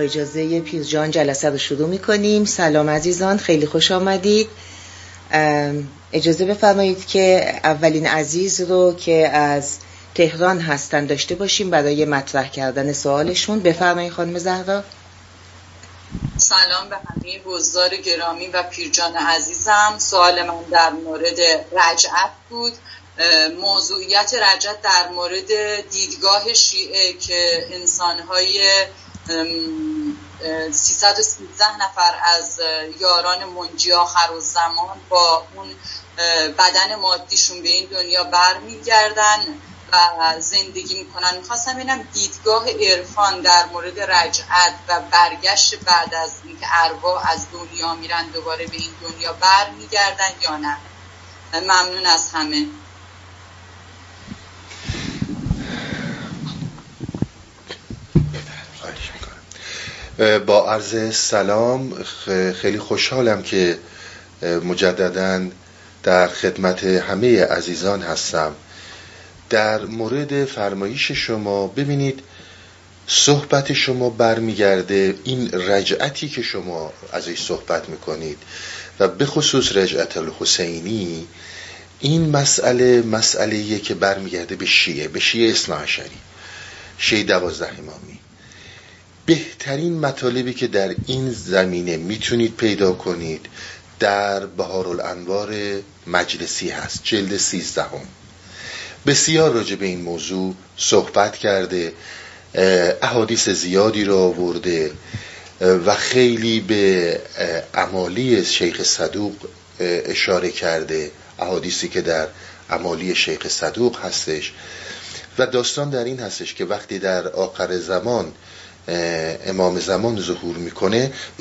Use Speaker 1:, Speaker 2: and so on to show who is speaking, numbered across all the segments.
Speaker 1: اجازه پیرجان جلسه رو شروع می‌کنیم. سلام عزیزان خیلی خوش آمدید. اجازه بفرمایید که اولین عزیز رو که از تهران هستن داشته باشیم برای مطرح کردن سوالشون. بفرمایید خانم زهرا.
Speaker 2: سلام به همه بزدار گرامی و پیرجان عزیزم. سوال من در مورد رجعت بود. موضوعیت رجعت در مورد دیدگاه شیعه که انسانهای 313 نفر از یاران منجی آخر و زمان با اون بدن مادیشون به این دنیا برمیگردن و زندگی می‌کنن. می‌خواستم ببینم دیدگاه عرفان در مورد رجعت و برگشت بعد از اینکه ارواح از دنیا میرن دوباره به این دنیا برمیگردن یا نه. ممنون از همه.
Speaker 3: با عرض سلام خیلی خوشحالم که مجددا در خدمت همه عزیزان هستم. در مورد فرمایش شما ببینید صحبت شما برمیگرده این رجعتی که شما ازش صحبت می‌کنید و به خصوص رجعت الحسینی این مسئله مسئله که برمیگرده به شیعه به شیعه اصناعشری شیعه دوازده امامی. بهترین مطالبی که در این زمینه می‌تونید پیدا کنید در بهار الانوار مجلسی هست جلد سیزدهم. بسیار راجع به این موضوع صحبت کرده احادیث زیادی را آورده و خیلی به عمالی شیخ صدوق اشاره کرده احادیثی که در عمالی شیخ صدوق هستش. و داستان در این هستش که وقتی در آخر زمان امام زمان ظهور می‌کنه.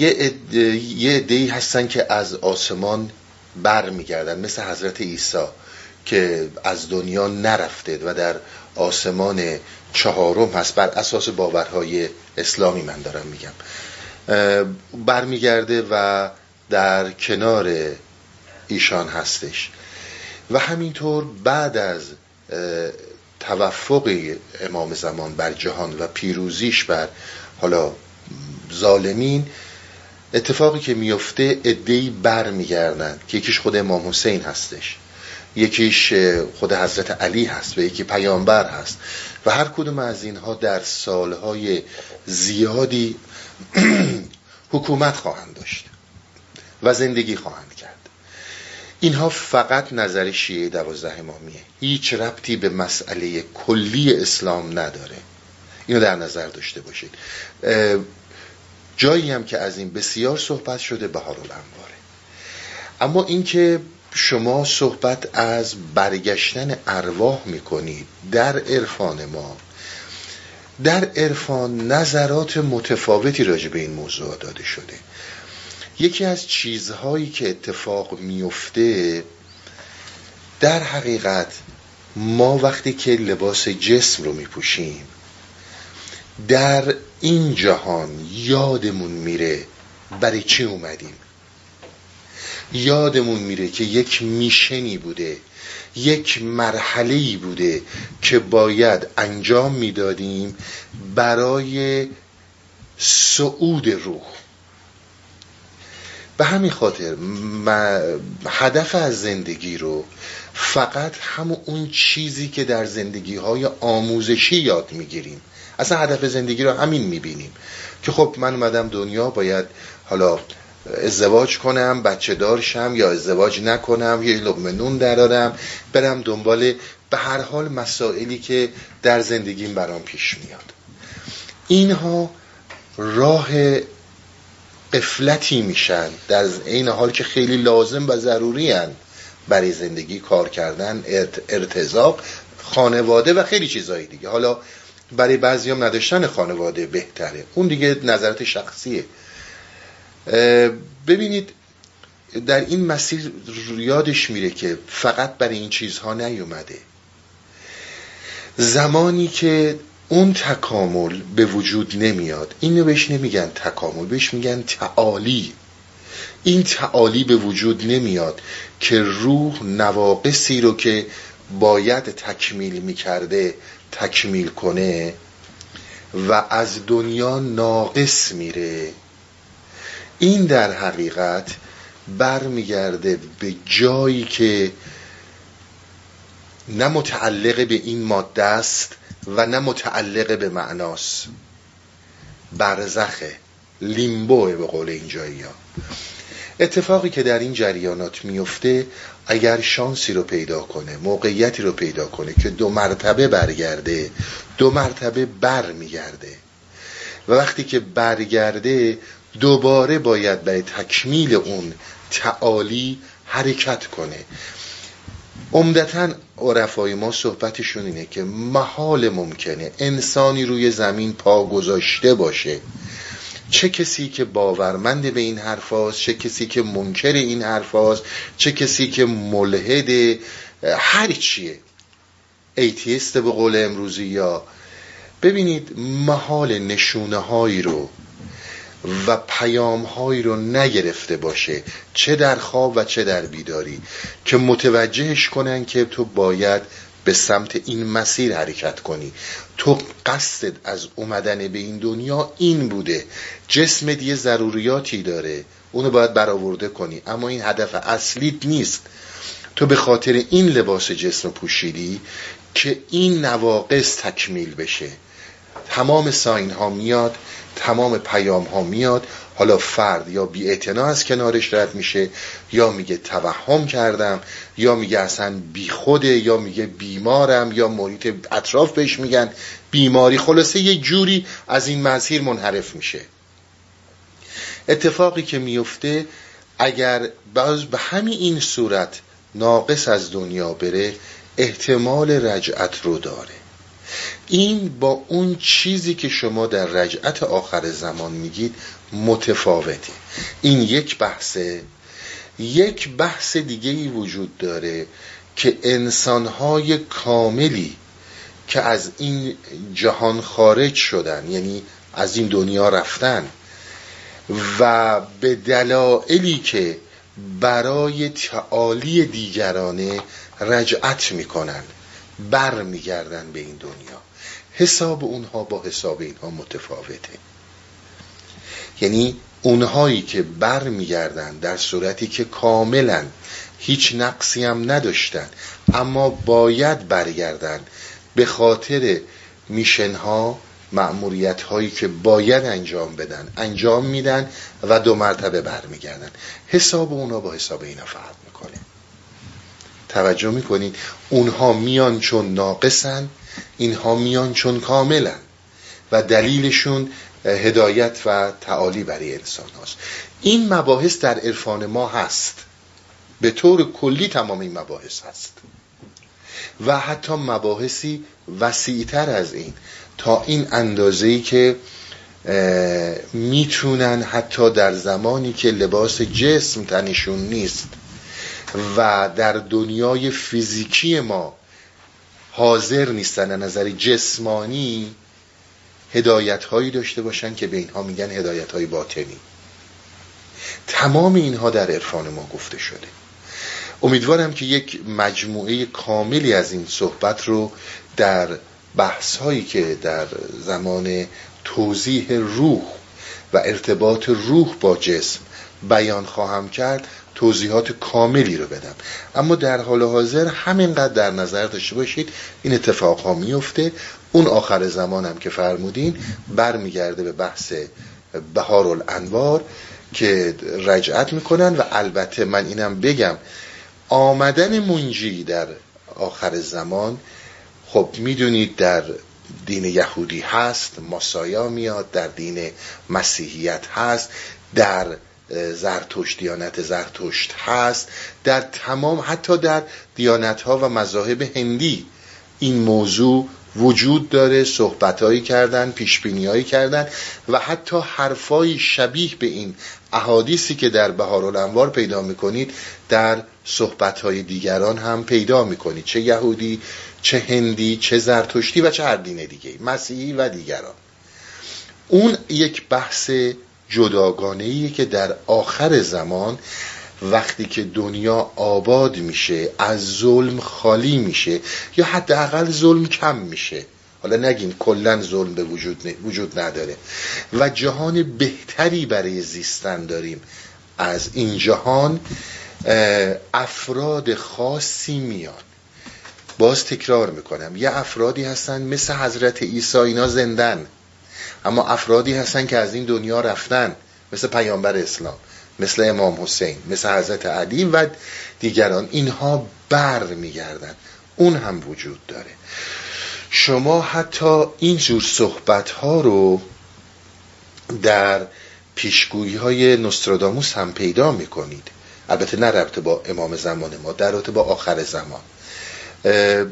Speaker 3: یه عده‌ای هستن که از آسمان بر میگردن مثل حضرت عیسی که از دنیا نرفته و در آسمان چهارم هست. بر اساس باورهای اسلامی من دارم میگم. برمیگرده و در کنار ایشان هستش. و همینطور بعد از توفق امام زمان بر جهان و پیروزیش بر حالا ظالمین اتفاقی که میفته ادهی بر میگردن که یکیش خود امام حسین هستش یکیش خود حضرت علی هست و یکی پیامبر هست و هر کدوم از اینها در سالهای زیادی حکومت خواهند داشت و زندگی خواهند کرد. اینها فقط نظر شیعه دوازده امامیه. هیچ ربطی به مسئله کلی اسلام نداره. اینو در نظر داشته باشید. جایی هم که از این بسیار صحبت شده بهار الانواره اما اینکه شما صحبت از برگشتن ارواح می‌کنید در عرفان ما در عرفان نظرات متفاوتی راجع به این موضوع داده شده. یکی از چیزهایی که اتفاق میفته در حقیقت ما وقتی که لباس جسم رو میپوشیم در این جهان یادمون میره برای چی اومدیم. یادمون میره که یک میشنی بوده یک مرحله بوده که باید انجام می‌دادیم برای صعود روح. به همین خاطر هدف از زندگی رو فقط همون اون چیزی که در زندگی های آموزشی یاد می‌گیریم. اصلا هدف زندگی رو همین می‌بینیم که خب من اومدم دنیا باید حالا ازدواج کنم بچه دارشم یا ازدواج نکنم یا لقمه نون درارم برم دنبال به هر حال مسائلی که در زندگیم برام پیش میاد. اینها راه قفلتی میشن در این حال که خیلی لازم و ضروری هن برای زندگی کار کردن ارتزاق خانواده و خیلی چیزایی دیگه. حالا برای بعضی هم نداشتن خانواده بهتره. اون دیگه نظرت شخصیه. ببینید در این مسیر یادش میره که فقط برای این چیزها نیومده. زمانی که اون تکامل به وجود نمیاد. اینو بهش نمیگن تکامل بهش میگن تعالی. این تعالی به وجود نمیاد که روح نواقصی رو که باید تکمیل می‌کرده تکمیل کنه و از دنیا ناقص میره. این در حقیقت برمیگرده به جایی که نه متعلق به این ماده است و نه متعلق به معناست. برزخه. لیمبوه به قول این جایی ها. اتفاقی که در این جریانات میفته اگر شانسی رو پیدا کنه موقعیتی رو پیدا کنه که دو مرتبه برگرده دو مرتبه بر میگرده و وقتی که برگرده دوباره باید برای تکمیل اون تعالی حرکت کنه. عمدتا عرفای ما صحبتشون اینه که محال ممکنه انسانی روی زمین پا گذاشته باشه. چه کسی که باورمند به این حرفاست چه کسی که منکر این حرفاست چه کسی که ملحد هر چیه. ایتیست به قول امروزی یا ببینید محال نشونه هایی رو و پیام هایی رو نگرفته باشه چه در خواب و چه در بیداری که متوجهش کنن که تو باید به سمت این مسیر حرکت کنی. تو قصدت از اومدن به این دنیا این بوده جسم یه ضروریاتی داره اونو باید برآورده کنی. اما این هدف اصلیت نیست. تو به خاطر این لباس جسم پوشیدی که این نواقص تکمیل بشه. تمام ساین ها میاد تمام پیام ها میاد. حالا فرد یا بی از کنارش رد میشه یا میگه توهم کردم یا میگه اصلا بی خوده یا میگه بیمارم یا محیط اطراف بهش میگن بیماری. خلاصه یه جوری از این مسیر منحرف میشه. اتفاقی که میفته اگر باز به همین این صورت ناقص از دنیا بره احتمال رجعت رو داره. این با اون چیزی که شما در رجعت آخر زمان میگید متفاوته. این یک بحثه. یک بحث دیگه ای وجود داره که انسانهای کاملی که از این جهان خارج شدن یعنی از این دنیا رفتن و به دلایلی که برای تعالی دیگرانه رجعت می‌کنن. بر میگردن به این دنیا. حساب اونها با حساب اینها متفاوته. یعنی اونهایی که بر میگردن در صورتی که کاملا هیچ نقصی هم نداشتن اما باید برگردن به خاطر میشن ها معمولیت هایی که باید انجام بدن انجام میدن و دو مرتبه برمیگردن. حساب اونا با حساب اینا فرق توجه می‌کنید اونها میان چون ناقصن اینها میان چون کاملن. و دلیلشون هدایت و تعالی برای انسان هاست. این مباحث در عرفان ما هست. به طور کلی تمام این مباحث هست. و حتی مباحثی وسیعتر از این. تا این اندازه ای که می‌تونن حتی در زمانی که لباس جسم تنشون نیست و در دنیای فیزیکی ما حاضر نیستن از نظر جسمانی هدایت هایی داشته باشن که به اینها میگن هدایت های باطنی. تمام اینها در عرفان ما گفته شده. امیدوارم که یک مجموعه کاملی از این صحبت رو در بحث هایی که در زمان توضیح روح و ارتباط روح با جسم بیان خواهم کرد توضیحات کاملی رو بدم. اما در حال حاضر همینقدر در نظر داشته باشید این اتفاق ها میفته. اون آخر زمان هم که فرمودین برمیگرده به بحث بهار الانوار که رجعت می‌کنن و البته من اینم بگم آمدن منجی در آخر زمان خب می‌دونید در دین یهودی هست ماسایا میاد در دین مسیحیت هست در زرتشت دیانت زرتشت هست در تمام حتی در دیانت ها و مذاهب هندی این موضوع وجود داره صحبتهایی کردن پیشبینیهایی کردن و حتی حرفای شبیه به این احادیثی که در بهارالانوار پیدا می‌کنید در صحبتهای دیگران هم پیدا می‌کنید. چه یهودی چه هندی چه زرتشتی و چه هر دین دیگه مسیحی و دیگران. اون یک بحث جداگانه که در آخر زمان وقتی که دنیا آباد میشه از ظلم خالی میشه یا حداقل ظلم کم میشه. حالا نگیم کلا ظلم به وجود, وجود نداره. و جهان بهتری برای زیستن داریم. از این جهان افراد خاصی میان. باز تکرار می‌کنم. یه افرادی هستن مثل حضرت عیسی اینا زندن. اما افرادی هستن که از این دنیا رفتن. مثل پیامبر اسلام مثل امام حسین مثل حضرت علی و دیگران. اینها بر میگردن. اون هم وجود داره. شما حتی این جور صحبت ها رو در پیشگویی های نوستراداموس هم پیدا می‌کنید. البته نه ربط با امام زمان ما در رابطه با آخر زمان.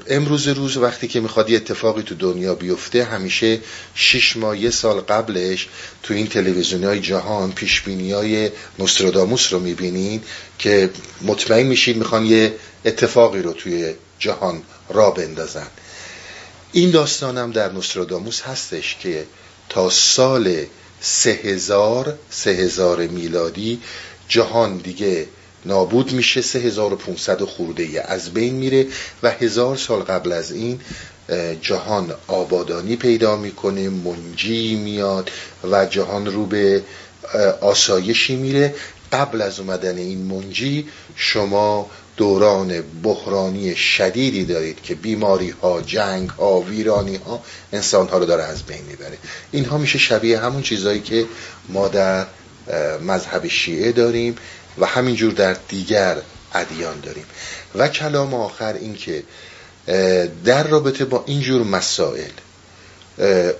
Speaker 3: امروز روز وقتی که می‌خواد یه اتفاقی تو دنیا بیفته همیشه شش ماه یه سال قبلش تو این تلویزیونی های جهان پیشبینی های نوستراداموس رو می‌بینین که مطمئن میشید می‌خوان یه اتفاقی رو توی جهان را بندازن. این داستانم در نوستراداموس هستش که تا سال سه هزار سه هزار میلادی جهان دیگه نابود میشه. 3500 خورده ای از بین میره و هزار سال قبل از این جهان آبادانی پیدا می‌کنه منجی میاد و جهان رو به آسایشی میره. قبل از اومدن این منجی شما دوران بحرانی شدیدی دارید که بیماری ها جنگ ها ویرانی ها انسان ها رو داره از بین می‌بره. اینها میشه شبیه همون چیزهایی که ما در مذهب شیعه داریم. و همینجور در دیگر ادیان داریم. و کلام آخر این که در رابطه با اینجور مسائل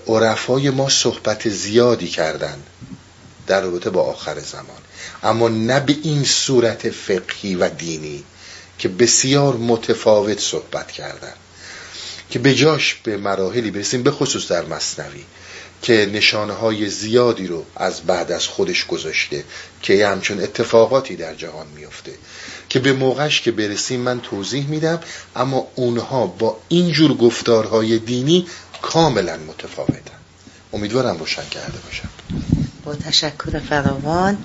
Speaker 3: عرفای ما صحبت زیادی کردن در رابطه با آخر زمان. اما نه به این صورت فقهی و دینی که بسیار متفاوت صحبت کردن. که به جاش به مراحلی برسیم به خصوص در مصنوی که نشانه های زیادی رو از بعد از خودش گذاشته که همچون اتفاقاتی در جهان میفته که به موقعش که برسیم من توضیح میدم اما اونها با اینجور گفتارهای دینی کاملا متفاوتن. امیدوارم روشن کرده باشم.
Speaker 1: با تشکر فراوان.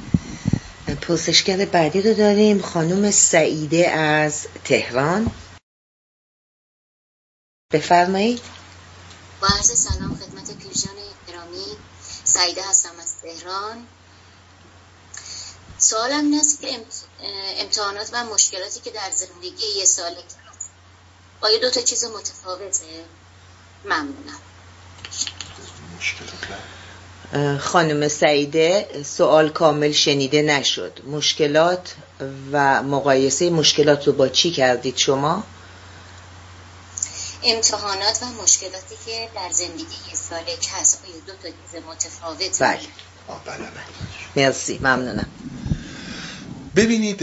Speaker 1: پرسشگر بعدی رو داریم خانم سعیده از تهران. بفرمایید.
Speaker 4: با عرض سلام خدمت پیرجان سعیده هستم از تهران. سوالم این است که امتحانات و مشکلاتی که در زندگی یه سال آیا دو تا چیز متفاوته؟ ممنونم.
Speaker 1: خانم سعیده سوال کامل شنیده نشد. مشکلات و مقایسه مشکلات رو با چی کردید شما؟
Speaker 4: امتحانات و مشکلاتی که در زندگی یه سالک هست آیا دو تا چیز متفاوت
Speaker 1: بله. بله مرسی ممنونم.
Speaker 3: ببینید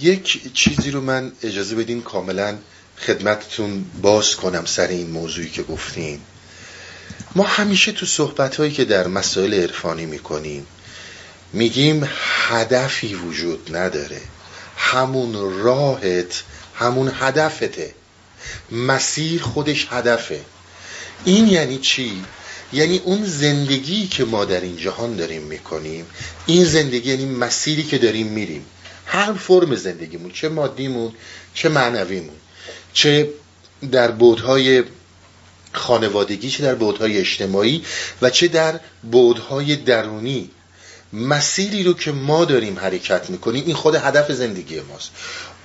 Speaker 3: یک چیزی رو من اجازه بدین کاملا خدمتتون باز کنم سر این موضوعی که گفتین. ما همیشه تو صحبت هایی که در مسائل عرفانی می‌کنیم میگیم هدفی وجود نداره. همون راهت همون هدفته. مسیر خودش هدفه. این یعنی چی؟ یعنی اون زندگی که ما در این جهان داریم می‌کنیم این زندگی یعنی مسیری که داریم میریم. هر فرم زندگیمون چه مادیمون چه معنویمون چه در بودهای خانوادگی چه در بودهای اجتماعی و چه در بودهای درونی. مسیری رو که ما داریم حرکت می‌کنیم این خود هدف زندگی ماست.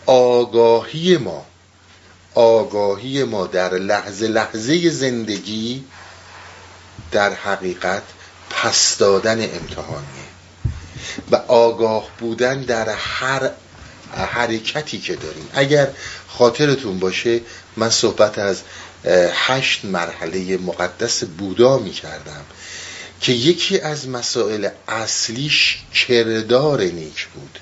Speaker 3: آگاهی ما. آگاهی ما در لحظه لحظه زندگی در حقیقت پس دادن امتحانیه و آگاه بودن در هر حرکتی که داریم. اگر خاطرتون باشه من صحبت از هشت مرحله مقدس بودا می کردم که یکی از مسائل اصلیش کردار نیک بود.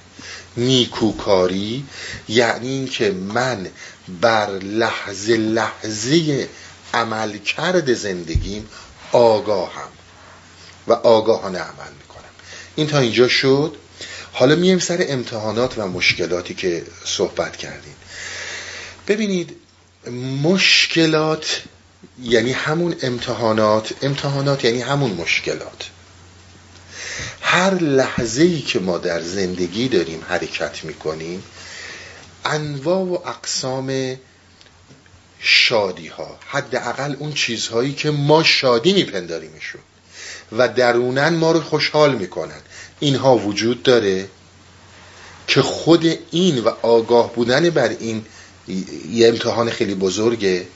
Speaker 3: نیکوکاری یعنی اینکه من بر لحظه لحظه عمل کرد زندگیم آگاهم و آگاهانه عمل می‌کنم. این تا اینجا شد. حالا میایم سر امتحانات و مشکلاتی که صحبت کردیم. ببینید مشکلات یعنی همون امتحانات امتحانات یعنی همون مشکلات. هر لحظه ای که ما در زندگی داریم حرکت می‌کنیم انواع و اقسام شادی ها حداقل اون چیزهایی که ما شادی میپنداریمشون و درونن ما رو خوشحال می‌کنن. اینها وجود داره که خود این و آگاه بودن بر این یه امتحان خیلی بزرگه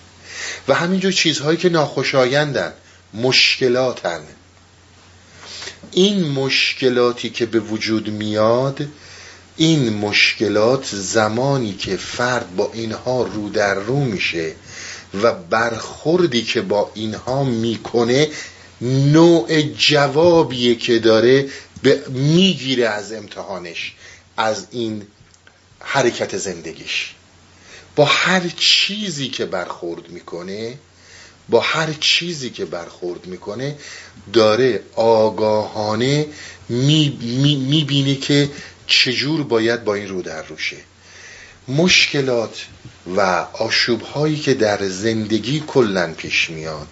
Speaker 3: و همینجور چیزهایی که ناخوشایندن مشکلاتن. این مشکلاتی که به وجود میاد این مشکلات زمانی که فرد با اینها رو در رو میشه و برخوردی که با اینها می‌کنه نوع جوابیه که داره می‌گیره از امتحانش از این حرکت زندگیش. با هر چیزی که برخورد می‌کنه با هر چیزی که برخورد می‌کنه داره آگاهانه می‌بینه می، که چجور باید با این رو در روشه مشکلات و آشوب هایی که در زندگی کلا پیش میاد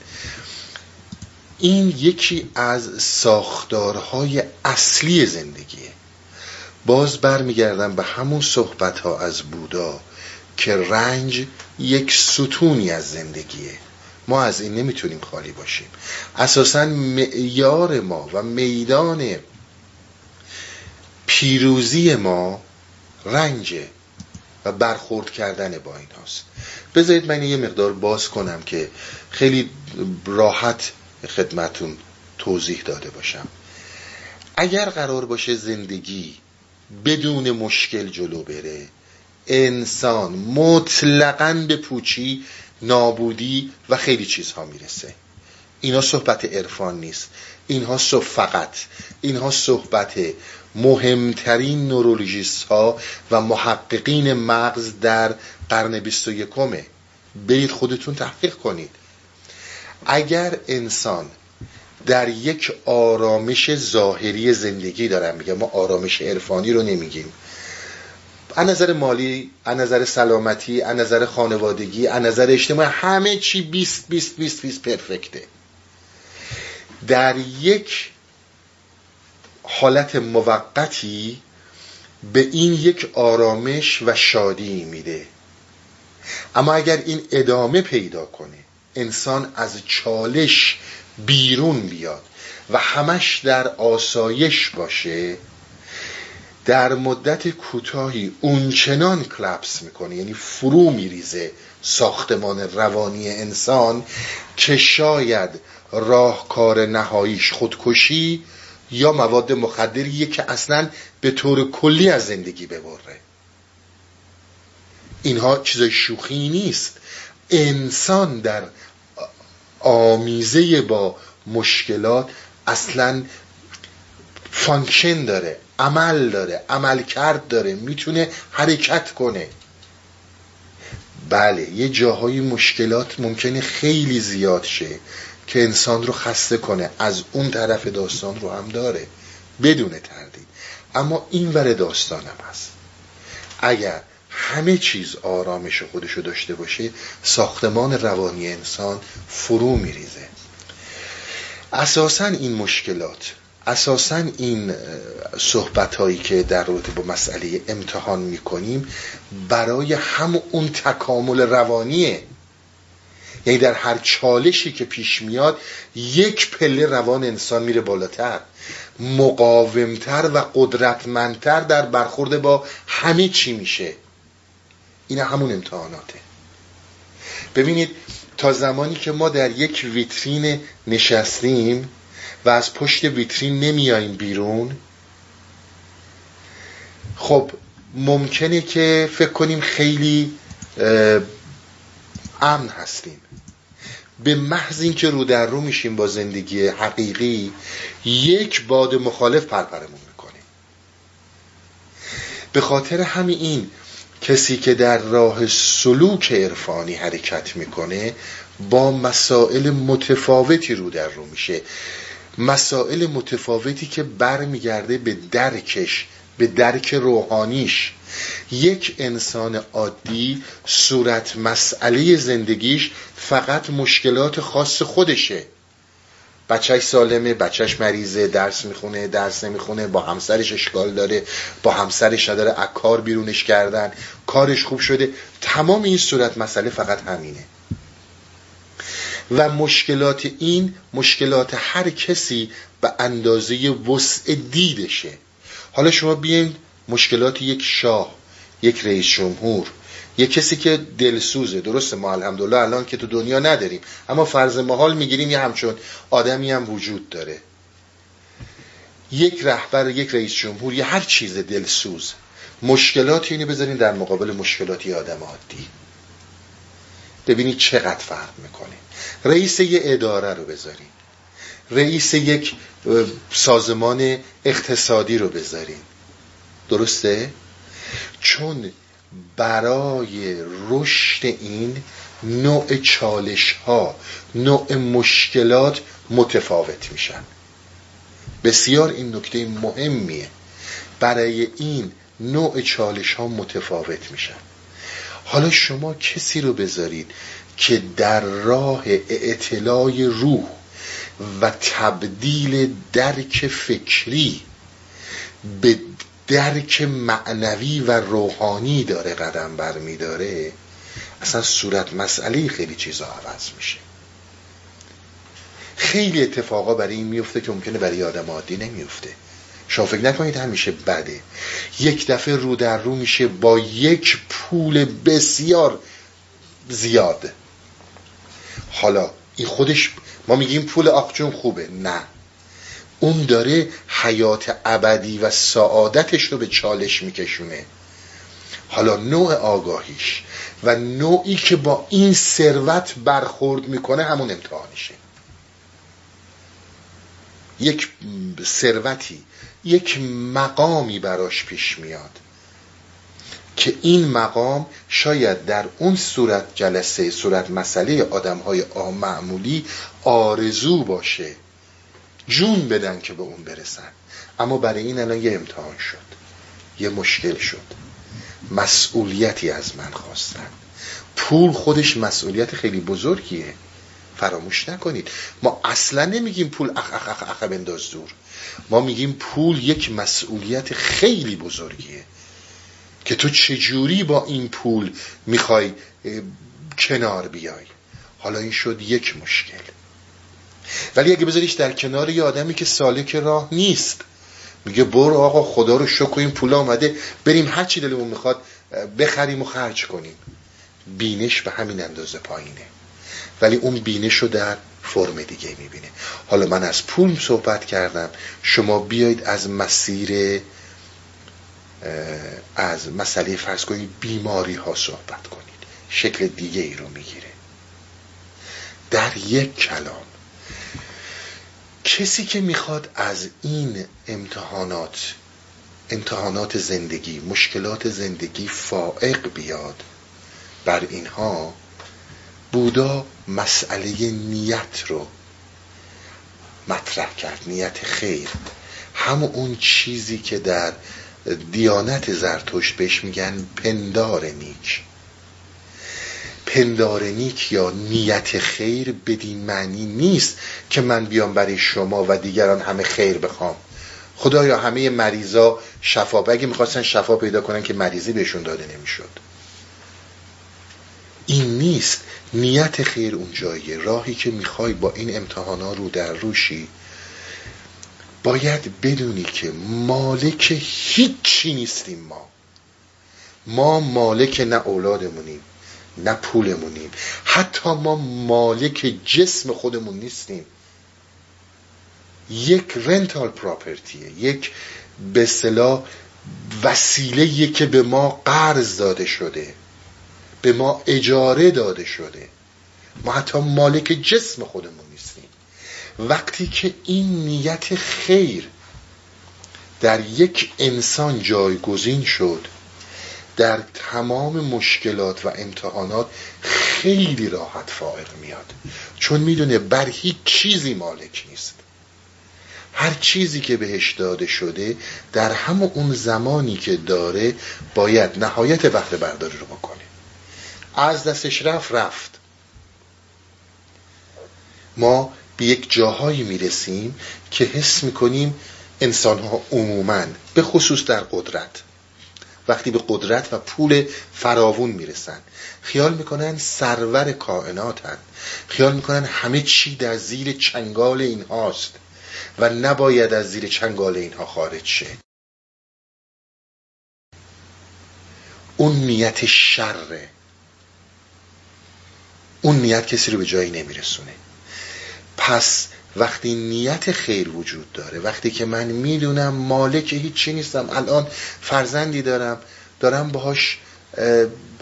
Speaker 3: این یکی از ساختارهای اصلی زندگیه. باز برمیگردم به همون صحبت ها از بودا که رنج یک ستونی از زندگیه. ما از این نمی‌تونیم خالی باشیم. اساسا معیار ما و میدان پیروزی ما رنجه و برخورد کردن با این هاست بذارید من یه مقدار باز کنم که خیلی راحت خدمتون توضیح داده باشم. اگر قرار باشه زندگی بدون مشکل جلو بره انسان مطلقا به پوچی نابودی و خیلی چیزها می‌رسه. اینا صحبت عرفان نیست. اینها فقط اینها صحبت مهمترین نورولوژیست ها و محققین مغز در قرن بیست و یکمه برید خودتون تحقیق کنید اگر انسان در یک آرامش ظاهری زندگی دارم میگم ما آرامش عرفانی رو نمیگیم از نظر مالی از نظر سلامتی از نظر خانوادگی از نظر اجتماعی همه چی 20 20 20 20 پرفکته در یک حالت موقتی به این یک آرامش و شادی میده. اما اگر این ادامه پیدا کنه انسان از چالش بیرون بیاد و همش در آسایش باشه در مدت کوتاهی اونچنان کلپس می‌کنه یعنی فرو میریزه ساختمان روانی انسان که شاید راهکار نهاییش خودکشی یا مواد مخدریه که اصلا به طور کلی از زندگی ببره. اینها چیزای شوخی نیست. انسان در آمیزه با مشکلات اصلا function داره عمل داره عمل کرد داره می‌تونه حرکت کنه. بله یه جاهای مشکلات ممکنه خیلی زیاد شه. که انسان رو خسته کنه از اون طرف داستان رو هم داره بدون تردید. اما این ور داستانم هست. اگر همه چیز آرامش خودشو داشته باشه ساختمان روانی انسان فرو میریزه. اساسا این مشکلات اساسا این صحبت هایی که در رابطه با مسئله امتحان می‌کنیم برای هم اون تکامل روانیه. یعنی در هر چالشی که پیش میاد یک پله روان انسان میره بالاتر. مقاومتر و قدرتمندتر در برخورد با همه چی میشه. این همون امتحاناته. ببینید تا زمانی که ما در یک ویترین نشستیم و از پشت ویترین نمیاییم بیرون خب ممکنه که فکر کنیم خیلی امن هستیم. به محض اینکه رو در رو میشیم با زندگی حقیقی یک باد مخالف پرپرمون می‌کنه به خاطر همین این کسی که در راه سلوک عرفانی حرکت می‌کنه با مسائل متفاوتی رو در رو میشه. مسائل متفاوتی که برمیگرده به درکش به درک روحانیش. یک انسان عادی صورت مسئله زندگیش فقط مشکلات خاص خودشه. بچهش سالمه بچهش مریضه درس می‌خونه درس نمی‌خونه با همسرش اشکال داره با همسرش نداره اکار بیرونش کردن کارش خوب شده. تمام این صورت مسئله فقط همینه. و مشکلات این مشکلات هر کسی به اندازه وسع دیدشه. حالا شما بیاین مشکلات یک شاه یک رئیس جمهور یک کسی که دلسوزه. درسته ما الحمدلله الان که تو دنیا نداریم. اما فرض محال می‌گیریم یه همچون آدمی هم وجود داره. یک رهبر یک رئیس جمهور یا هر چیز دلسوز. مشکلات اینو بذارین در مقابل مشکلاتی آدم عادی. ببینید چقدر فرق می‌کنه. رئیس یه اداره رو بذارین. رئیس یک سازمان اقتصادی رو بذارین. درسته؟ چون برای رشد این نوع چالش ها نوع مشکلات متفاوت میشن. بسیار این نکته مهمیه. برای این نوع چالش ها متفاوت میشن. حالا شما کسی رو بذارید که در راه اطلاع روح و تبدیل درک فکری به درک معنوی و روحانی داره قدم برمیداره اصلا صورت مسئله خیلی چیزا عوض میشه. خیلی اتفاقا برای این میفته که ممکنه برای آدم عادی نمیفته شما فکر نکنید همیشه بده. یک دفعه رو در رو میشه با یک پول بسیار زیاد. حالا این خودش ما میگیم پول آقجون خوبه. نه. اون داره حیات ابدی و سعادتش رو به چالش میکشونه. حالا نوع آگاهیش و نوعی که با این ثروت برخورد می‌کنه همون امتحانشه. یک ثروتی یک مقامی براش پیش میاد که این مقام شاید در اون صورت جلسه صورت مسئله آدم های معمولی آرزو باشه. جون بدن که به اون برسن. اما برای این الان یه امتحان شد. یه مشکل شد. مسئولیتی از من خواستن. پول خودش مسئولیت خیلی بزرگیه. فراموش نکنید. ما اصلا نمیگیم پول اخ اخ اخ اخ بنداز دور. ما میگیم پول یک مسئولیت خیلی بزرگیه. که تو چجوری با این پول می‌خوای کنار بیای؟ حالا این شد یک مشکل. ولی اگه بذاریش در کنار یه آدمی که سالک راه نیست میگه برو آقا خدا رو شکر این پول آمده بریم هر چی دلمون می‌خواد بخریم و خرج کنیم. بینش به همین اندازه پایینه. ولی اون بینش رو در فرم دیگه می‌بینه. حالا من از پول صحبت کردم. شما بیایید از مسیر از مسئله فرض کنید بیماری ها صحبت کنید. شکل دیگه ای رو می‌گیره. در یک کلام کسی که می‌خواد از این امتحانات امتحانات زندگی مشکلات زندگی فائق بیاد بر اینها بودا مسئله نیت رو مطرح کرد نیت خیر. همون چیزی که در دیانت زرتشت بهش میگن پندار نیک پندار نیک یا نیت خیر بدین معنی نیست که من بیام برای شما و دیگران همه خیر بخوام. خدایا همه مریضا شفا اگه می‌خواستن شفا پیدا کنن که مریضی بهشون داده نمی‌شد. این نیست. نیت خیر اون جاییه راهی که می‌خوای با این امتحانا رو در روشی. باید بدونی که مالک هیچی نیستیم ما. ما مالک نه اولادمونیم. نه پولمونیم. حتی ما مالک جسم خودمون نیستیم. یک رنتال پراپرتیه یک به صلاح وسیله که به ما قرض داده شده به ما اجاره داده شده. ما حتی مالک جسم خودمون نیستیم. وقتی که این نیت خیر در یک انسان جایگزین شد در تمام مشکلات و امتحانات خیلی راحت فائق میاد. چون می‌دونه بر هیچ چیزی مالک نیست. هر چیزی که بهش داده شده در همون اون زمانی که داره باید نهایت وقت برداری رو بکنه. از دستش رفت رفت. ما به یک جاهایی می‌رسیم که حس می‌کنیم انسان ها عموما به خصوص در قدرت وقتی به قدرت و پول فراوون می‌رسن. خیال می‌کنن سرور کائناتن. خیال می‌کنن همه چی در زیر چنگال اینهاست و نباید از زیر چنگال اینها خارج شه. اون نیت شره. اون نیت کسی رو به جایی نمیرسونه. پس وقتی نیت خیر وجود داره وقتی که من می‌دونم مالک هیچی نیستم الان فرزندی دارم دارم باهاش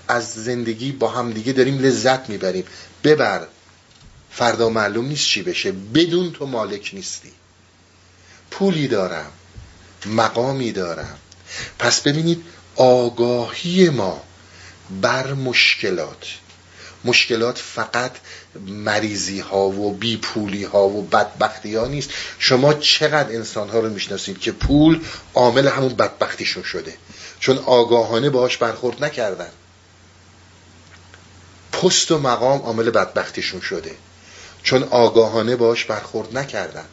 Speaker 3: از زندگی با همدیگه داریم لذت می‌بریم. ببر فردا معلوم نیست چی بشه. بدون تو مالک نیستی. پولی دارم مقامی دارم. پس ببینید آگاهی ما بر مشکلات. مشکلات فقط مریضی ها و بی پولی ها و بدبختی ها نیست. شما چقدر انسان ها رو می‌شناسید که پول عامل همون بدبختیشون شده. چون آگاهانه باهاش برخورد نکردن. پست و مقام عامل بدبختیشون شده. چون آگاهانه باهاش برخورد نکردن.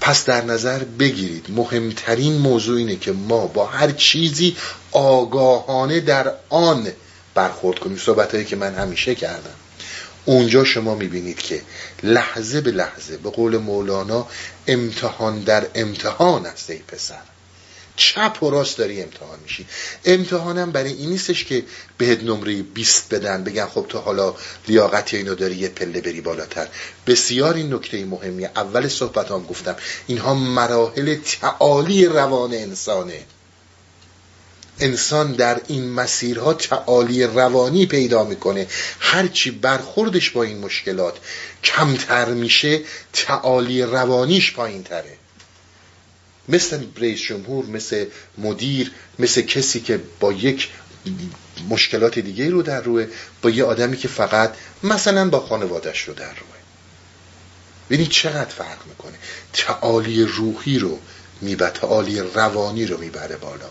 Speaker 3: پس در نظر بگیرید مهمترین موضوع اینه که ما با هر چیزی آگاهانه در آن برخورد کنیم. صحبت هایی که من همیشه کردم. اونجا شما می‌بینید که لحظه به لحظه به قول مولانا امتحان در امتحان است ای پسر. چپ و راست داری امتحان میشی. امتحانم برای این نیستش که بهت نمره 20 بدن بگن خب تو حالا لیاقتی اینو داری یه پله بری بالاتر. بسیار این نکته مهمیه. اول صحبت هم گفتم. اینها مراحل تعالی روان انسانه. انسان در این مسیرها تعالی روانی پیدا می‌کنه. هرچی برخوردش با این مشکلات کمتر میشه تعالی روانیش پایین تره مثل رئیس جمهور مثل مدیر مثل کسی که با یک مشکلات دیگه رو در روه با یه آدمی که فقط مثلا با خانوادش رو در روه. ببینید چقدر فرق می‌کنه؟ تعالی روحی رو می‌بره تعالی روانی رو می‌بره بالا.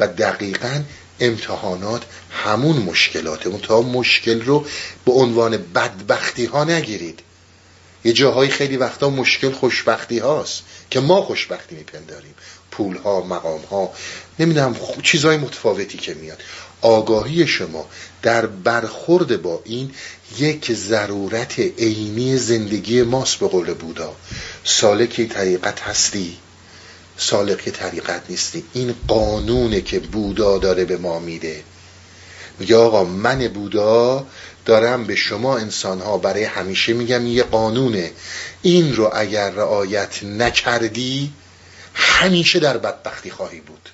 Speaker 3: و دقیقا امتحانات همون مشکلاته. تا مشکل رو به عنوان بدبختی ها نگیرید. یه جاهای خیلی وقتا مشکل خوشبختی هاست که ما خوشبختی میپنداریم. پول ها مقام ها نمی‌دونم چیزهای متفاوتی که میاد. آگاهی شما در برخورد با این یک ضرورت عینی زندگی ماست به قول بودا. سالکی طریقت هستی؟ سالک طریقت نیستی این قانونه که بودا داره به ما میده. میگه آقا من بودا دارم به شما انسان ها برای همیشه میگم یه قانونه. این رو اگر رعایت نکردی همیشه در بدبختی خواهی بود.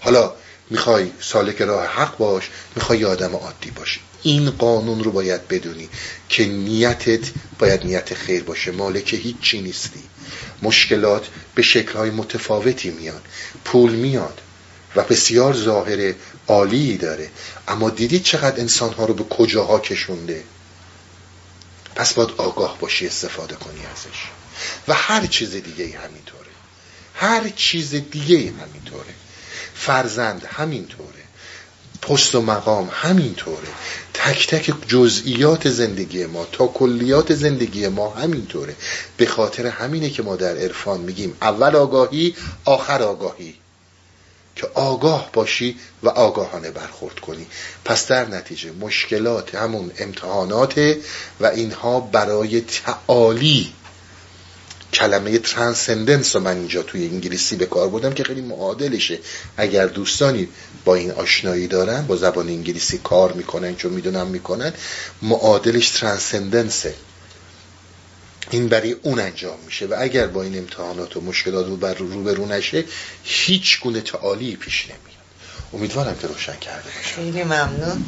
Speaker 3: حالا می‌خوای سالک راه حق باش می‌خوای یه آدم عادی باشی. این قانون رو باید بدونی که نیتت باید نیت خیر باشه. مالک هیچ چی نیستی. مشکلات به شکلهای متفاوتی میان. پول میاد و بسیار ظاهر عالی داره. اما دیدید چقدر انسانها رو به کجاها کشونده؟ پس باید آگاه باشی استفاده کنی ازش. و هر چیز دیگه همینطوره. هر چیز دیگه همینطوره. فرزند همینطوره. پست و مقام همینطوره. تک تک جزئیات زندگی ما تا کلیات زندگی ما همینطوره. به خاطر همینه که ما در عرفان میگیم اول آگاهی آخر آگاهی. که آگاه باشی و آگاهانه برخورد کنی. پس در نتیجه مشکلات همون امتحانات و اینها برای تعالی کلمه ترانسندنس رو من اینجا توی انگلیسی به کار بودم که خیلی معادلشه. اگر دوستانی با این آشنایی دارن با زبان انگلیسی کار می‌کنن چون می‌دونم می‌کنن معادلش ترانسندنسه. این برای اون انجام میشه و اگر با این امتحانات و مشکلات رو بر رو به رو نشه هیچ گونه تعالی پیش نمیاد. امیدوارم که روشن کرده باشم.
Speaker 1: خیلی ممنون.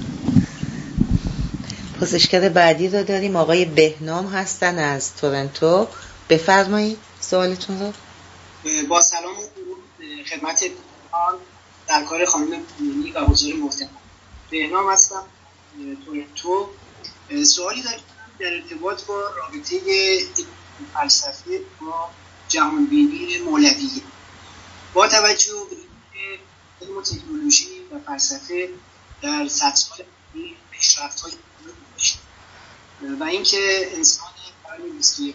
Speaker 1: پرسشگر بعدی رو داریم. آقای بهنام هستن از تورنتو. بفرمایید سوالتون رو.
Speaker 5: با سلام خدمت در کار خانم پولینی و حضور محترم. بهنام هستم تورنتو. سوالی دارم در ارتباط با رابطه فلسفه با جهانبینی مولویه با توجه به علم و تکنولوژی و فلسفه در صد سال پیشرفت های و اینکه انسان قرن 21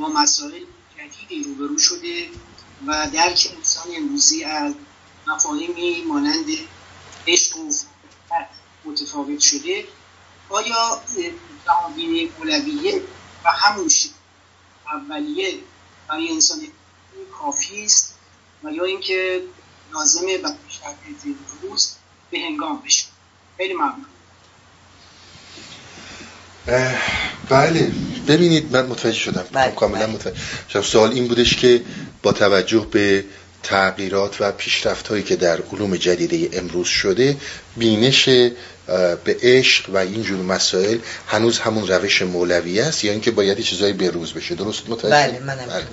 Speaker 5: با مسائل جدیدی روبرو شده و درک انسان امروزی از مفاهیمی مانند عشق و متفاوت شده آیا جهانبینی اولویه و همون اولیه برای انسان کافی است و یا اینکه لازمه به شرط روز به هنگام بشه؟ خیلی ممنون.
Speaker 3: بله. ببینید من متوجه شدم بله. کاملا بله. متوجه شدم سوال این بودش که با توجه به تغییرات و پیشرفت هایی که در علوم جدیده امروز شده بینش به عشق و اینجور مسائل هنوز همون روش مولوی است یا اینکه باید چیزایی به روز بشه درست متوجه
Speaker 1: بله منم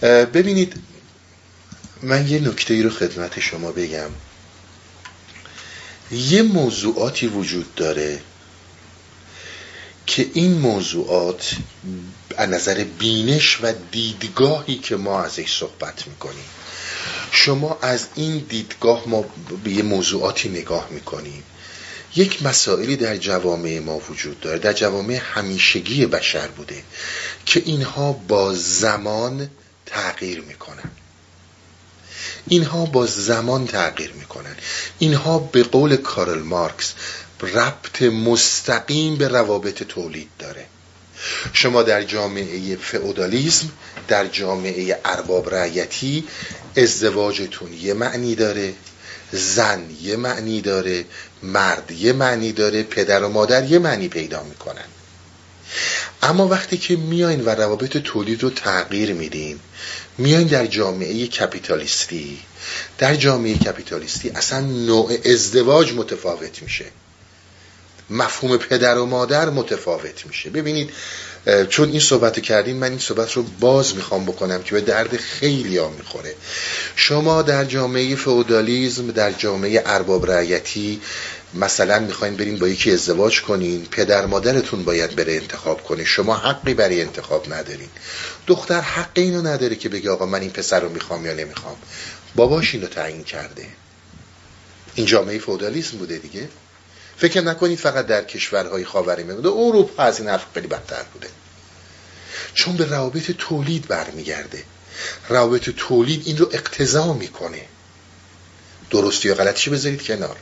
Speaker 3: بله. ببینید من یه نکته ای رو خدمت شما بگم یه موضوعاتی وجود داره که این موضوعات از نظر بینش و دیدگاهی که ما ازش صحبت می‌کنیم. شما از این دیدگاه ما به یه موضوعاتی نگاه می‌کنیم. یک مسائلی در جوامع ما وجود داره در جوامع همیشگی بشر بوده که اینها با زمان تغییر می‌کنن. اینها با زمان تغییر می‌کنن. اینها به قول کارل مارکس ربط مستقیم به روابط تولید داره. شما در جامعه فئودالیسم در جامعه ارباب رعیتی ازدواجتون یه معنی داره زن یه معنی داره مرد یه معنی داره پدر و مادر یه معنی پیدا می‌کنن. اما وقتی که میاین و روابط تولید رو تغییر میدین میاین در جامعه کپیتالیستی در جامعه کپیتالیستی اصلا نوع ازدواج متفاوت میشه. مفهوم پدر و مادر متفاوت میشه. ببینید چون این صحبت کردیم من این صحبت رو باز می‌خوام بکنم که به درد خیلی ها می‌خوره. شما در جامعه فودالیزم در جامعه ارباب رعیتی مثلا می‌خواین برین با یکی ازدواج کنین پدر مادرتون باید بره انتخاب کنه شما حقی برای انتخاب ندارین. دختر حق اینو نداره که بگه آقا من این پسر رو می‌خوام یا نمی‌خوام. باباش اینو تعیین کرده. این جامعه فودالیسم بوده دیگه. فکر نکنید فقط در کشورهای خاورمیانه بوده اروپا از این حرف خیلی بدتر بوده. چون به روابط تولید برمیگرده. روابط تولید این رو اقتضا می‌کنه. درستی یا غلطیش بذارید کنار.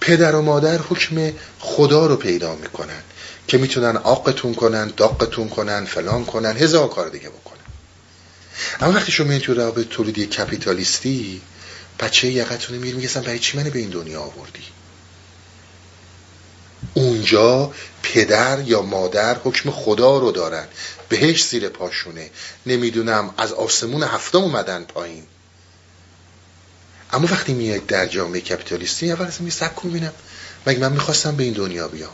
Speaker 3: پدر و مادر حکم خدا رو پیدا می‌کنن که می‌تونن آقتون کنن داقتون کنن فلان کنن هزار کار دیگه بکنن. اما وقتی شما این تو روابط تولیدی کپیتالیستی بچه یقتون میگه میگه برای چی منو به این دنیا آوردی؟ اونجا پدر یا مادر حکم خدا رو دارن. بهش زیر پاشونه. نمی‌دونم از آسمون هفتم اومدن پایین. اما وقتی میاد در جامعه کپیتالیستی اول از می کن بینم مگه من می‌خواستم به این دنیا بیام؟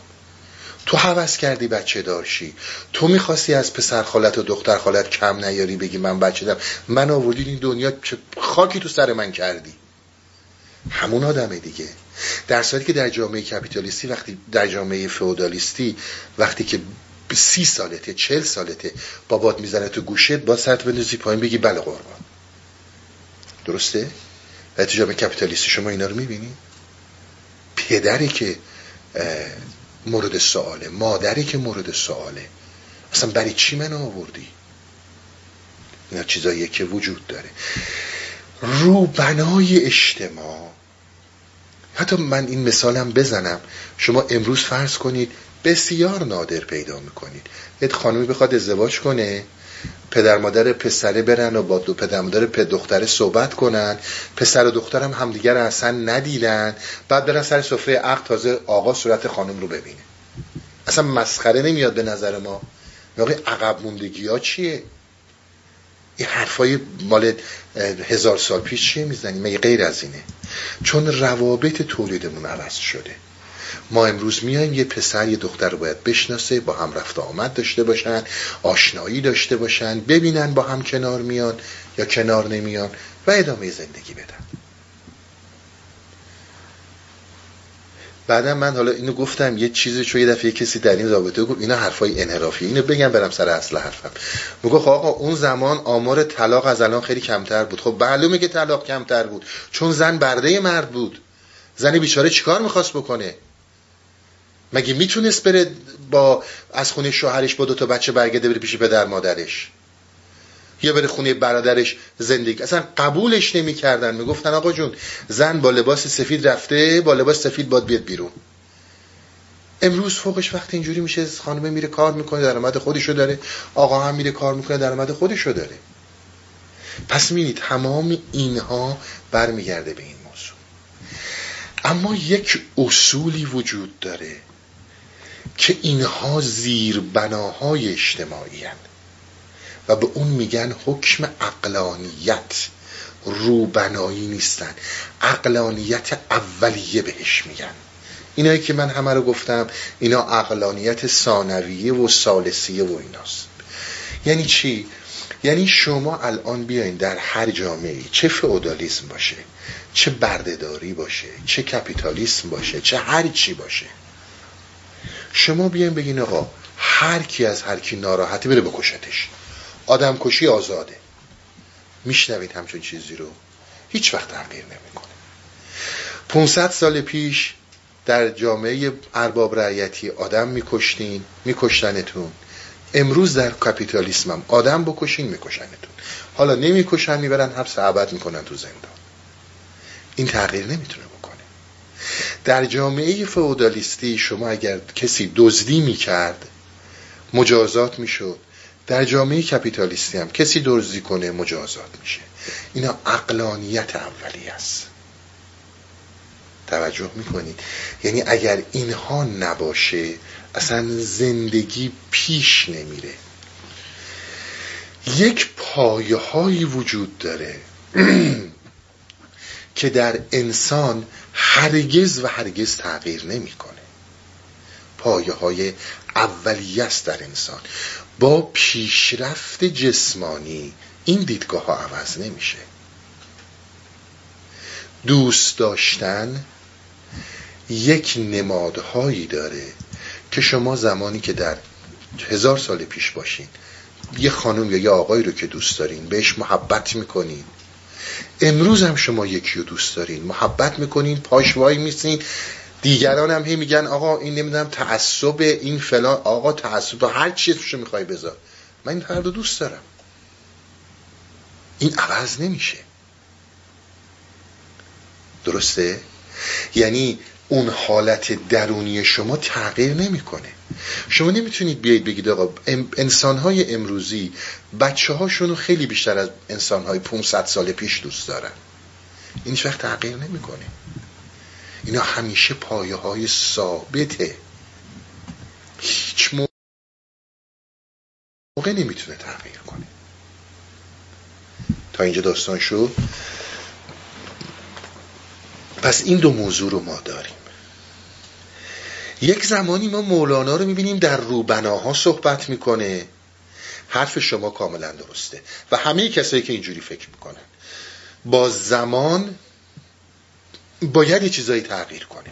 Speaker 3: تو حوض کردی بچه دارشی تو می‌خواستی از پسر خالت و دختر خالت کم نیاری بگی من بچه دارم. من آوردی این دنیا خاکی تو سر من کردی؟ همون آدمه دیگه. در صورتی که در جامعه کپیتالیستی وقتی در جامعه فئودالیستی وقتی که سی سالته چل سالته بابات می‌زنه تو گوشت با سرت بندازی پایین بگی بله قربان درسته؟ و تو جامعه کپیتالیستی شما اینا رو می‌بینی؟ پدری که مورد سواله مادری که مورد سواله اصلا برای چی من آوردی؟ اینا چیزاییه که وجود داره روبنای اجتماع حتی من این مثالم بزنم. شما امروز فرض کنید بسیار نادر پیدا می‌کنید. یه خانمی بخواد ازدواج کنه پدر مادر پسره برن و با دو پدر مادر دختره صحبت کنن. پسر و دخترم همدیگر اصلا ندیدن. بعد برن سر سفره عقد تازه آقا صورت خانم رو ببینه. اصلا مسخره نمیاد به نظر ما. موقع عقب موندگی ها چیه؟ این حرفای مال هزار سال پیش چیه می‌زنیم مگه غیر از اینه؟ چون روابط تولیدمون عوض شده. ما امروز میایم یه پسر یه دختر رو باید بشناسه با هم رفت آمد داشته باشن آشنایی داشته باشن ببینن با هم کنار میان یا کنار نمیان و ادامه زندگی بدن. بعدا من حالا اینو گفتم یه چیزی چون یه دفعه کسی در این رابطه گفت اینا حرفای انحرافی اینو بگم برم سر اصل حرفم. میگه خب آقا اون زمان آمار طلاق از الان خیلی کمتر بود. خب معلومه که طلاق کمتر بود. چون زن برده مرد بود. زن بیچاره چیکار می‌خواست بکنه؟ مگه می‌تونست بره با از خونه شوهرش با دو تا بچه برگرده بره پیش پدر مادرش؟ یا بره خونه برادرش زندگی اصلا قبولش نمی‌کردن. می‌گفتن آقا جون زن با لباس سفید رفته با لباس سفید باد بیاد بیرون. امروز فوقش وقتی اینجوری میشه خانم میره کار می‌کنه درآمد خودشو داره. آقا هم میره کار می‌کنه درآمد خودشو داره. پس می‌بینید تمام اینها برمیگرده به این موضوع. اما یک اصولی وجود داره که اینها زیر بناهای اجتماعی هن. و به اون میگن حکم اقلانیت روبنایی نیستن. اقلانیت اولیه بهش میگن. اینایی که من همه رو گفتم اینا اقلانیت ثانویه و سالسیه و ایناست. یعنی چی؟ یعنی شما الان بیاین در هر جامعه چه فئودالیسم باشه چه بردهداری باشه چه کپیتالیسم باشه چه هر چی باشه. شما بیاین بگین آقا هر کی از هر کی ناراحتی بره بکشتش. آدم کشی آزاده. میشنوید همچون چیزی رو. هیچ وقت تغییر نمی‌کنه. 500 سال پیش در جامعه ارباب رعیتی آدم میکشتین میکشتنتون. امروز در کپیتالیسم هم آدم بکشین میکشنتون. حالا نمی‌کشن می‌برن حبس ابد می‌کنن تو زندان. این تغییر نمی‌تونه بکنه. در جامعه فئودالیستی شما اگر کسی دزدی می‌کرد مجازات می‌شد. در جامعه کپیتالیستی هم کسی دزدی کنه مجازات میشه. اینا اقلانیت اولی است. توجه می‌کنید. یعنی اگر اینها نباشه اصلا زندگی پیش نمیره. یک پایه هایی وجود داره که در انسان هرگز و هرگز تغییر نمی‌کنه. پایه های اولیه است در انسان. با پیشرفت جسمانی این دیدگاه ها عوض نمیشه. دوست داشتن یک نمادهایی داره که شما زمانی که در هزار سال پیش باشین یه خانم یا یه آقایی رو که دوست دارین بهش محبت می‌کنین. امروز هم شما یکی رو دوست دارین محبت می‌کنین پاش وای میسین. دیگران هم هی میگن آقا این نمی‌دونم تعصب این فلان. آقا تعصب تو هر چیز رو می‌خوای بذار. من این فرد رو دوست دارم. این عوض نمیشه. درسته؟ یعنی اون حالت درونی شما تغییر نمی‌کنه. شما نمی‌تونید بیاید بگید آقا انسان های امروزی بچه هاشون خیلی بیشتر از انسان های 500 سال پیش دوست دارن. این وقت تغییر نمی‌کنه. اینا همیشه پایه های ثابته. هیچ موقع نمی‌تونه تغییر کنه. تا اینجا داستان شد. پس این دو موضوع رو ما داریم. یک زمانی ما مولانا رو می‌بینیم در روبناها صحبت می‌کنه. حرف شما کاملا درسته. و همه کسایی که اینجوری فکر می‌کنن. با زمان باید یه چیزایی تغییر کنه.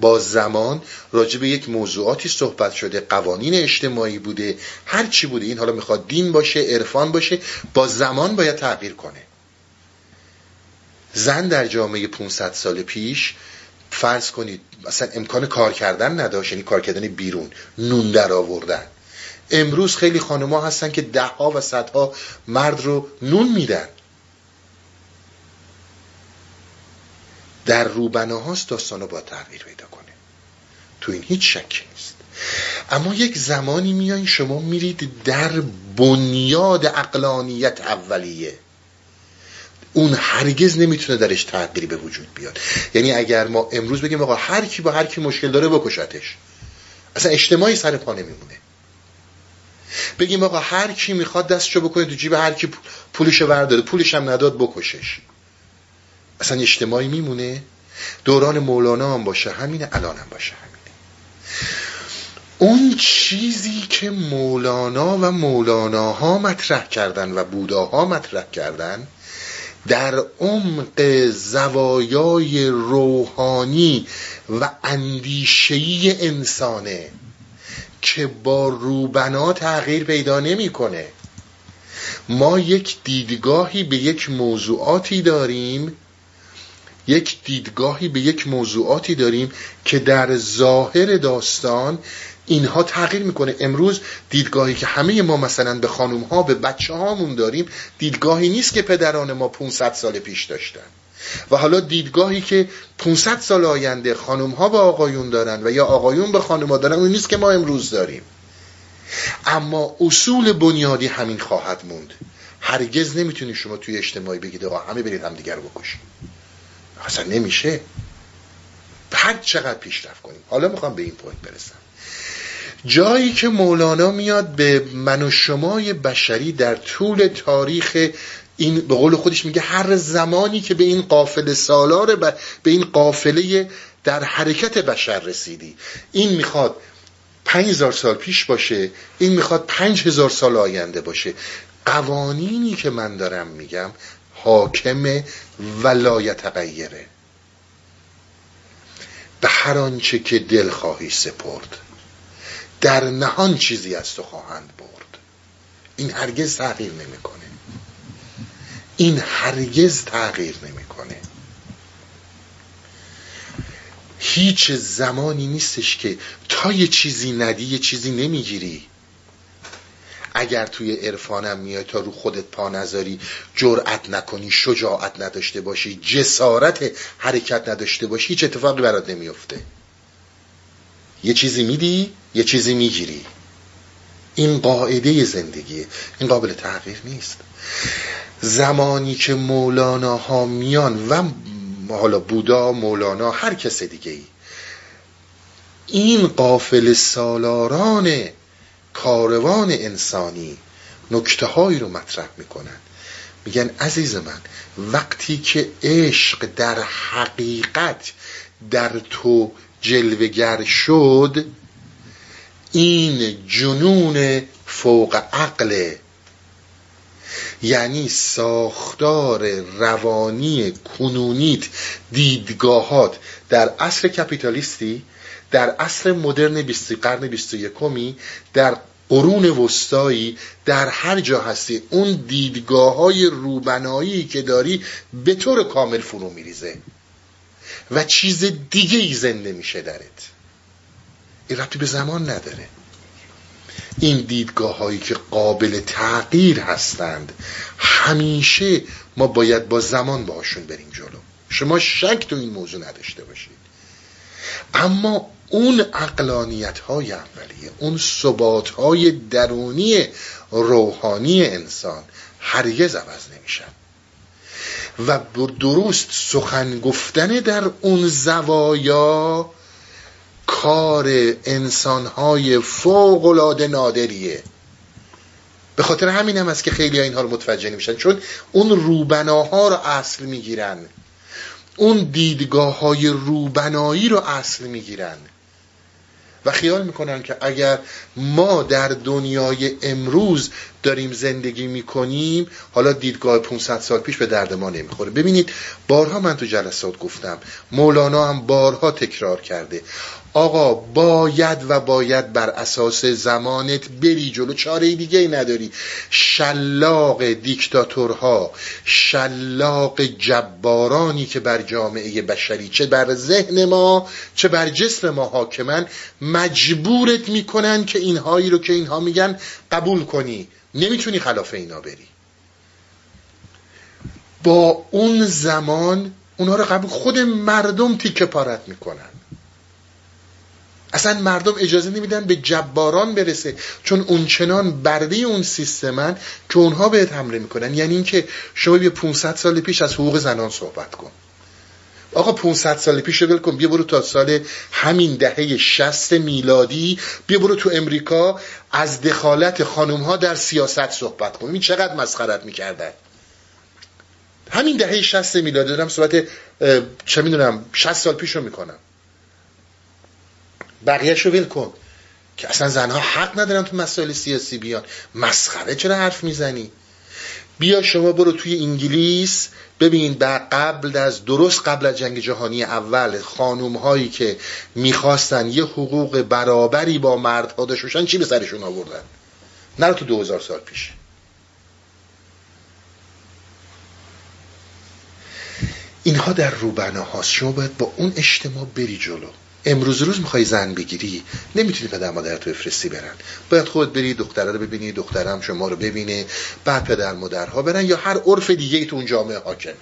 Speaker 3: با زمان راجع به یک موضوعاتی صحبت شده قوانین اجتماعی بوده هر چی بوده. این حالا می‌خواد دین باشه عرفان باشه با زمان باید تغییر کنه. زن در جامعه 500 سال پیش فرض کنید مثلا امکان کار کردن نداشت یعنی کار کردن بیرون نون در آوردن. امروز خیلی خانمها هستن که ده ها و صدها مرد رو نون میدن. در روبناهاست داستانو با تغییر پیدا کنه. تو این هیچ شکی نیست. اما یک زمانی میایین شما میرید در بنیاد اقلانیت اولیه. اون هرگز نمی‌تونه درش تغییری به وجود بیاد. یعنی اگر ما امروز بگیم آقا هر کی با هر کی مشکل داره بکشتش. اصلا اجتماعی سر پا نمیمونه. بگیم آقا هر کی می‌خواد دستشو بکنه تو جیب هر کی پولش ورداره پولش هم نداد بکشش. اصلا اجتماعی میمونه؟ دوران مولانا هم باشه همینه الان هم باشه همینه اون چیزی که مولانا و مولاناها مطرح کردن و بوداها مطرح کردن در عمق زوایای روحانی و اندیشهی انسانه که با روبنا تغییر پیدا نمی‌کنه. ما یک دیدگاهی به یک موضوعاتی داریم یک دیدگاهی به یک موضوعاتی داریم که در ظاهر داستان اینها تغییر می‌کنه. امروز دیدگاهی که همه ما مثلا به خانوم ها به بچه هامون داریم دیدگاهی نیست که پدران ما 500 سال پیش داشتن. و حالا دیدگاهی که 500 سال آینده خانوم ها به آقایون دارن و یا آقایون به خانوم ها دارن اون نیست که ما امروز داریم. اما اصول بنیادی همین خواهد موند. هرگز نمی‌تونی شما توی اجتماعی بگید آقا همه برید هم دیگر بکشید. اصلا نمیشه. هر چقدر پیشرفت کنیم. حالا می‌خوام به این پوینت برسم. جایی که مولانا میاد به من و شمای بشری در طول تاریخ این به قول خودش میگه هر زمانی که به این قافل سالار به این قافله در حرکت بشر رسیدی. این می‌خواد پنج هزار سال پیش باشه این می‌خواد پنج هزار سال آینده باشه. قوانینی که من دارم میگم حاکم ولایت غیره به هر آنچه که دل خواهی سپرد در نهان چیزی از تو خواهند برد. این هرگز تغییر نمی‌کنه. این هرگز تغییر نمی‌کنه. هیچ زمانی نیستش که تا یه چیزی ندی یه چیزی نمی‌گیری. اگر توی عرفانم میای تا رو خودت پا نذاری جرأت نکنی شجاعت نداشته باشی جسارت حرکت نداشته باشی هیچ اتفاقی برات نمیفته. یه چیزی میدی یه چیزی می‌گیری. این قاعده زندگیه. این قابل تغییر نیست. زمانی که مولانا ها میان و حالا بودا مولانا هر کس دیگه ای این قافل سالاران کاروان انسانی نکته هایی رو مطرح می‌کنن. میگن عزیز من وقتی که عشق در حقیقت در تو جلوگر شد این جنون فوق عقل یعنی ساختار روانی کنونیت دیدگاهات در اصل کپیتالیستی در اصل مدرن بیستی قرن بیست یکمی در قرون وسطایی در هر جا هستی اون دیدگاه های روبنایی که داری به طور کامل فرو میریزه و چیز دیگه ای زنده میشه درت. این ربطی به زمان نداره. این دیدگاه هایی که قابل تغییر هستند همیشه ما باید با زمان باشون بریم جلو. شما شک تو این موضوع نداشته باشید. اما اون اقلانیت های اولیه اون ثبات های درونی روحانی انسان هرگز عوض نمیشن. و درست سخن گفتن در اون زوایا کار انسانهای فوق العاده نادریه. به خاطر همین هم است که خیلی اینها رو متوجه نمیشن چون اون روبناها رو اصل می‌گیرن. اون دیدگاه های روبنایی رو اصل می‌گیرن. و خیال می‌کنن که اگر ما در دنیای امروز داریم زندگی می‌کنیم حالا دیدگاه 500 سال پیش به درد ما نمی‌خوره. ببینید بارها من تو جلسات گفتم مولانا هم بارها تکرار کرده. آقا باید و باید بر اساس زمانت بری جلو چاره دیگه ای نداری. شلاق دیکتاتورها شلاق جبارانی که بر جامعه بشری چه بر ذهن ما چه بر جسم ما حاکمن مجبورت می‌کنن که اینهایی رو که اینها میگن قبول کنی. نمی‌تونی خلاف اینا بری. با اون زمان اونها رو قبول خود مردم تیکه پارت می‌کنن. اصلا مردم اجازه نمیدن به جباران برسه چون اونچنان برده اون سیستمن که اونها بهت حمله می‌کنن. یعنی اینکه شما بیا 500 سال پیش از حقوق زنان صحبت کن. آقا 500 سال پیش رو کن بیا برو تا سال همین دهه 60 میلادی بیا برو تو امریکا از دخالت خانم ها در سیاست صحبت کن. این چقدر مسخرت می‌کردن. همین دهه 60 میلادی دارم صحبت چه می‌دونم 60 سال پیش رو می‌کنم. بقیهش رو ول کن. که اصلا زنها حق ندارن تو مسائل سیاسی بیان. مسخره چرا حرف می‌زنی؟ بیا شما برو توی انگلیس. ببین در قبل از درست قبل از جنگ جهانی اول خانوم هایی که می‌خواستن یه حقوق برابری با مردها داشته چی به سرشون آوردن؟ نه تو دو هزار سال پیش. اینها در روبنه هاست شما باید با اون اجتماع بری جلو. امروز روز می‌خوای زن بگیری نمی‌تونی پدر مادرت بفرستی برن. باید خود بری دختره رو ببینی دخترم شما رو ببینه بعد پدر مادرها برن یا هر عرف دیگه ای تو اون جامعه حاکمه.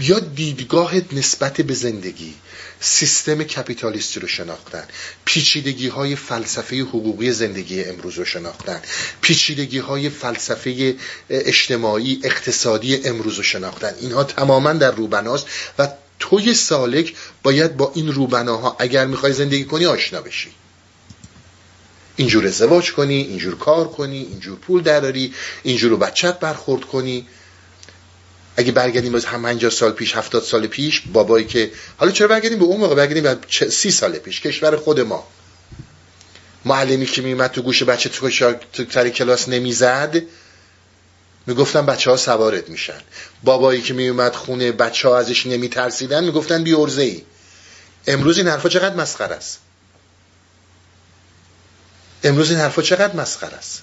Speaker 3: یا دیدگاهت نسبت به زندگی سیستم کپیتالیستی رو شناختن. پیچیدگی های فلسفه حقوقی زندگی امروز رو شناختن. پیچیدگی های فلسفه اجتماعی اقتصادی امروز رو شناختن. اینها تماما در روبناست و توی سالک باید با این روبناها اگر می‌خوای زندگی کنی آشنا بشی. اینجور ازدواج کنی اینجور کار کنی اینجور پول دراری اینجور رو بچت برخورد کنی. اگه برگردیم باز هم 50 سال پیش 70 سال پیش بابایی که حالا چرا برگردیم؟ به اون موقع برگردیم به 30 سال پیش کشور خود ما. معلمی که میومد تو گوش بچه تو سر کلاس نمی‌زد می‌گفتن بچه ها سوارت میشن. بابایی که میومد خونه بچه ها ازش نمیترسیدن می‌گفتن بی ارزه ای امروز این حرفا چقدر مسخره است؟ امروز این حرفا چقدر مسخره است؟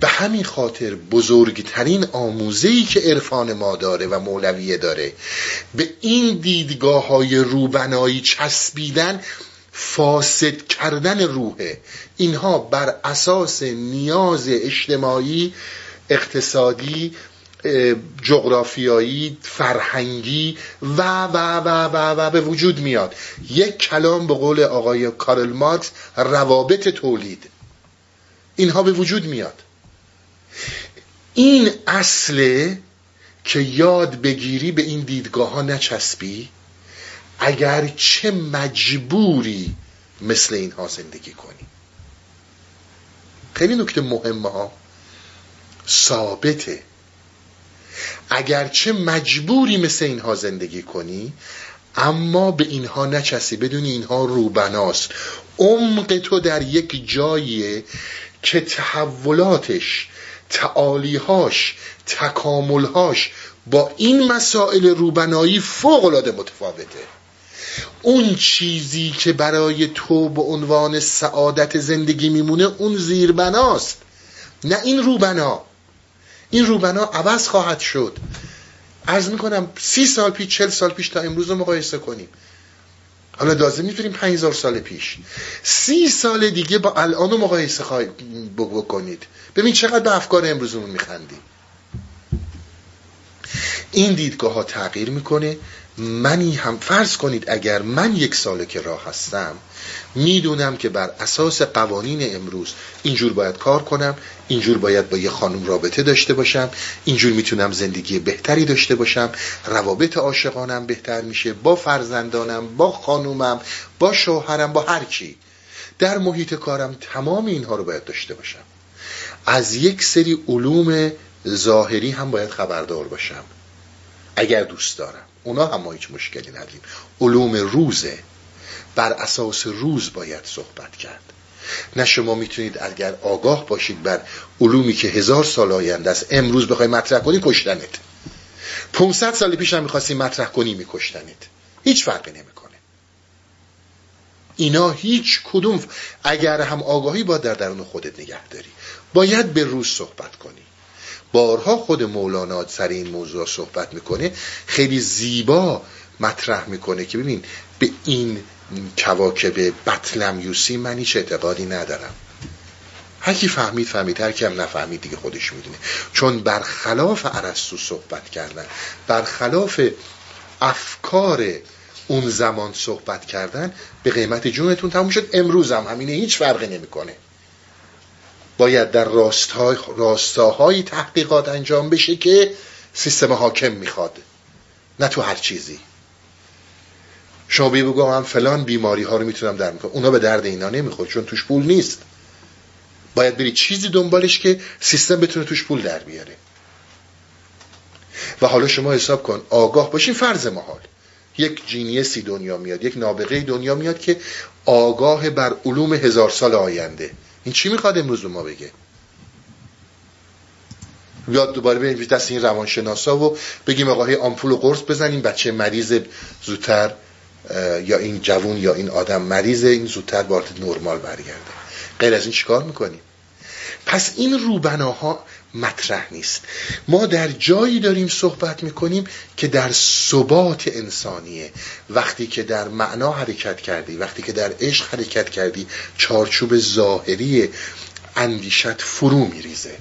Speaker 3: به همین خاطر بزرگترین آموزهی که عرفان ما داره و مولویه داره به این دیدگاه های روبنایی چسبیدن فاسد کردن روحه. اینها بر اساس نیاز اجتماعی اقتصادی جغرافیایی فرهنگی و و و و و به وجود میاد. یک کلام به قول آقای کارل مارکس روابط تولید. اینها به وجود میاد. این اصله که یاد بگیری به این دیدگاه ها نچسبی اگر چه مجبوری مثل اینها زندگی کنی. خیلی نکته مهمه ها. ثابته. اگرچه مجبوری مثل اینها زندگی کنی اما به اینها نچسی بدونی اینها روبناست. عمق تو در یک جاییه که تحولاتش تعالیهاش تکاملهاش با این مسائل روبنایی فوق متفاوته. اون چیزی که برای تو به عنوان سعادت زندگی میمونه اون زیربناست. نه این روبنا. این روبنا عوض خواهد شد. عرض می‌کنم سی سال پیش چل سال پیش تا امروز رو مقایسه کنیم. حالا لازم می‌تونیم پنج سال پیش. سی سال دیگه با الان رو مقایسه بکنید. ببین چقدر به افکار امروزمون میخندیم. این دیدگاه ها تغییر می‌کنه. منی هم فرض کنید اگر من یک ساله که راه هستم می‌دونم که بر اساس قوانین امروز اینجور باید کار کنم. اینجور باید با یه خانم رابطه داشته باشم اینجور می‌تونم زندگی بهتری داشته باشم روابط عاشقانم بهتر میشه با فرزندانم با خانومم با شوهرم با هر کی در محیط کارم تمام اینها رو باید داشته باشم. از یک سری علوم ظاهری هم باید خبردار باشم. اگر دوست دارم. اونا هم ما هیچ مشکلی نداریم. علوم روزه. بر اساس روز باید صحبت کرد. نه شما می‌تونید اگر آگاه باشید بر علومی که هزار سال آینده است امروز بخوای مطرح کنی کشتنت. 500 سال پیش هم می‌خواستی مطرح کنی میکشتنت. هیچ فرقی نمی‌کنه. اینا هیچ کدوم اگر هم آگاهی با در درون خودت نگه داری. باید به روز صحبت کنی. بارها خود مولانا سر این موضوع صحبت می‌کنه. خیلی زیبا مطرح می‌کنه که ببین به این کواکب بطلمیوسی من هیچ اعتقادی ندارم. هرکی فهمید فهمید. هر هم نفهمید دیگه خودش می‌دونه. چون برخلاف عرستو صحبت کردن برخلاف افکار اون زمان صحبت کردن به قیمت جونتون تموم شد. امروز هم همینه هیچ فرقی نمی‌کنه. باید در راستای راستاهای تحقیقات انجام بشه که سیستم حاکم می‌خواد. نه تو هر چیزی. شما بی بگو من فلان بیماری ها رو می‌تونم در می‌کنم. اونا به درد اینا نمی‌خورد چون توش پول نیست. باید بری چیزی دنبالش که سیستم بتونه توش پول در بیاره. و حالا شما حساب کن آگاه باشین فرض محال یک جینیسی دنیا میاد یک نابغه دنیا میاد که آگاه بر علوم هزار سال آینده. این چی می‌خواد امروز ما بگه؟ یاد دوباره بریم دست این روانشناسا و بگیم آقای آمپول و قرص بزنیم بچه مریض زودتر یا این جوون یا این آدم مریض این زودتر وارد نرمال برگرده. غیر از این چیکار می‌کنیم پس این روبناها مطرح نیست. ما در جایی داریم صحبت می‌کنیم که در ثبات انسانیه. وقتی که در معنا حرکت کردی وقتی که در عشق حرکت کردی چارچوب ظاهری اندیشت فرو میریزه.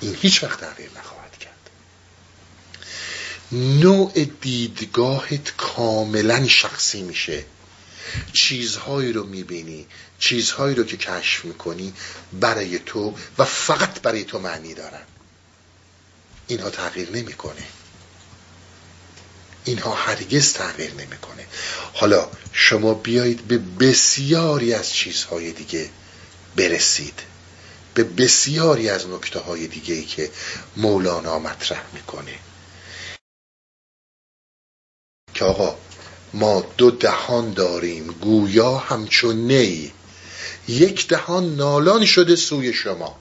Speaker 3: این هیچ وقت تغییر نخواهد نوع دیدگاهت کاملا شخصی میشه. چیزهایی رو می‌بینی چیزهایی رو که کشف می‌کنی برای تو و فقط برای تو معنی دارن. اینها تغییر نمی‌کنه. اینها هرگز تغییر نمی‌کنه. حالا شما بیایید به بسیاری از چیزهای دیگه برسید. به بسیاری از نکته های دیگه ای که مولانا مطرح می‌کنه. که آقا ما دو دهان داریم گویا همچون نی. یک دهان نالان شده سوی شما.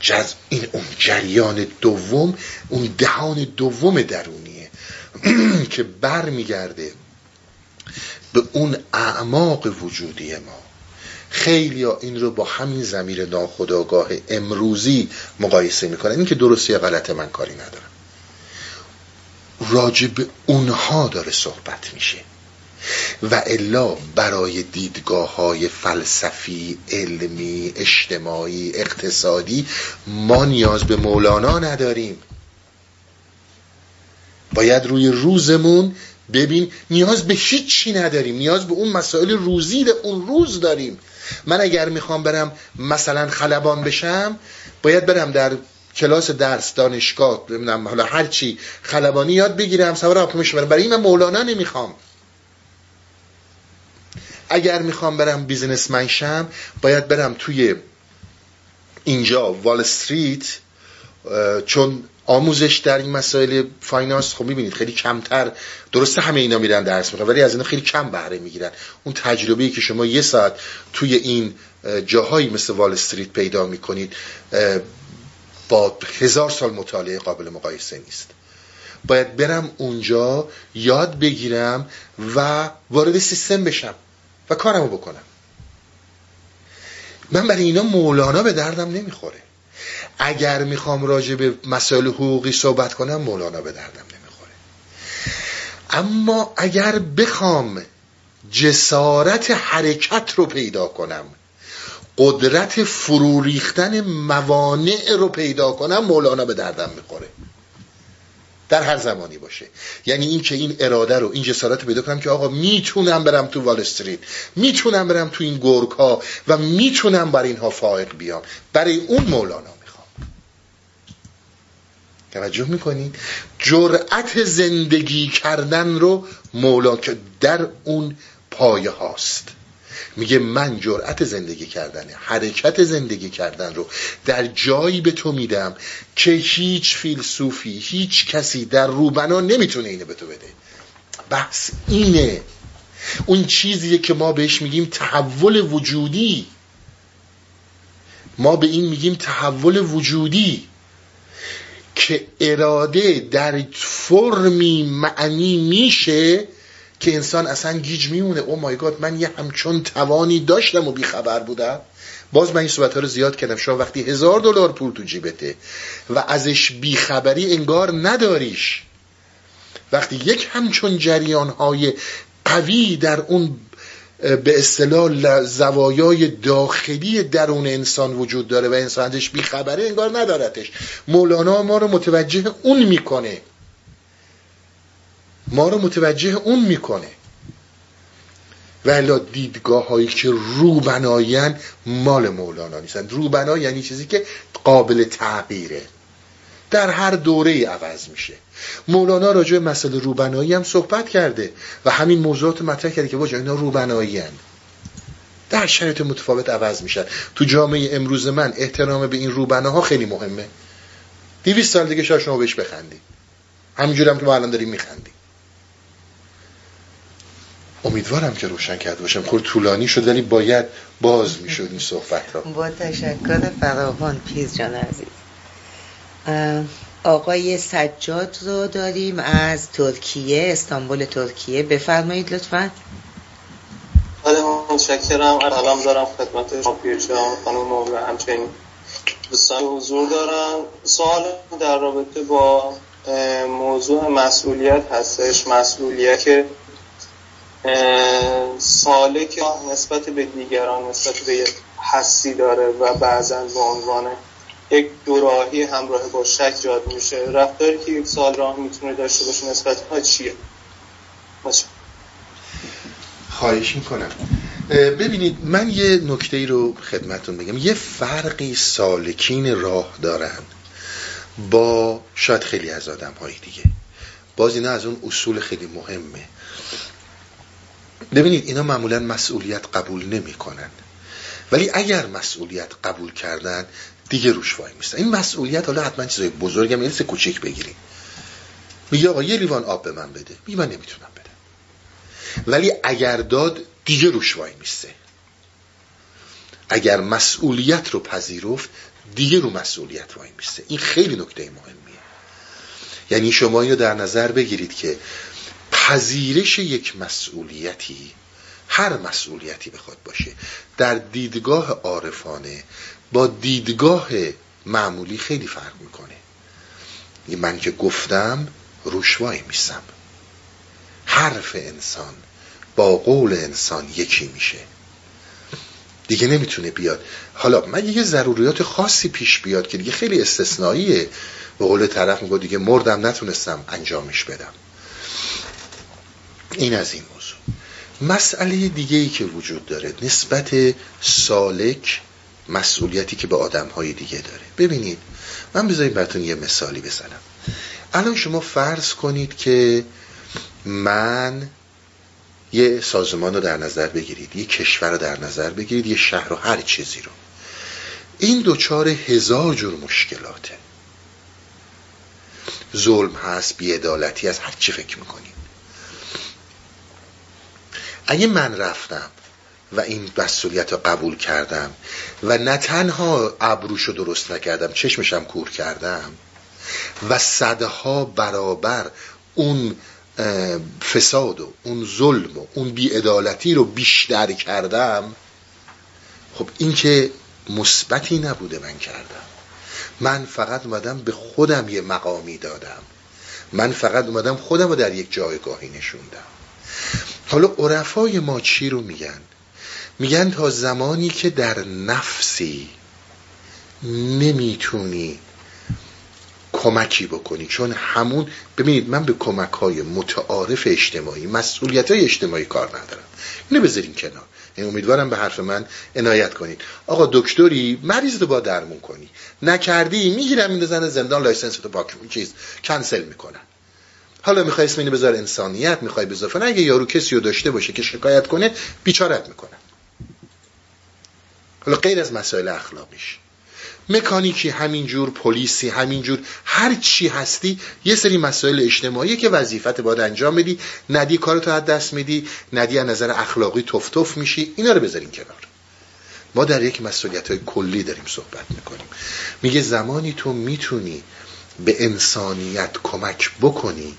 Speaker 3: جز این اون جریان دوم اون دهان دوم درونیه. که بر میگرده به اون اعماق وجودی ما. خیلی ها این رو با همین زمیر ناخداگاه امروزی مقایسه می‌کنن. این که درستی غلط من کاری ندارم. راجب اونها داره صحبت میشه. و الا برای دیدگاه های فلسفی علمی اجتماعی اقتصادی ما نیاز به مولانا نداریم. باید روی روزمون ببین نیاز به هیچی نداریم. نیاز به اون مسائل روزی اون روز داریم. من اگر می‌خوام برم مثلا خلبان بشم باید برم در کلاس درس دانشگاه ببینم حالا هر چی خلبانی یاد بگیرم سوار هواپیما برم برای این من مولانا نمی‌خوام. اگر می‌خوام برم businessman شم باید برم توی اینجا Wall Street چون آموزش در این مسائل finance خب می‌بینید خیلی کمتر. درسته همه اینا میرن درس می‌خوان ولی از اینا خیلی کم بهره می‌گیرن. اون تجربه که شما یه ساعت توی این جاهایی مثل وال استریت پیدا می‌کنید با هزار سال مطالعه قابل مقایسه نیست. باید برم اونجا یاد بگیرم و وارد سیستم بشم و کارمو بکنم. من برای اینا مولانا به دردم نمی‌خوره. اگر می‌خوام راجع به مسائل حقوقی صحبت کنم مولانا به دردم نمی‌خوره. اما اگر بخوام جسارت حرکت رو پیدا کنم قدرت فرو ریختن موانع رو پیدا کنم مولانا به دردم می‌خوره. در هر زمانی باشه. یعنی این که این اراده رو این جسارت رو پیدا کنم که آقا می‌تونم برم تو وال استریت می‌تونم برم تو این گرگ و می‌تونم بر اینها فائق بیام. برای اون مولانا می‌خوام. توجه می‌کنید؟ جرأت زندگی کردن رو مولا که در اون پایه هاست. میگه من جرأت زندگی کردن حرکت زندگی کردن رو در جایی به تو میدم که هیچ فیلسوفی هیچ کسی در روبنا نمی‌تونه اینو به تو بده. بحث اینه. اون چیزیه که ما بهش میگیم تحول وجودی. ما به این میگیم تحول وجودی که اراده در فرمی معنی میشه که انسان اصلا گیج میمونه. او مای گاد من یه همچون توانی داشتم و بیخبر بودم. باز من این صحبت ها رو زیاد کردم. شما وقتی هزار دلار پول تو جیبته و ازش بیخبری انگار نداریش وقتی یک همچون جریان های قوی در اون به اصطلاح زوایای داخلی درون انسان وجود داره و انسان ازش بیخبره انگار ندارتش. مولانا ما رو متوجه اون می‌کنه. ما رو متوجه اون می‌کنه. ولی دیدگاه هایی که روبناین مال مولانا نیستن. روبنا یعنی چیزی که قابل تغییره در هر دوره عوض میشه. مولانا راجع به مسئله روبنایی هم صحبت کرده و همین موضوعات مطرح کرده که واجه اینا روبنایی هن. در شرایط متفاوت عوض میشن تو جامعه امروز من احترام به این روبناها خیلی مهمه. دیویست سال دیگه شاید شما بهش بخندی. همینجور هم که ما الان داریم میخندیم. امیدوارم که روشن کرده باشم. خود طولانی شد ولی باید باز می‌شد این صحبت ها
Speaker 1: با تشکر فراوان پیز جان عزیز. آقای سجاد رو داریم از ترکیه استانبول ترکیه. بفرمایید لطفا.
Speaker 6: بله متشکرم. سلام دارم خدمت شما پیرجان خانم و همچنین دوستان حضور دارم. سوال در رابطه با موضوع مسئولیت هستش. مسئولیت که سالک نسبت به دیگران نسبت به حسی داره و بعضا به عنوان یک دوراهی همراه با شک جاد میشه. رفتاری که یک سال راه می‌تونه داشته باشه نسبت ها چیه؟
Speaker 3: خواهش می‌کنم. ببینید من یه نکته ای رو خدمتون بگم. یه فرقی سالکین راه دارن با شاید خیلی از آدم های دیگه. باز اینا از اون اصول خیلی مهمه. ببینید اینا معمولا مسئولیت قبول نمی‌کنن. ولی اگر مسئولیت قبول کردن دیگه روش وای میستن این مسئولیت حالا حتما چیزای بزرگم یه کوچیک بگیریم. میگه آقا یه لیوان آب به من بده. میگه من نمی‌تونم بدم. ولی اگر داد دیگه روش وای میسته. اگر مسئولیت رو پذیرفت دیگه رو مسئولیت وای میسته. این خیلی نکته مهمیه. یعنی شما اینو در نظر بگیرید که پذیرش یک مسئولیتی هر مسئولیتی بخواد باشه در دیدگاه عارفانه با دیدگاه معمولی خیلی فرق می‌کنه. من که گفتم روشوایی میسم. حرف انسان با قول انسان یکی میشه. دیگه نمی‌تونه بیاد. حالا من یه ضروریات خاصی پیش بیاد که دیگه خیلی استثنائیه. به قول طرف میگه دیگه مردم نتونستم انجامش بدم. این از این موضوع. مسئله دیگه ای که وجود داره نسبت سالک مسئولیتی که به آدم های دیگه داره. ببینید من بذاریم براتون یه مثالی بزنم. الان شما فرض کنید که من یه سازمان رو در نظر بگیرید یه کشور رو در نظر بگیرید یه شهر و هر چیزی رو. این دوچار هزار جور مشکلاته. ظلم هست بیعدالتی از هر چی فکر می‌کنیم اگه من رفتم و این مسئولیت رو قبول کردم و نه تنها ابروشو درست نکردم چشمشم کور کردم و صدها برابر اون فساد و اون ظلم و اون بیعدالتی رو بیشتر کردم خب این که مثبتی نبوده من کردم. من فقط اومدم به خودم یه مقامی دادم. من فقط اومدم خودم رو در یک جایگاهی نشوندم. حالا عرفای ما چی رو میگن؟ میگن تا زمانی که در نفسی نمی‌تونی کمکی بکنی. چون همون ببینید من به کمک های متعارف اجتماعی مسئولیت های اجتماعی کار ندارم. اینو بذارین کنار. این امیدوارم به حرف من عنایت کنید. آقا دکتری مریض رو با درمون کنی. نکردی می‌گیرم میندازن زندان license تو پاک چیز کنسل می‌کنن حالا می‌خوای اسم اینو بذار انسانیت می‌خوای بذار اگه یارو کسی رو داشته باشه که شکایت کنه بیچارت می‌کنن حالا غیر از مسائل اخلاقیش. مکانیکی همینجور پلیسی همینجور هر چی هستی یه سری مسائل اجتماعی که وظیفت باید انجام بدی. ندی کارتو از دست میدی ندی از نظر اخلاقی تفتف میشی. اینا رو بذارین کنار. ما در یک مسئولیت های کلی داریم صحبت می‌کنیم. میگه زمانی تو می‌تونی به انسانیت کمک بکنی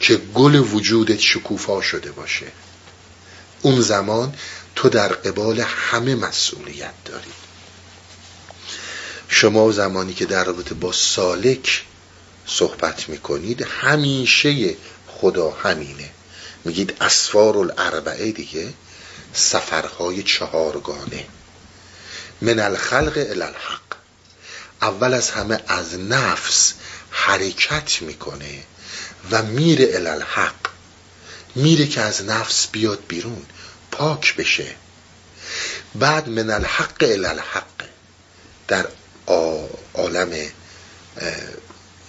Speaker 3: که گل وجودت شکوفا شده باشه. اون زمان تو در قبال همه مسئولیت داری. شما زمانی که در رابطه با سالک صحبت می‌کنید همیشه خدا همینه. میگید اسفار الاربعه دیگه سفرهای چهارگانه. من الخلق الالحق اول از همه از نفس حرکت می‌کنه. و میره الالحق میره که از نفس بیاد بیرون. پاک بشه. بعد من الحق الالحق در عالم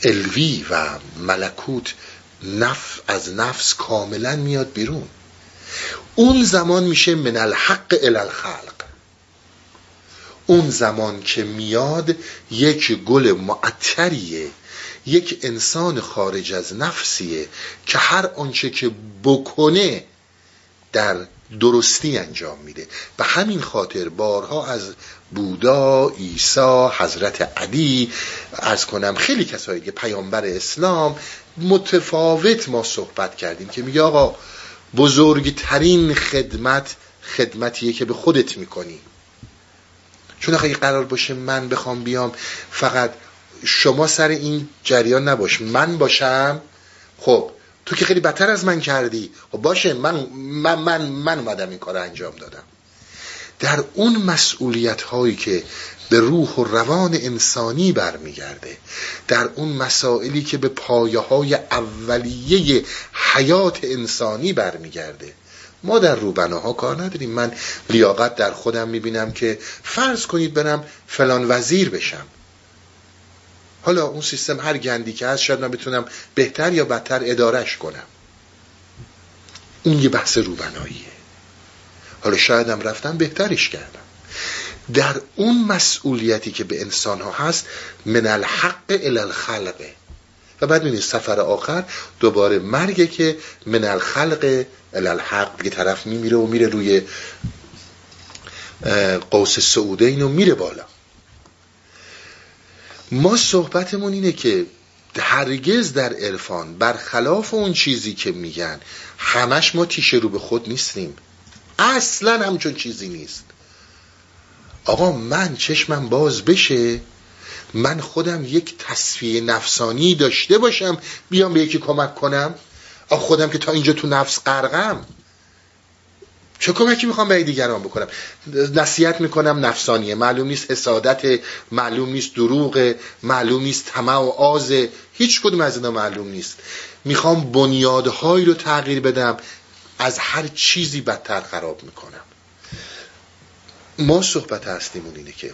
Speaker 3: الوی و ملکوت نف از نفس کاملا میاد بیرون. اون زمان میشه من الحق الالخلق اون زمان که میاد یک گل معطریه. یک انسان خارج از نفسیه که هر آنچه که بکنه در درستی انجام میده. به همین خاطر بارها از بودا، عیسی، حضرت علی از کنم خیلی کسایی که پیامبر اسلام متفاوت ما صحبت کردیم که میگه آقا بزرگترین خدمت خدمتیه که به خودت می‌کنی. چون اگه قرار باشه من بخوام بیام فقط شما سر این جریان نباش. من باشم. خب تو که خیلی بدتر از من کردی. خب باشه من من من, من اومدم این کار انجام دادم. در اون مسئولیت هایی که به روح و روان انسانی برمیگرده در اون مسائلی که به پایه های اولیه حیات انسانی برمیگرده ما در روبناها کار نداریم. من لیاقت در خودم می‌بینم که فرض کنید برم فلان وزیر بشم. حالا اون سیستم هر گندی که هست شاید من بتونم بهتر یا بدتر ادارش کنم. اون یه بحث روبناییه. حالا شایدم رفتم بهترش کردم. در اون مسئولیتی که به انسان ها هست من الحق الى الخلقه و بعد می‌بینید سفر آخر دوباره مرگه که من الخلق الالحق دیگه طرف میمیره و میره روی قوس سعودین و میره بالا. ما صحبتمون اینه که هرگز در عرفان برخلاف اون چیزی که میگن همش ما تیشه رو به خود نیستیم. اصلا همچون چیزی نیست. آقا من چشمم باز بشه من خودم یک تصفیه نفسانی داشته باشم بیام به یکی کمک کنم؟ آخ خودم که تا اینجا تو نفس غرقم چه کمکی می‌خوام به دیگران بکنم؟ نصیحت می‌کنم نفسانیه. معلوم نیست حسادت معلوم نیست دروغ معلوم نیست طمع و آز. هیچ کدوم از اینا معلوم نیست. می‌خوام بنیادهایی رو تغییر بدم از هر چیزی بدتر خراب می‌کنم. ما صحبت هستیمون اینه که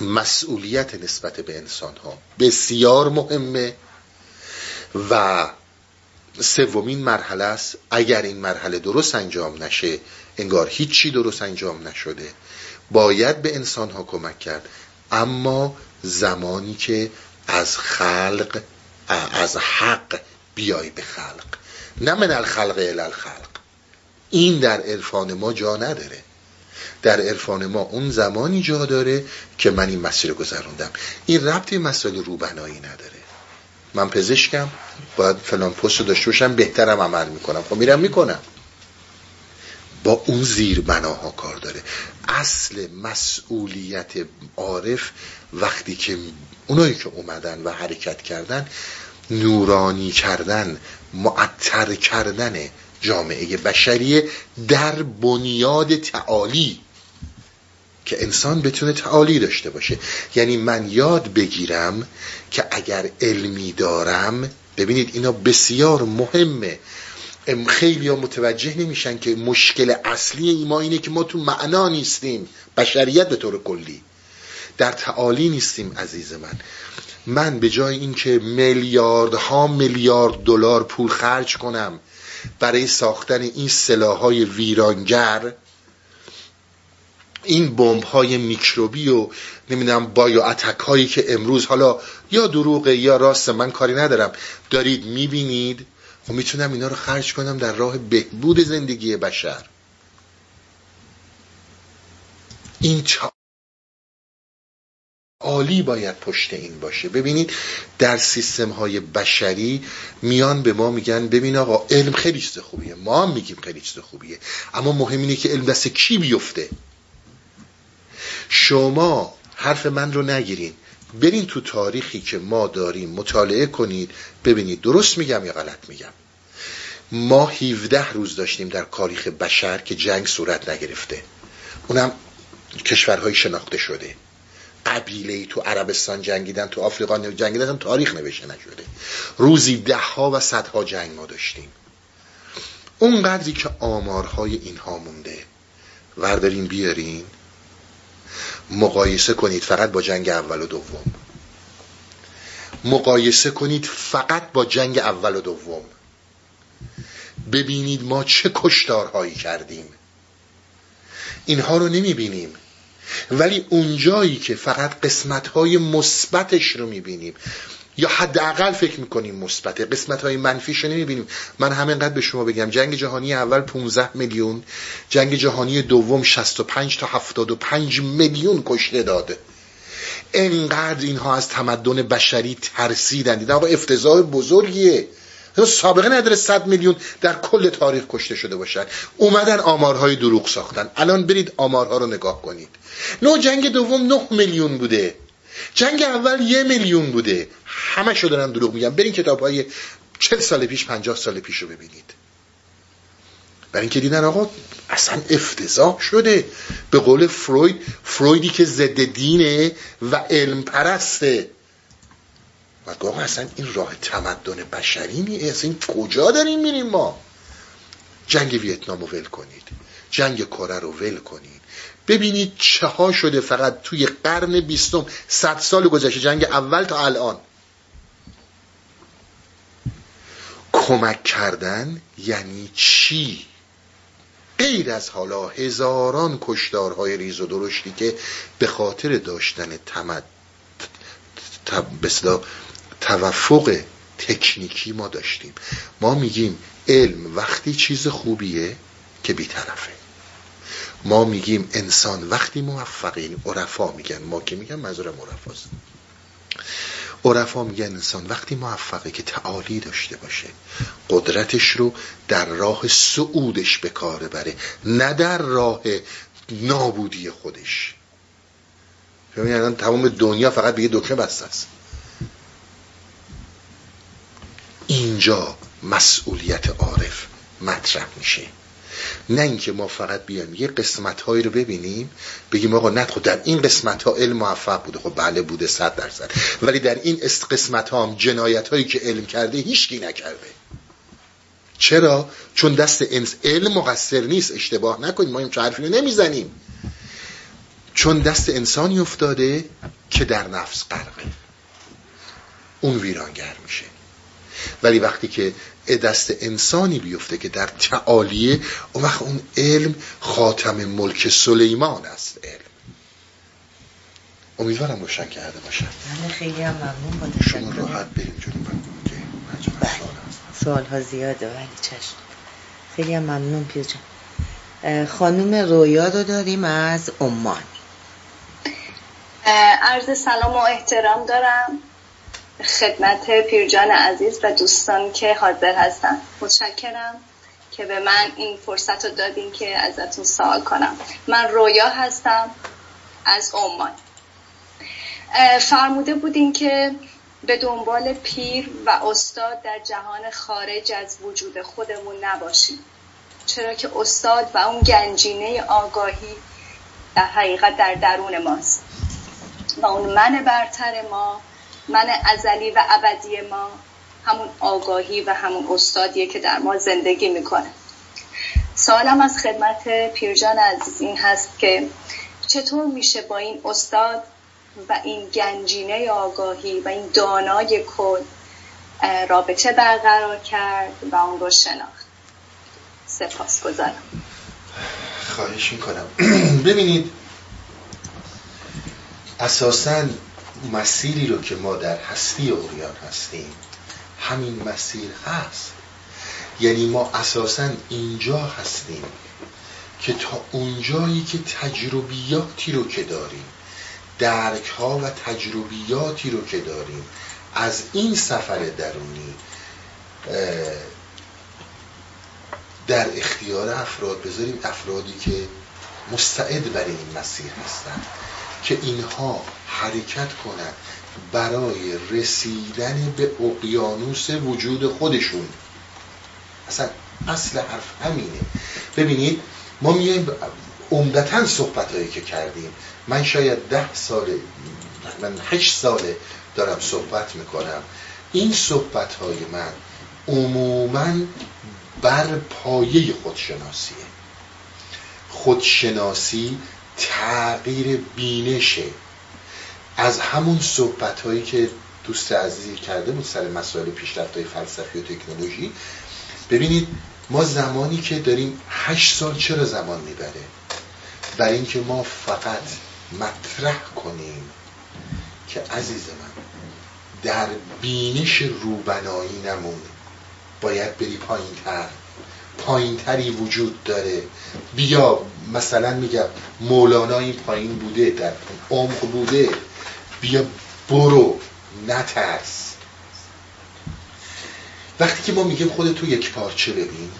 Speaker 3: مسئولیت نسبت به انسان ها بسیار مهمه و سومین مرحله است. اگر این مرحله درست انجام نشه انگار هیچی درست انجام نشده باید به انسان ها کمک کرد. اما زمانی که از خلق از حق بیای به خلق. نه من الخلق الالخلق این در عرفان ما جا نداره. در عرفان ما اون زمانی جا داره که من این مسیر گذروندم. این ربطی مسئله روبنایی نداره. من پزشکم باید فلان پست رو داشته باشم بهترم عمل می‌کنم. خب میرم می‌کنم. با اون زیر بناها کار داره. اصل مسئولیت عارف وقتی که اونایی که اومدن و حرکت کردن نورانی کردن معطر کردن جامعه بشریه در بنیاد تعالی. که انسان بتونه تعالی داشته باشه. یعنی من یاد بگیرم که اگر علمی دارم ببینید اینا بسیار مهمه. خیلی ها متوجه نمیشن که مشکل اصلی ما اینه که ما تو معنا نیستیم. بشریت به طور کلی. در تعالی نیستیم عزیز من. من به جای اینکه میلیاردها میلیارد دلار پول خرج کنم برای ساختن این سلاحهای ویرانگر این بمب های میکروبی و نمی‌دونم بایو اتک هایی که امروز حالا یا دروغه یا راست من کاری ندارم. دارید می‌بینید؟ و خب می‌تونم اینا رو خرج کنم در راه بهبود زندگی بشر. این عالی باید پشت این باشه. ببینید در سیستم های بشری میان به ما میگن ببین آقا علم خیلی چیز خوبیه. ما هم میگیم خیلی چیز خوبیه. اما مهم اینه که علم دست کی بیفته؟ شما حرف من رو نگیرین. برین تو تاریخی که ما داریم مطالعه کنید ببینید. درست میگم یا غلط میگم؟ ما 17 روز داشتیم در تاریخ بشر که جنگ صورت نگرفته. اونم کشورهای شناخته شده. قبیله ای تو عربستان جنگیدن تو آفریقا جنگیدن تاریخ نوشته نشده. روزی ده ها و صدها جنگ ما داشتیم. اون قدری که آمارهای اینها مونده. وردارین بیارین. مقایسه کنید فقط با جنگ اول و دوم. مقایسه کنید فقط با جنگ اول و دوم. ببینید ما چه کشتارهایی کردیم. اینها رو نمی‌بینیم. ولی اونجایی که فقط قسمتهای مثبتش رو می‌بینیم. یا حداقل فکر می‌کنیم مثبت قسمت های منفیش رو نمی‌بینیم. من همینقدر به شما بگم. جنگ جهانی اول 15 میلیون جنگ جهانی دوم 65 تا 75 میلیون کشته داده. انقدر اینها از تمدن بشری ترسیدن دیدن آقا افتضاح بزرگیه. سابقه نداره صد میلیون در کل تاریخ کشته شده باشن. اومدن آمارهای دروغ ساختن. الان برید آمارها رو نگاه کنید. نو جنگ دوم نه میلیون بوده. جنگ اول یه میلیون بوده. همه شو دارن دروغ میگن. برین کتاب های چل سال پیش پنجاه سال پیش رو ببینید. برای اینکه دیدن آقا اصلا افتضاح شده. به قول فروید فرویدی که ضد دینه و علم پرسته. و آقا اصلا این راه تمدن بشری نیست. این کجا داریم میریم ما؟ جنگ ویتنام رو ول کنید. جنگ کره رو ول کنید. ببینید چه ها شده فقط توی قرن بیستم صد سال گذشته جنگ اول تا الان. کمک کردن یعنی چی؟ غیر از حالا هزاران کشدارهای ریز و درشتی که به خاطر داشتن تمد توفق تکنیکی ما داشتیم. ما میگیم علم وقتی چیز خوبیه که بیطرفه. ما میگیم انسان وقتی موفقین عرفا میگن. ما که میگن منظورم عرفاست. عرفا میگن انسان وقتی موفقه که تعالی داشته باشه قدرتش رو در راه سعودش به کار بره نه در راه نابودی خودش. یعنی تمام دنیا فقط به یه دکمه بسته است. اینجا مسئولیت عارف مطرح میشه. نه اینکه ما فقط بیایم یه قسمت هایی رو ببینیم بگیم آقا نه خب در این قسمت ها علم موفق بوده. خب بله بوده صد درصد. ولی در این قسمت ها هم جنایت هایی که علم کرده هیچکی نکرده. چرا؟ چون دست انس علم مقصر نیست. اشتباه نکنید ما این حرفی رو نمی‌زنیم. چون دست انسانی افتاده که در نفس غرقه. اون ویرانگر میشه. ولی وقتی که دست انسانی بیفته که در تعالیه اون وقت اون علم خاتم ملک سلیمان است علم. امیدوارم روشن کرده باشم.
Speaker 1: بله خیلی هم ممنون با
Speaker 3: شما راحت بریم جلو
Speaker 1: بله. سوال ها زیاده ولی چشم. خیلی هم ممنون پیر جان. خانوم رویا رو داریم از عمان.
Speaker 7: عرض سلام و احترام دارم. خدمت پیرجان عزیز و دوستان که حاضر هستن. متشکرم که به من این فرصت رو دادین که ازتون سوال کنم. من رویا هستم از عمان. فرموده بودین که به دنبال پیر و استاد در جهان خارج از وجود خودمون نباشیم. چرا که استاد و اون گنجینه آگاهی در حقیقت در درون ماست. و اون من برتر ما من ازلی و ابدی ما همون آگاهی و همون استادیه که در ما زندگی می‌کنه. سوالم از خدمت پیرجان عزیز این هست که چطور میشه با این استاد و این گنجینه آگاهی و این دانای کل رابطه برقرار کرد و اون رو شناخت؟ سپاس گذارم
Speaker 3: خواهش می‌کنم. ببینید اساساً مسیری رو که ما در هستی اوریان هستیم همین مسیر هست. یعنی ما اساسا اینجا هستیم که تا اونجایی که تجربیاتی رو که داریم درک ها و تجربیاتی رو که داریم از این سفر درونی در اختیار افراد بذاریم افرادی که مستعد برای این مسیر هستن. که اینها حرکت کنند برای رسیدن به اقیانوس وجود خودشون. اصلا اصل حرف همینه. ببینید ما میایم عمدتا صحبت هایی که کردیم. من شاید ده ساله من هشت ساله دارم صحبت می‌کنم. این صحبت های من عموما بر پایه خودشناسیه. خودشناسی تغییر بینشه. از همون صحبت هایی که دوست عزیزی کرده بود سر مسائل پیشرفت های فلسفی و تکنولوژی ببینید ما زمانی که داریم هشت سال چرا زمان می‌بره؟ برای اینکه ما فقط مطرح کنیم که عزیز من در بینش روبنایی نمون. باید بری پایین تر پایین تری وجود داره. بیا مثلا میگم مولانا این پایین بوده در عمق بوده. بیا برو نترس. وقتی که ما میگیم خودتو تو یک پارچه ببین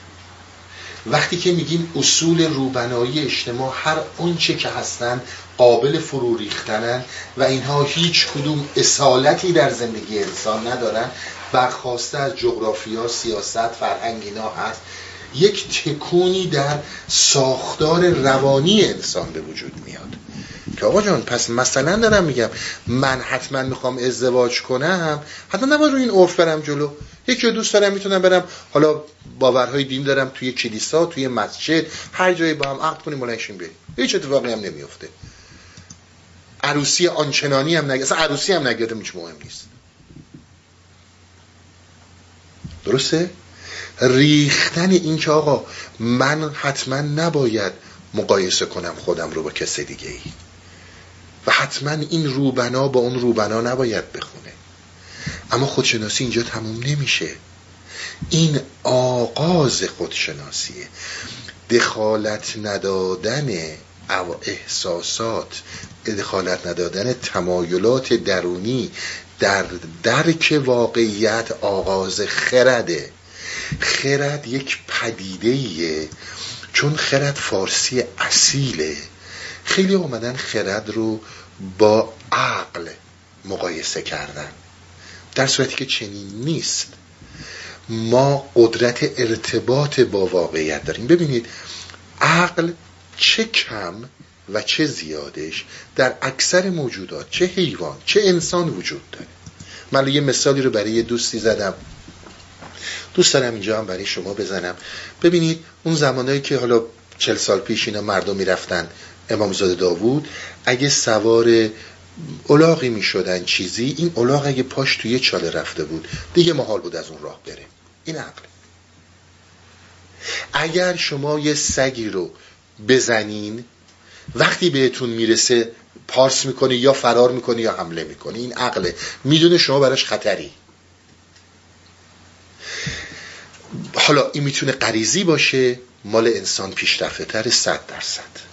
Speaker 3: وقتی که میگیم اصول روبنایی اجتماع هر اونچه که هستن قابل فرو ریختنن و اینها هیچ کدوم اصالتی در زندگی انسان ندارن برخواسته از جغرافیا سیاست فرهنگ اینا هست. یک تکونی در ساختار روانی انسان به وجود میاد. که آقا جان پس مثلا دارم میگم من حتما می‌خوام ازدواج کنم حتما نباید رو این عرف برم جلو. یکی دوست دارم می‌تونم برم. حالا باورهای دین دارم توی کلیسا توی مسجد هر جایی با هم عقد کنیم ملنشیم بریم. هیچ اتفاقی هم نمیفته عروسی آنچنانی هم نگه اصلا عروسی هم نگه مهم نیست. درسته؟ ریختن این که آقا من حتما نباید مقایسه کنم خودم رو با کس دیگه ای و حتما این روبنا با اون روبنا نباید بخونه. اما خودشناسی اینجا تموم نمیشه. این آغاز خودشناسیه. دخالت ندادن احساسات دخالت ندادن تمایلات درونی در درک واقعیت آغاز خرده. خرد یک پدیده چون خرد فارسی اصیله. خیلی اومدن خرد رو با عقل مقایسه کردن. در صورتی که چنین نیست. ما قدرت ارتباط با واقعیت داریم. ببینید عقل چه کم و چه زیادش در اکثر موجودات چه حیوان چه انسان وجود داره. من یه مثالی رو برای یه دوستی زدم. دوست دارم اینجا هم برای شما بزنم. ببینید اون زمانایی که حالا چل سال پیش اینا مردم می‌رفتن امامزاده داوود اگه سوار اولاغی می شدن چیزی این اولاغ اگه پاش توی چاله رفته بود دیگه محال بود از اون راه بره. این عقل. اگر شما یه سگی رو بزنین وقتی بهتون می‌رسه پارس می‌کنه یا فرار می‌کنه یا حمله می‌کنه این عقله. می‌دونه شما براش خطری. حالا این می‌تونه قریزی باشه مال انسان پیشرفته تر صد درصد.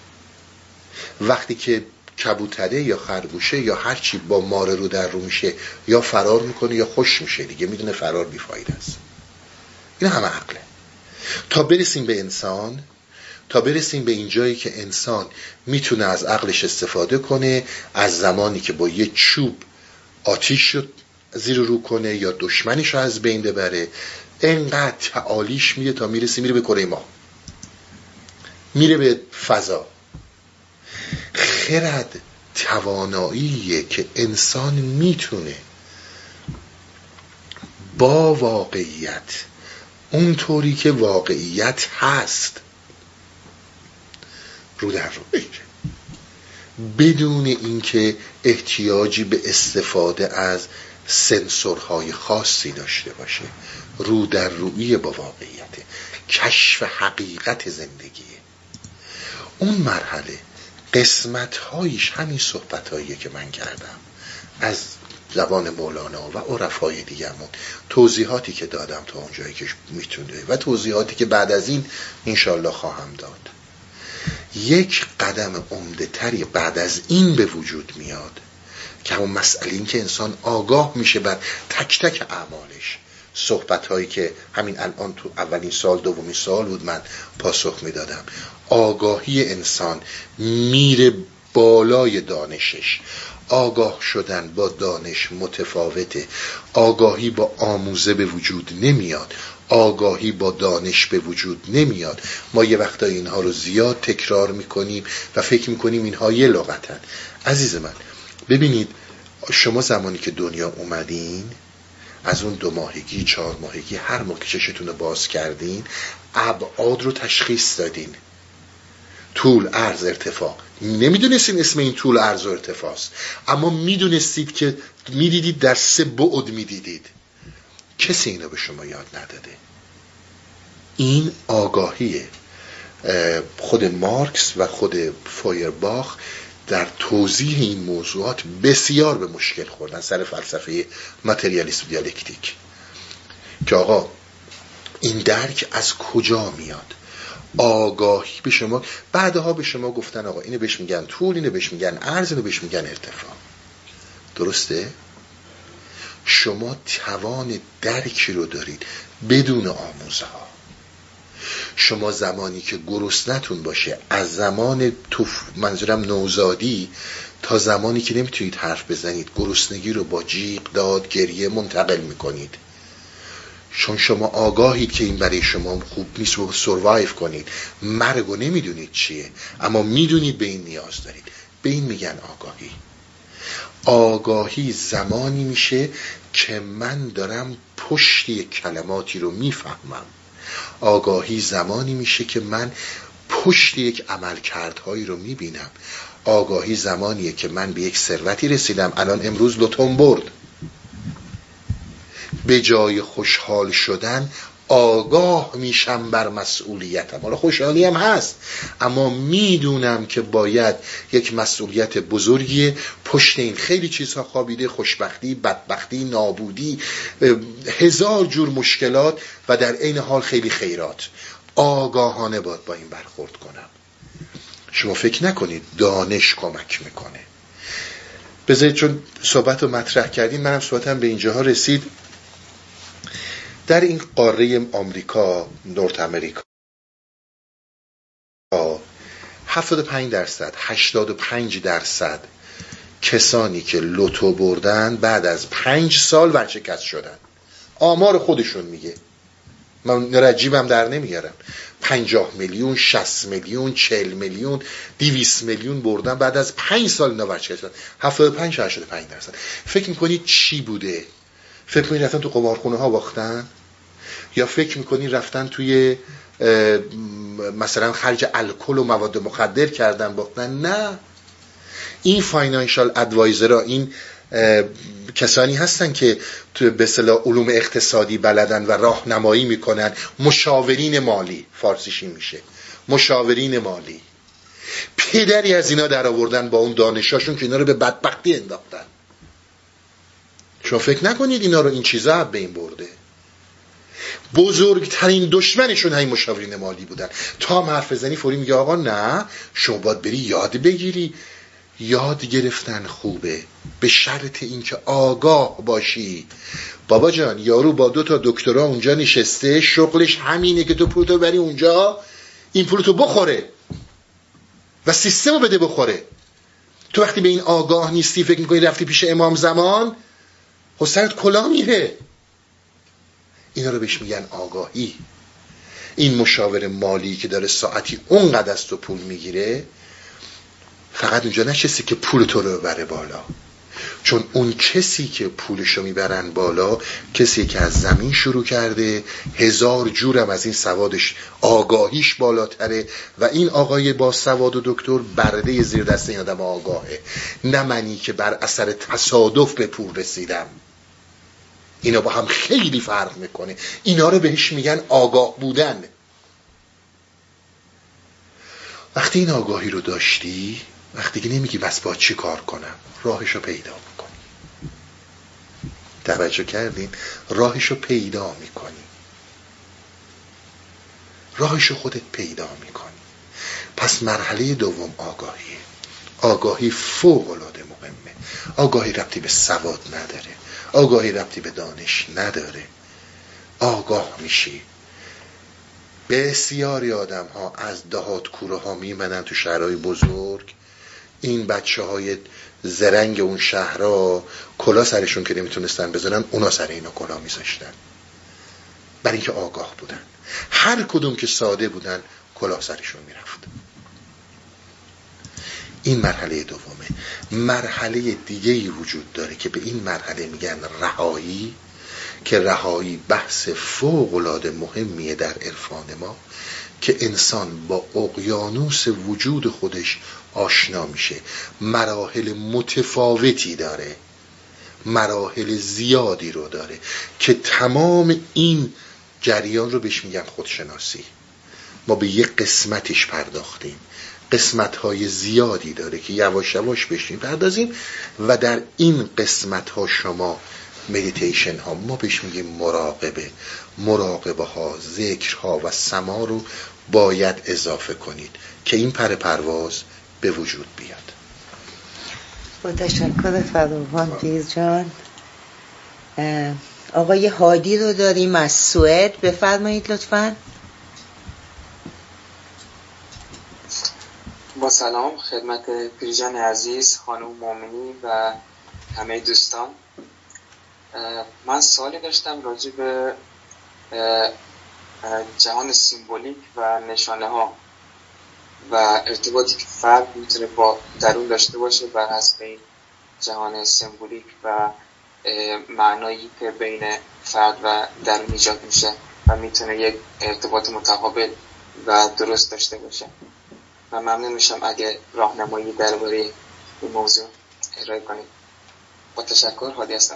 Speaker 3: وقتی که کبوتره یا خرگوشه یا هرچی با ماره رو در رو میشه یا فرار می‌کنه یا خوش میشه دیگه می‌دونه فرار بیفاید است. این همه عقله. تا برسیم به انسان تا برسیم به این جایی که انسان می‌تونه از عقلش استفاده کنه از زمانی که با یه چوب آتیش رو زیر رو کنه یا دشمنش رو از بین ببره انقدر تعالیش میره تا می‌رسه میره به کره ما میره به فضا. خرد تواناییه که انسان می‌تونه با واقعیت اونطوری که واقعیت هست رو در رو بگیره. بدون اینکه احتیاجی به استفاده از سنسورهای خاصی داشته باشه. رو در روی با واقعیت کشف حقیقت زندگیه اون مرحله قسمت هایش همین صحبت که من کردم. از زبان مولانا و عرفای دیگرمون توضیحاتی که دادم تا اونجایی که می‌تونه و توضیحاتی که بعد از این انشالله خواهم داد. یک قدم عمده تری بعد از این به وجود میاد که همون مسئله این که انسان آگاه میشه بر تک تک اعمالش. صحبت هایی که همین الان تو اولین سال دومین سال بود من پاسخ می‌دادم. آگاهی انسان میره بالای دانشش. آگاه شدن با دانش متفاوته. آگاهی با آموزه به وجود نمیاد. آگاهی با دانش به وجود نمیاد. ما یه وقتا اینها رو زیاد تکرار می‌کنیم و فکر می‌کنیم اینها یه لغتن. عزیز من ببینید شما زمانی که دنیا اومدین از اون دو ماهگی چهار ماهگی هر موقع چشتون رو باز کردین ابعاد رو تشخیص دادین. طول عرض ارتفاع. نمی‌دونستین اسم این طول عرض و ارتفاع است اما می‌دونستید که می‌دیدید در سه بعد می‌دیدید. کسی اینو به شما یاد نداده. این آگاهیه. خود مارکس و خود فایرباخ در توضیح این موضوعات بسیار به مشکل خوردن سر فلسفه ماتریالیسم دیالکتیک. که آقا این درک از کجا میاد؟ آگاهی به شما بعدها به شما گفتن آقا اینو بهش میگن طول اینو بهش میگن عرض اینو بهش میگن ارتفاع. درسته؟ شما توان درکی رو دارید بدون آموزه ها شما زمانی که گرسنتون باشه از زمان توف منظورم نوزادی تا زمانی که نمی‌تونید حرف بزنید گرسنگی رو با جیغ داد گریه منتقل می‌کنید. چون شما آگاهید که این برای شما خوب نیست و سروایف کنید. مرگ و نمی‌دونید چیه اما می‌دونید به این نیاز دارید. به این میگن آگاهی. آگاهی زمانی میشه که من دارم پشت کلماتی رو می‌فهمم. آگاهی زمانی میشه که من پشت یک عملکردهایی رو می‌بینم. آگاهی زمانیه که من به یک ثروتی رسیدم. الان امروز لطم برد. به جای خوشحال شدن آگاه میشم بر مسئولیتم. حالا خوشحالی هم هست اما می‌دونم که باید یک مسئولیت بزرگی پشت این خیلی چیزها خوابیده خوشبختی بدبختی نابودی هزار جور مشکلات و در عین حال خیلی خیرات. آگاهانه باید با این برخورد کنم. شما فکر نکنید دانش کمک می‌کنه. بذارید چون صحبت رو مطرح کردیم منم صحبتم به اینجاها رسید. در این قاره آمریکا نورت امریکا 75 درصد 85 درصد کسانی که لوتو بردن بعد از پنج سال ورشکست شدن. آمار خودشون میگه. من رجیبم در نمیارم. پنجاه میلیون شست میلیون چل میلیون دیویس میلیون بردن بعد از پنج سال اینا ورشکست شدن. هفتاد پنج هشتاد پنج درصد. فکر می‌کنید چی بوده؟ فکر می‌کنید رفتن تو قمارخونه ها باختن؟ یا فکر می‌کنی رفتن توی مثلا خرج الکل و مواد مخدر کردن باختن؟ نه. این فاینانشال ادوایزرها این کسانی هستن که تو به علوم اقتصادی بلدن و راهنمایی می‌کنن. مشاورین مالی. فارسیشی میشه. مشاورین مالی. پدری از اینا در آوردن با اون دانشاشون که اینا رو به بدبختی انداختن. شما فکر نکنید اینا رو این چیزا به این برده؟ بزرگترین دشمنشون همین مشاورین مالی بودن. تا حرف بزنی فوری میگه آقا نه شما باید بری یاد بگیری. یاد گرفتن خوبه. به شرط اینکه آگاه باشی. بابا جان یارو با دو تا دکترا اونجا نشسته شغلش همینه که تو پولتو بری اونجا این پولتو بخوره و سیستم رو بده بخوره. تو وقتی به این آگاه نیستی فکر می‌کنی رفتی پیش امام زمان حسنت کلا میره. اینا رو بهش میگن آگاهی. این مشاور مالی که داره ساعتی اونقدر از تو پول می‌گیره فقط اونجا نشسته که پول تو رو ببره بالا. چون اون کسی که پولش رو می‌برن بالا کسی که از زمین شروع کرده هزار جورم از این سوادش آگاهیش بالاتره و این آقای با سواد و دکتر برده زیر دست این آدم آگاهه. نه منی که بر اثر تصادف به پول رسیدم. اینا با هم خیلی فرق می‌کنه. اینا رو بهش میگن آگاه بودن. وقتی این آگاهی رو داشتی وقتی که نمیگی بس با چی کار کنم راهش رو پیدا می‌کنی. توجه کردین؟ راهش رو پیدا می‌کنی. راهش رو خودت پیدا می‌کنی. پس مرحله دوم آگاهیه. آگاهی فوق العاده مهمه. آگاهی ربطی به سواد نداره. آگاهی ربطی به دانش نداره. آگاه میشی. بسیاری آدم ها از دهات کوره ها میمنن تو شهرهای بزرگ. این بچه های زرنگ اون شهرها کلا سرشون که نمی‌تونستن بزنن اونا سر اینا کلا میذاشتن. برای اینکه آگاه بودن. هر کدوم که ساده بودن کلا سرشون می‌رفت. این مرحله دومه. مرحله دیگه ای وجود داره که به این مرحله میگن رهایی که رهایی بحث فوق العاده مهمیه در عرفان ما که انسان با اقیانوس وجود خودش آشنا میشه. مراحل متفاوتی داره. مراحل زیادی رو داره که تمام این جریان رو بهش میگن خودشناسی. ما به یک قسمتش پرداختیم. قسمت های زیادی داره که یواش یواش بهش می‌پردازیم و در این قسمت ها شما مدیتیشن ها ما بهش میگیم مراقبه. مراقبه ها ذکر ها و سما رو باید اضافه کنید که این پر پرواز به وجود بیاد.
Speaker 1: با تشکر فراوان پیز جان. آقای هادی رو داریم از سوئد. بفرمایید لطفا.
Speaker 8: با سلام خدمت پیرجان عزیز خانم مومنی و همه دوستان. من سوالی داشتم راجع به جهان سیمبولیک و نشانه ها و ارتباطی که فرد می‌تونه با درون داشته باشه بر حسب این جهان سیمبولیک و معنایی که بین فرد و درون ایجاد میشه و می‌تونه یک ارتباط متقابل و درست داشته باشه. و ممنون میشم اگه راهنمایی درباره این موضوع ارائه کنید. با تشکر حادی هستم.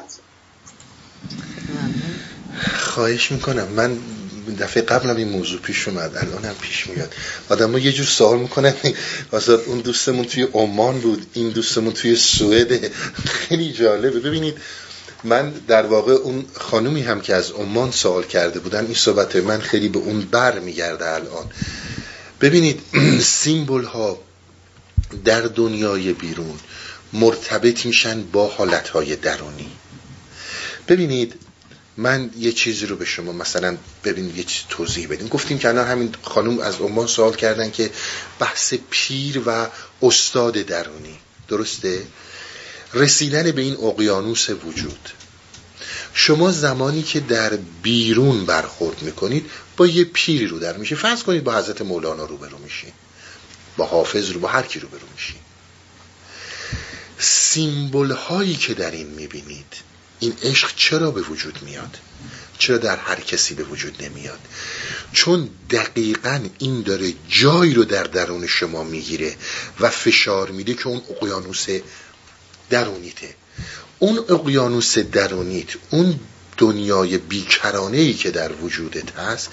Speaker 3: خواهش می‌کنم. من دفعه قبلم این موضوع پیش اومد الان هم پیش میاد. آدم یه جور سوال می‌کنن. واسه اون دوستمون توی عمان بود این دوستمون توی سوئد. خیلی جالبه. ببینید من در واقع اون خانومی هم که از عمان سوال کرده بودن این صحبت من خیلی به اون بر میگرده الان. ببینید سیمبل ها در دنیای بیرون مرتبط میشن با حالت های درونی. ببینید من یه چیزی رو به شما مثلا ببینید یه چیز توضیح بدیم گفتیم که الان همین خانم از عمان سوال کردن که بحث پیر و استاد درونی. درسته؟ رسیدن به این اقیانوس وجود. شما زمانی که در بیرون برخورد می‌کنید با یه پیری رو در میشه فرض کنید با حضرت مولانا روبرو میشین با حافظ رو با هر کی روبرو میشین سیمبل هایی که در این می‌بینید این عشق چرا به وجود میاد؟ چرا در هر کسی به وجود نمیاد؟ چون دقیقا این داره جایی رو در درون شما می‌گیره و فشار میده که اون اقیانوس درونیته. اون اقیانوس درونیت اون دنیای بیکرانه ای که در وجودت هست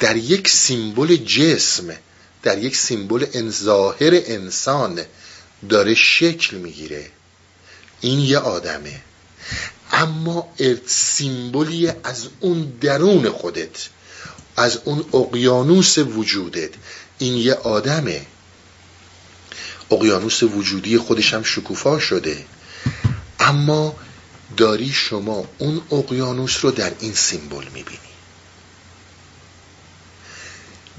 Speaker 3: در یک سیمبل جسم در یک سیمبل انظاهر انسان داره شکل می‌گیره. این یه آدمه. اما سیمبولی از اون درون خودت از اون اقیانوس وجودت این یه آدمه. اقیانوس وجودی خودش هم شکوفا شده. اما داری شما اون اقیانوس رو در این سیمبل می‌بینی.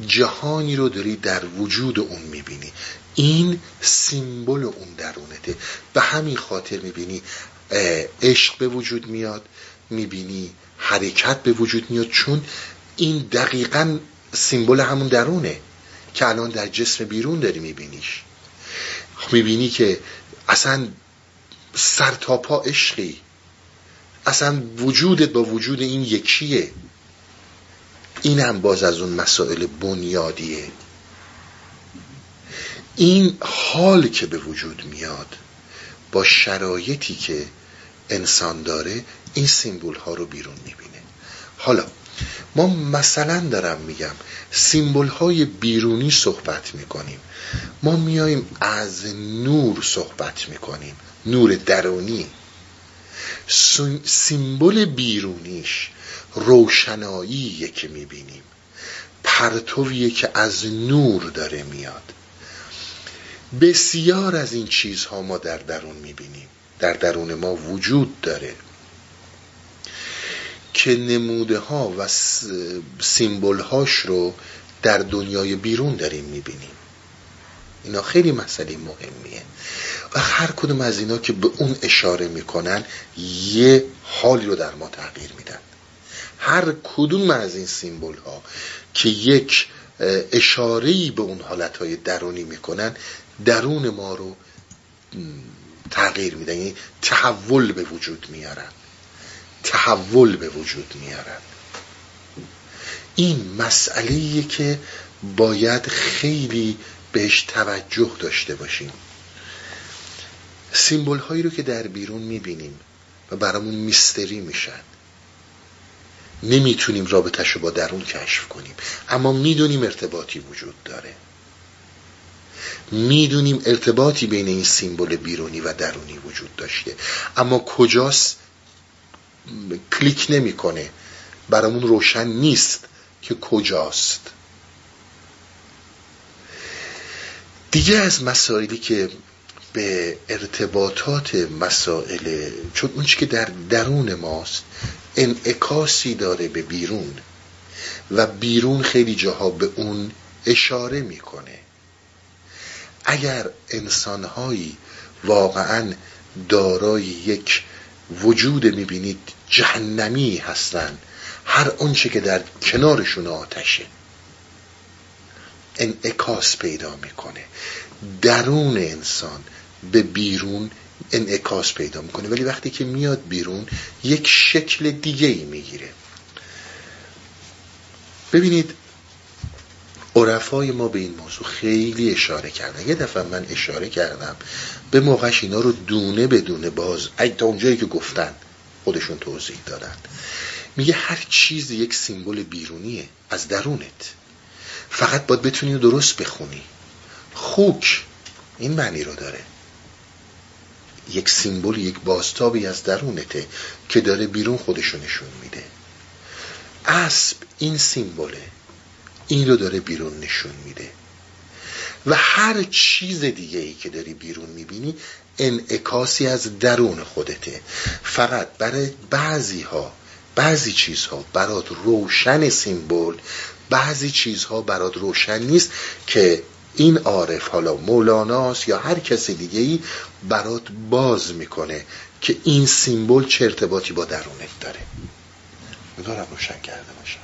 Speaker 3: جهانی رو داری در وجود اون می‌بینی. این سیمبل اون درونته. به همین خاطر می‌بینی عشق به وجود میاد می‌بینی حرکت به وجود میاد چون این دقیقا سیمبل همون درونه که الان در جسم بیرون داری میبینیش. می‌بینی که اصلا سر تا پا عشقی. اصلا وجودت با وجود این یکیه. این هم باز از اون مسائل بنیادیه. این حال که به وجود میاد با شرایطی که انسان داره این سیمبول ها رو بیرون می‌بینه. حالا ما مثلا دارم میگم سیمبول های بیرونی صحبت می‌کنیم. ما میاییم از نور صحبت می‌کنیم. نور درونی. سیمبل بیرونیش روشناییه که می‌بینیم. پرتویه که از نور داره میاد. بسیار از این چیزها ما در درون می‌بینیم. در درون ما وجود داره. که نموده ها و سیمبل هاش رو در دنیای بیرون داریم می‌بینیم. اینا خیلی مسئله مهمیه. و هر کدوم از اینا که به اون اشاره می‌کنن یه حالی رو در ما تغییر میدن. هر کدوم از این سیمبل ها که یک اشاره به اون حالت های درونی می‌کنن درون ما رو تغییر میدن. یعنی تحول به وجود میارن. تحول به وجود میارن. این مسئله که باید خیلی بهش توجه داشته باشیم. سیمبل هایی رو که در بیرون می‌بینیم و برامون میستری میشن. نمی‌تونیم رابطش رو با درون کشف کنیم. اما می‌دونیم ارتباطی وجود داره. می‌دونیم ارتباطی بین این سیمبل بیرونی و درونی وجود داشته. اما کجاست؟ کلیک نمی‌کنه. برامون روشن نیست که کجاست. دیگه از مسائلی که به ارتباطات مسائل چون اون که در درون ماست انعکاسی داره به بیرون. و بیرون خیلی جاها به اون اشاره می‌کنه. اگر انسانهایی واقعا دارای یک وجود می‌بینید جهنمی هستن هر اونچه که در کنارشون آتشه انعکاس پیدا می‌کنه. درون انسان به بیرون انعکاس پیدا می‌کنه. ولی وقتی که میاد بیرون یک شکل دیگه ای می‌گیره. ببینید عرفای ما به این موضوع خیلی اشاره کردن. یه دفعه من اشاره کردم. به موقعش اینا رو دونه به دونه باز. تا اونجایی که گفتن خودشون توضیح دادن. میگه هر چیز یک سیمبل بیرونیه. از درونت. فقط باید بتونی درست بخونی. خوک. این معنی رو داره. یک سیمبل یک باستابی از درونته که داره بیرون خودشو نشون میده. اسب این سیمبله این رو داره بیرون نشون میده. و هر چیز دیگه ای که داری بیرون می‌بینی انعکاسی از درون خودته. فقط برای بعضی ها بعضی چیزها برات روشن سیمبل بعضی چیزها برات روشن نیست که این عارف حالا مولاناست یا هر کسی دیگه ای برات باز می‌کنه که این سیمبل چه ارتباطی با درونت داره. دارم روشن کرده باشم.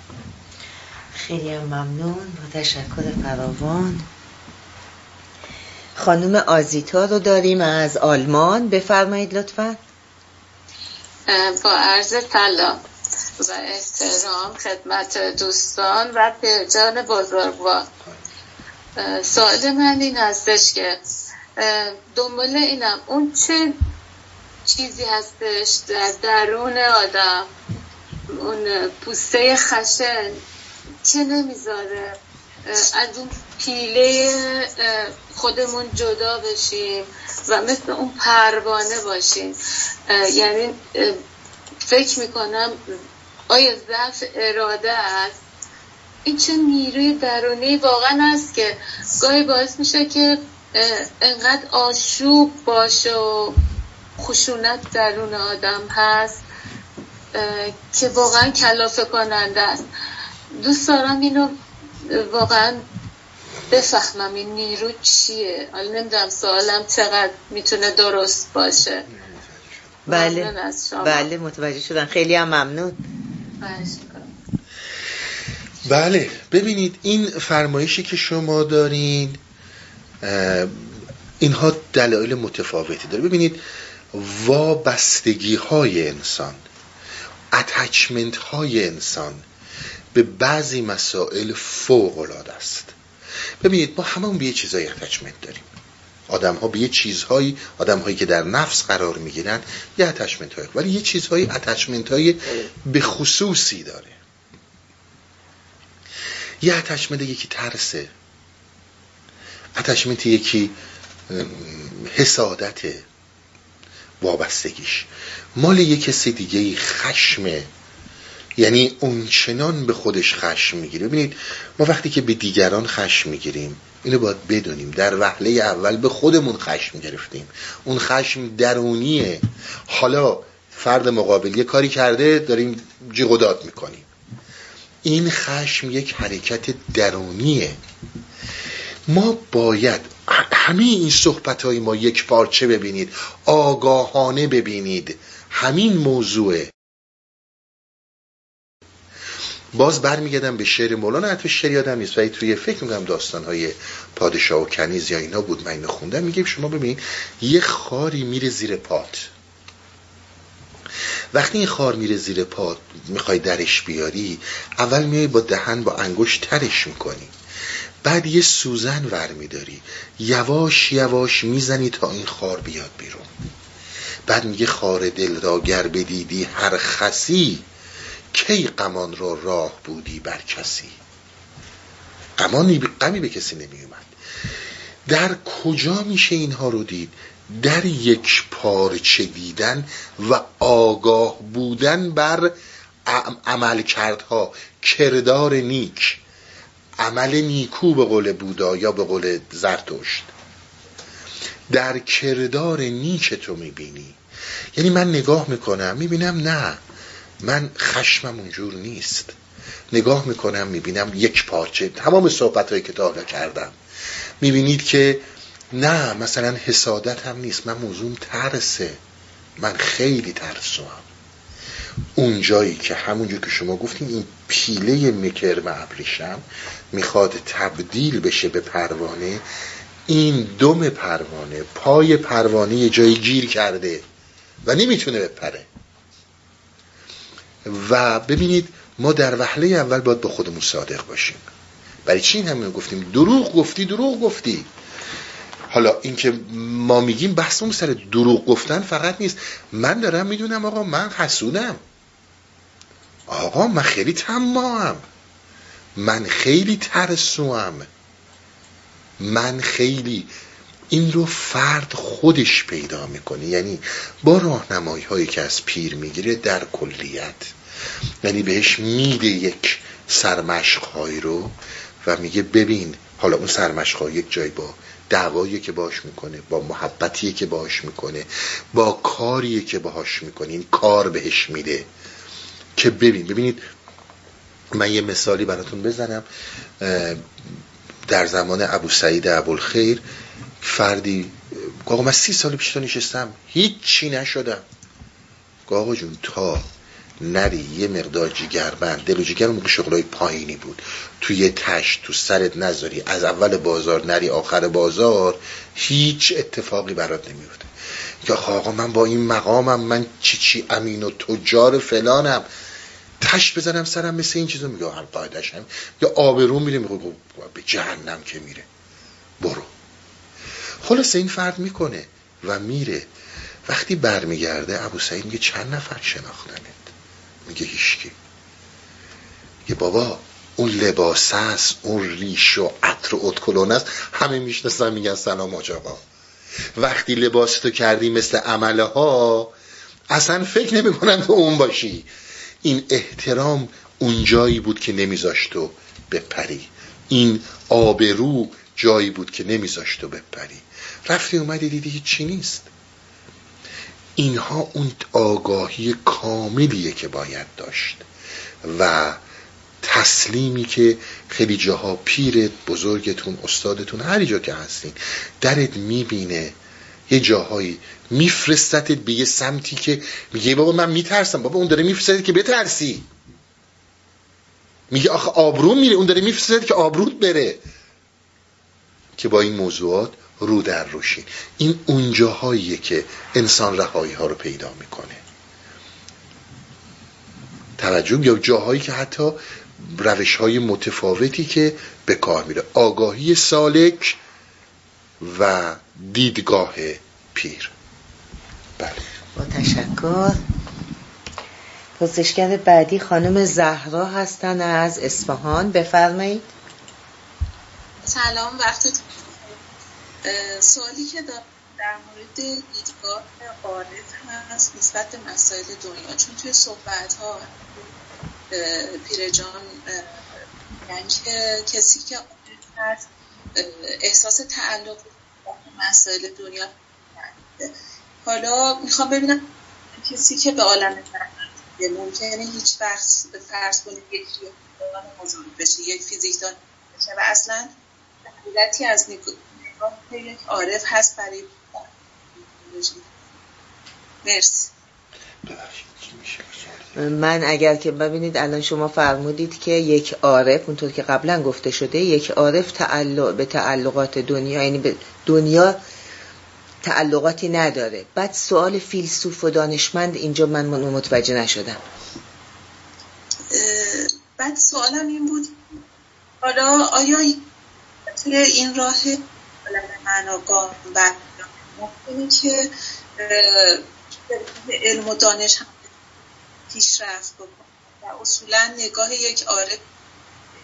Speaker 1: خیلی ممنون. با تشکر فراوان. خانم آزیتا رو داریم از آلمان. بفرمایید لطفا.
Speaker 9: با عرض سلام و احترام خدمت دوستان و پیرجان بزرگوار. سوال من این هستش که دنبال اینم. اون چه چیزی هستش در درون آدم؟ اون پوسته خشن که نمی‌ذاره؟ از اون پیله خودمون جدا بشیم و مثل اون پروانه باشیم. یعنی فکر می‌کنم آیا ضعف اراده است؟ این چه نیروی درونی واقعا است که گاهی باعث میشه که انقدر آشوب باشه و خشونت درون آدم هست که واقعا کلافه کننده است. دوست دارم اینو واقعا بفهمم این نیرو چیه. حالا نمی‌دونم سوالم چقدر می‌تونه درست باشه.
Speaker 1: بله. بله متوجه شدن خیلی هم ممنون.
Speaker 3: بله ببینید این فرمایشی که شما دارین اینها دلایل متفاوتی داره. ببینید وابستگی های انسان attachment های انسان به بعضی مسائل فوق العاده است. ببینید ما همون به یه چیزایی attachment داریم. آدم ها به یه چیزهایی آدم هایی که در نفس قرار می‌گیرن یه attachment های ولی یه چیزهایی attachment های به خصوصی داره. یه اتچمنت یکی ترسه. اتچمنت یکی حسادت وابستگیش. مال یه کسی دیگه خشمه. یعنی اونچنان به خودش خشم می‌گیره. ببینید ما وقتی که به دیگران خشم می‌گیریم اینو باید بدونیم. در وهله اول به خودمون خشم گرفتیم. اون خشم درونیه. حالا فرد مقابل یه کاری کرده داریم جیغ می‌کنیم. این خشم یک حرکت درونیه. ما باید همه این صحبت های ما یک پارچه ببینید؟ آگاهانه ببینید. همین موضوعه. باز برمیگردم به شعر مولانا. حتی شعر یادم نیست. ولی توی فکر می‌کنم داستان های پادشاه و کنیز یا اینا بود. من اینو خوندم. میگه شما ببین یه خاری میره زیر پات. وقتی این خار میره زیر پات می‌خوای درش بیاری اول میای با دهن با انگشت ترش می‌کنی. بعد یه سوزن ور میداری. یواش یواش می‌زنی تا این خار بیاد بیرون. بعد میگه خار دل را گر بدیدی هر خسی کی قمان را راه بودی بر کسی. قمانی قمی به کسی نمی اومد در کجا میشه اینها رو دید؟ در یک پارچه دیدن و آگاه بودن بر عمل کردها. کردار نیک. عمل نیکو به قول بودا یا به قول زرتشت. در کردار نیک تو می‌بینی. یعنی من نگاه می‌کنم می‌بینم نه. من خشمم اونجور نیست. نگاه می‌کنم می‌بینم یک پارچه. تمام صحبت هایی که تا حالا کردم. می‌بینید که نه مثلا حسادت هم نیست. من موضوع ترسه. من خیلی ترسوام. اون جایی که همونجور که شما گفتین این پیله مکرم ابریشم می‌خواد تبدیل بشه به پروانه. این دم پروانه پای پروانه یه جایی گیر کرده و نمی‌تونه بپره. و ببینید ما در وحله اول باید با خودمون صادق باشیم. برای چی این همین گفتیم؟ دروغ گفتی دروغ گفتی. حالا اینکه ما میگیم بحثمون سر دروغ گفتن فقط نیست. من دارم می‌دونم آقا من حسودم آقا من خیلی تمام. من خیلی ترسوام من خیلی این رو فرد خودش پیدا می‌کنه. یعنی با راهنمایی هایی که از پیر می‌گیره در کلیت. یعنی بهش میده یک سرمشق رو و میگه ببین حالا اون سرمشق یک جای با دعوایی که باش می‌کنه با محبتی که باش می‌کنه با کاری که باهاش می‌کنه این کار بهش میده. که ببین ببینید من یه مثالی براتون بزنم. در زمان ابو سعید ابوالخیر فردی آقا من سی سال پیش تو نشستم هیچی نشدم. آقا جون تا نری یه مقدار جیگربند دل و جیگر موقع شغلای پایینی بود. توی تشت تو سرت نذاری. از اول بازار نری آخر بازار هیچ اتفاقی برات نمیفته. یا آقا من با این مقامم من چی چی امین و تجار فلانم. تش بزنم سرم مثل این چیزا. میگه هر قاعدش هم یا آبرون میره میگه به جهنم که میره. برو. خلاص این فرد می‌کنه و میره. وقتی برمیگرده ابو سعید میگه چند نفر شناختنت میگه هیشکی یه بابا اون لباس است اون ریش و عطر و اتکلون است همه میشنستن میگن سلام آقا وقتی لباس تو کردی مثل عمله ها اصلا فکر نمی تو اون باشی. این احترام اون جایی بود که نمیذاشت تو بپری. این آبرو جایی بود که نمیذاشت تو بپری. رفتی اومدی دیدی چی نیست. اینها اون آگاهی کاملیه که باید داشت و تسلیمی که خیلی جاها پیرت بزرگتون استادتون هر جا که هستین درت می‌بینه. یه جاهایی میفرستتت به یه سمتی که میگه بابا من میترسم بابا اون داره میفرستت که بترسی. میگه آخه آبرون میره اون داره میفرستت که آبرود بره. که با این موضوعات رو در روشین این اونجاهاییه که انسان رهایی ها رو پیدا می‌کنه. توجه یا جاهایی که حتی روش های متفاوتی که به کار میره. آگاهی سالک و دیدگاه پیر.
Speaker 1: بله. با تشکر. پرسشگر بعدی خانم زهرا هستن از اصفهان. بفرمایید.
Speaker 10: سلام وقتتون سوالی که در مورد دیدگاه عارف هست نسبت به مسائل دنیا چون توی صحبت ها پیرجان یعنی که کسی که احساس تعلق مسائل دنیا حالا می‌خوام ببینم کسی که به عالم ممکنه هیچ وقت به فرض کنید یک بزرگ بشه یک فیزیکدان بشه و اصلا حالتی از یک عارف هست برای مرسی.
Speaker 1: من اگر که ببینید الان شما فرمودید که یک عارف اونطور که قبلا گفته شده یک عارف تعلق به تعلقات دنیا یعنی به دنیا تعلقاتی نداره. بعد سوال فیلسوف و دانشمند اینجا من متوجه نشدم.
Speaker 10: بعد سوالم این بود. حالا آیا این راه معناگان و ممکنه که علم و دانش هم پیشرفت بکنه. و اصولا نگاه یک عارف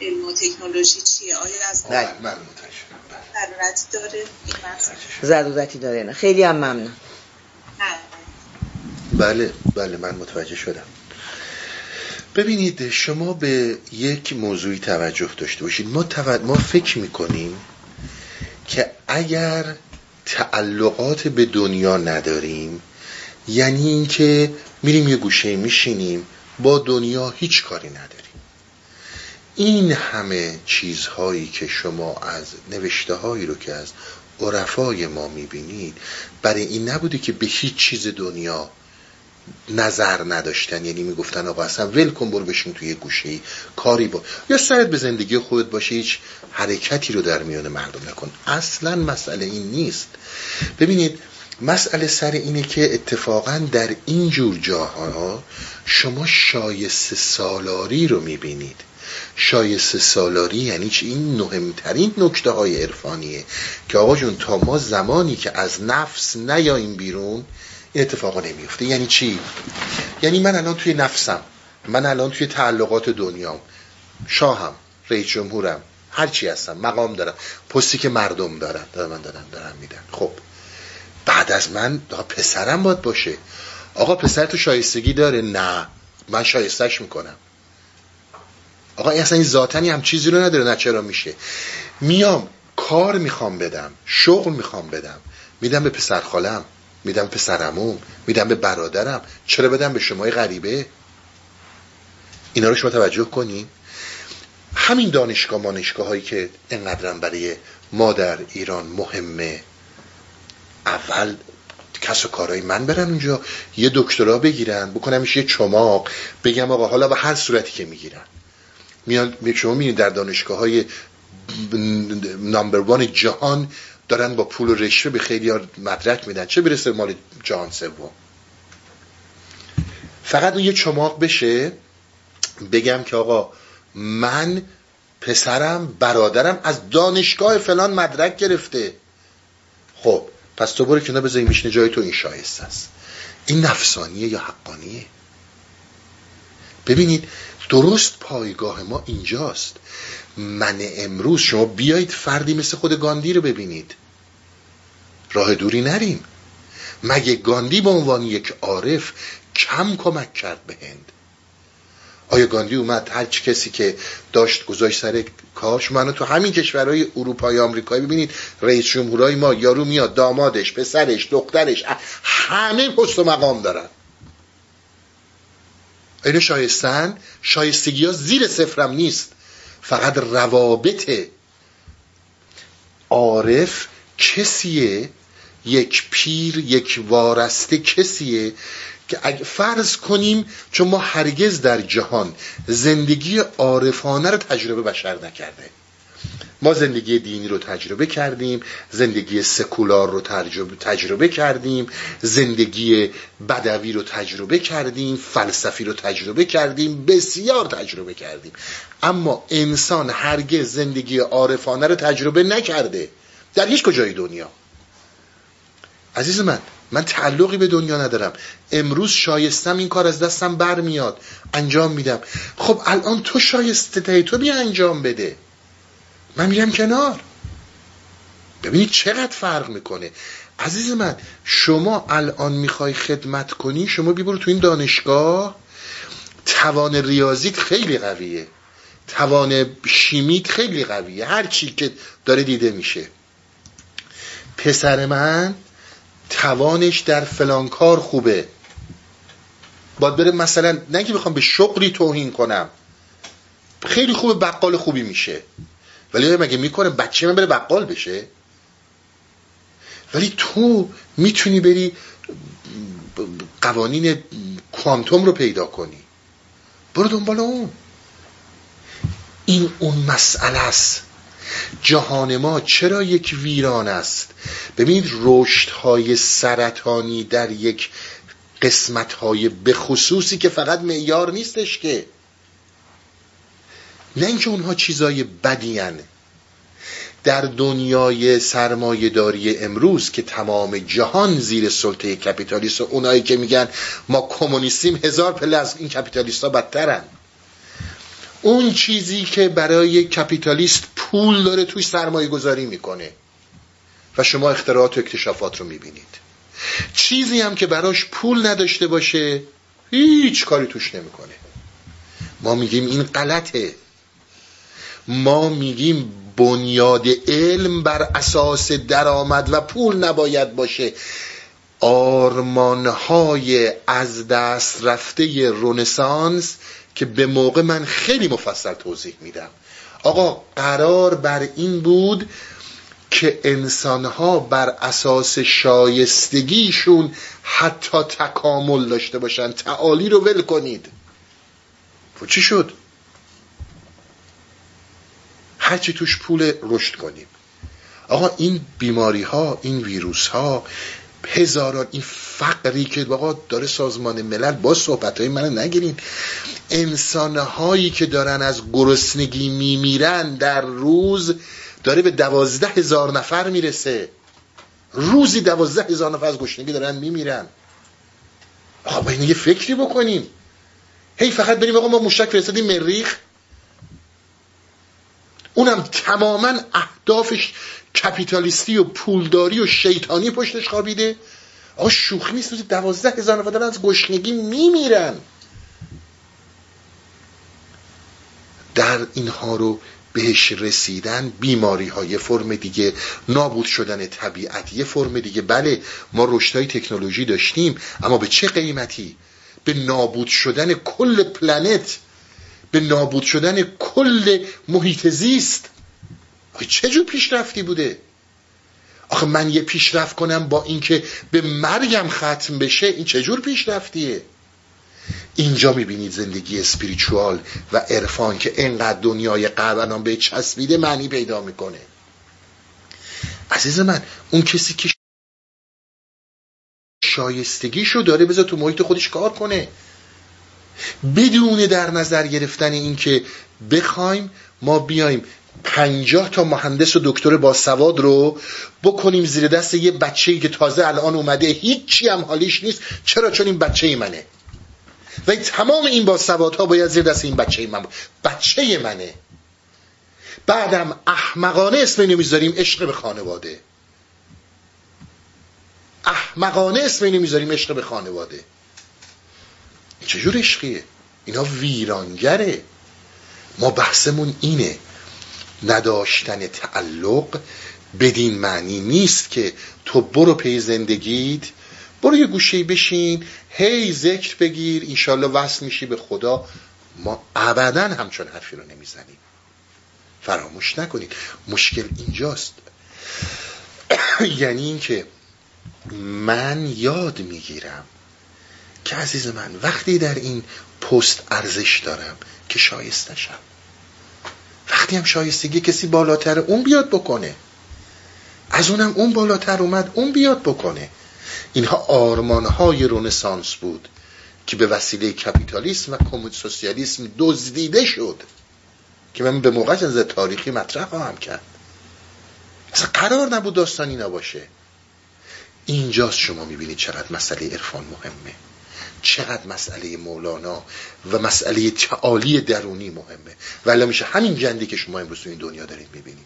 Speaker 10: علم و تکنولوژی چیه؟ آیا از
Speaker 3: نه من
Speaker 10: ضرورتی داره
Speaker 1: ضرورتی داره نه؟ خیلی هم ممنون.
Speaker 3: بله بله من متوجه شدم. ببینید شما به یک موضوعی توجه داشته باشید. ما, ما فکر می‌کنیم که اگر تعلقات به دنیا نداریم یعنی اینکه میریم یه گوشه میشینیم با دنیا هیچ کاری نداریم. این همه چیزهایی که شما از نوشته هایی رو که از عرفای ما می‌بینید برای این نبوده که به هیچ چیز دنیا نظر نداشتن یعنی می‌گفتن آقا اصلا ول کن برو بشین توی گوشه ای کاری با یا سرت به زندگی خودت باشه هیچ حرکتی رو در میان مردم نکن. اصلا مسئله این نیست. ببینید مسئله سر اینه که اتفاقا در این جور جاها شما شایسته سالاری رو می‌بینید. شایسته سالاری یعنی چی؟ این مهمترین نکته های عرفانیه که آقا جون تا ما زمانی که از نفس نیاییم بیرون این اتفاقا نمیفته یعنی چی؟ یعنی من الان توی نفسم من الان توی تعلقات دنیام شاهم رئیس جمهورم هر چی هستم مقام دارم پستی که مردم دارن دارن من دارن دارن میدن. خب بعد از من پسرم باید باشه. آقا پسر تو شایستگی داره؟ نه. من شایستش می‌کنم. آقا این اصلا این ذاتنی هم چیزی رو نداره نه چرا میشه. میام کار می‌خوام بدم شغل می‌خوام بدم میدم به پسر خالم میدم پسرمون میدم به برادرم. چرا بدم به شمای غریبه؟ اینا رو شما توجه کنین. همین دانشگاه مانشگاه هایی که انقدرم برای ما در ایران مهمه. اول کس و کارهای من برن اونجا. یه دکترا بگیرن. بکنمش یه چماق. بگم آقا حالا به هر صورتی که می‌گیرن. میان شما می‌بینید در دانشگاه های نمبر وان جهان دارن با پول و رشوه به خیلی مدرک میدن. چه برسه مال جهان سوم؟ فقط اون یه چماق بشه بگم که آقا من پسرم برادرم از دانشگاه فلان مدرک گرفته. خب پس تو برو کنار بذاری میشنه جای تو این شایسته است. این نفسانیه یا حقانیه؟ ببینید درست پایگاه ما اینجاست. من امروز شما بیایید فردی مثل خود گاندی رو ببینید. راه دوری نریم. مگه گاندی به عنوان یک عارف کم کمک کرد به هند؟ آیا گاندی اومد هر چی کسی که داشت گذاشت سر کار شما تو همین کشورهای اروپایی آمریکایی ببینید رئیس جمهورای ما یارو میاد دامادش پسرش دخترش همه پست و مقام دارن. اینو شایستن؟ شایستگی ها زیر صفرم نیست. فقط روابط عارف کسیه یک پیر یک وارسته کسیه که اگه فرض کنیم چون ما هرگز در جهان زندگی عارفانه رو تجربه بشر نکرده ما زندگی دینی رو تجربه کردیم زندگی سکولار رو تجربه, تجربه کردیم زندگی بدوی رو تجربه کردیم فلسفی رو تجربه کردیم بسیار تجربه کردیم. اما انسان هرگز زندگی عارفانه رو تجربه نکرده. در هیچ کجای دنیا. عزیز من من تعلقی به دنیا ندارم. امروز شایستم این کار از دستم برمیاد. انجام میدم. خب الان تو شایسته تو بیا انجام بده. من میرم کنار. ببینید چقدر فرق می‌کنه. عزیز من شما الان می‌خوای خدمت کنی شما بیبرو تو این دانشگاه. توان ریاضیت خیلی قویه. توان شیمیت خیلی قویه. هر چی که داره دیده میشه. پسر من توانش در فلان کار خوبه. باید بره مثلا نه که بخوام به شغلی توهین کنم. خیلی خوبه بقال خوبی میشه. ولی مگه می‌کنه بچه من بره بقال بشه؟ ولی تو می‌تونی بری قوانین کوانتوم رو پیدا کنی. برو دنبال اون. این اون مسئله است. جهان ما چرا یک ویران است؟ ببینید رشد های سرطانی در یک قسمت های بخصوصی که فقط معیار نیستش که. نه اینکه اونها چیزای بدی در دنیای سرمایهداری امروز که تمام جهان زیر سلطه کپیتالیست و اونایی که میگن ما کمونیستیم هزار پله از این کپیتالیست ها بدترن. اون چیزی که برای کپیتالیست پول داره توی سرمایه گذاری می‌کنه. و شما اختراعات و اکتشافات رو می‌بینید. چیزی هم که براش پول نداشته باشه هیچ کاری توش نمی‌کنه. ما میگیم این غلطه. ما میگیم بنیاد علم بر اساس درآمد و پول نباید باشه. آرمانهای از دست رفته رونسانس که به موقع من خیلی مفصل توضیح میدم. آقا قرار بر این بود که انسانها بر اساس شایستگیشون حتی تکامل داشته باشن. تعالی رو ول کنید. و خب چی شد؟ هرچی توش پول رشد کنیم. آقا این بیماری ها این ویروس ها هزاران این فقری که آقا داره سازمان ملل با صحبت های من نگیرین. انسان هایی که دارن از گرسنگی میمیرن در روز داره به دوازده هزار نفر می‌رسه. روزی دوازده هزار نفر از گشنگی دارن میمیرن. آقا باید یه فکری بکنیم هی فقط بریم آقا ما موشک فرستادیم مریخ اونم تماما اهدافش کپیتالیستی و پولداری و شیطانی پشتش خوابیده. آقا شوخی نیست روزی دوازده هزار نفر دارن از گشنگی میمیرن. در اینها رو بهش رسیدن بیماری های فرم دیگه نابود شدن طبیعت یه فرم دیگه. بله ما رشدهای تکنولوژی داشتیم اما به چه قیمتی؟ به نابود شدن کل پلنت. به نابود شدن کل محیط زیست. چه جور پیشرفتی بوده؟ آخه من یه پیشرفت کنم با اینکه به مرگم ختم بشه این چه جور پیشرفتیه؟ اینجا می‌بینید زندگی اسپریچوال و عرفان که انقدر دنیای قربنان به چسبیده معنی پیدا می‌کنه. عزیز من اون کسی که شایستگیشو داره بذار تو محیط خودش کار کنه. بدون در نظر گرفتن این که بخوایم ما بیایم پنجاه تا مهندس و دکتر با سواد رو بکنیم زیر دست یه بچه که تازه الان اومده هیچی هم حالیش نیست. چرا؟ چون این بچه منه. و تمام این با ها باید زیر دست این بچه من بچه منه. بعدم احمقانه اسم اینو می‌ذاریم عشق به خانواده. احمقانه اسم اینو می‌ذاریم عشق به خانواده. چجور عشقیه؟ اینا ویرانگره. ما بحثمون اینه. نداشتن تعلق بدین معنی نیست که تو برو پی زندگیت برو یه گوشه بشین هی ذکر بگیر انشالله وصل میشی به خدا. ما ابدا همچون حرفی رو نمی‌زنیم. فراموش نکنید. مشکل اینجاست. یعنی اینکه من یاد می‌گیرم که عزیز من وقتی در این پست ارزش دارم که شایستشم وقتی هم شایستگی کسی بالاتر اون بیاد بکنه. از اونم اون بالاتر اومد اون بیاد بکنه. اینها آرمانهای رونسانس بود که به وسیله کپیتالیسم و کمود سوسیالیسم دزدیده شد که من به موقع از تاریخی مطرح خواهم کرد. اصلا قرار نبود داستان اینا باشه اینجاست شما می‌بینید چقدر مسئله عرفان مهمه. چقدر مسئله مولانا و مسئله تعالی درونی مهمه. ولی میشه همین جندی که شما امروز تو این دنیا دارید می‌بینید.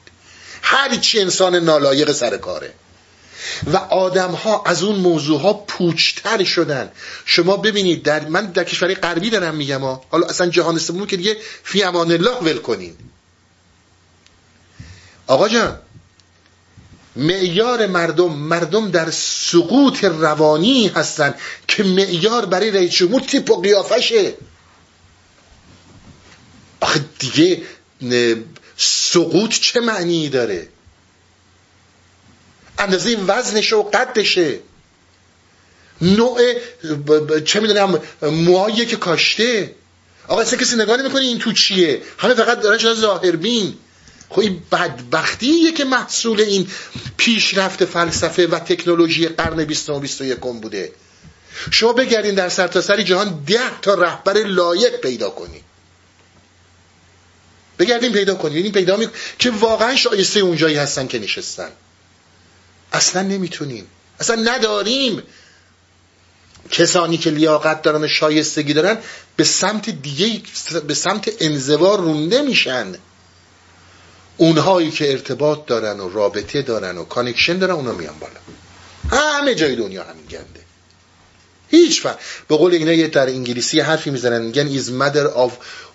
Speaker 3: هر چی انسان نالایق سر کاره. و آدم ها از اون موضوع ها پوچتر شدن. شما ببینید در من در کشور غربی دارم میگم ها. حالا اصلا جهان سوم که دیگه فی امان الله ول کنین. آقا جان معیار مردم مردم در سقوط روانی هستن که معیار برای رئیس جمهور تیپ و قیافشه. آخه دیگه سقوط چه معنی داره؟ اندازه وزنشه و قدشه نوع چه می‌دونم موهایی که کاشته. آقا اصلا کسی نگاه نمی‌کنه این تو چیه؟ همه فقط دارن شده ظاهربین. خب این بدبختیه که محصول این پیشرفت فلسفه و تکنولوژی قرن 20 و 21 بوده. شما بگردین در سرتاسر جهان ده تا رهبر لایق پیدا کنید بگردین پیدا کنید این پیدا می... که واقعا شایسته اونجایی هستن که نشستن. اصلا نمی‌تونیم. اصلا نداریم. کسانی که لیاقت دارن و شایستگی دارن به سمت دیگه به سمت انزوا رونده میشن. اونهایی که ارتباط دارن و رابطه دارن و connection دارن اونا میان بالا. همه جای دنیا همین گنده. هیچ فرق. به قول اینا یه در انگلیسی حرفی می‌زنن میگن is matter of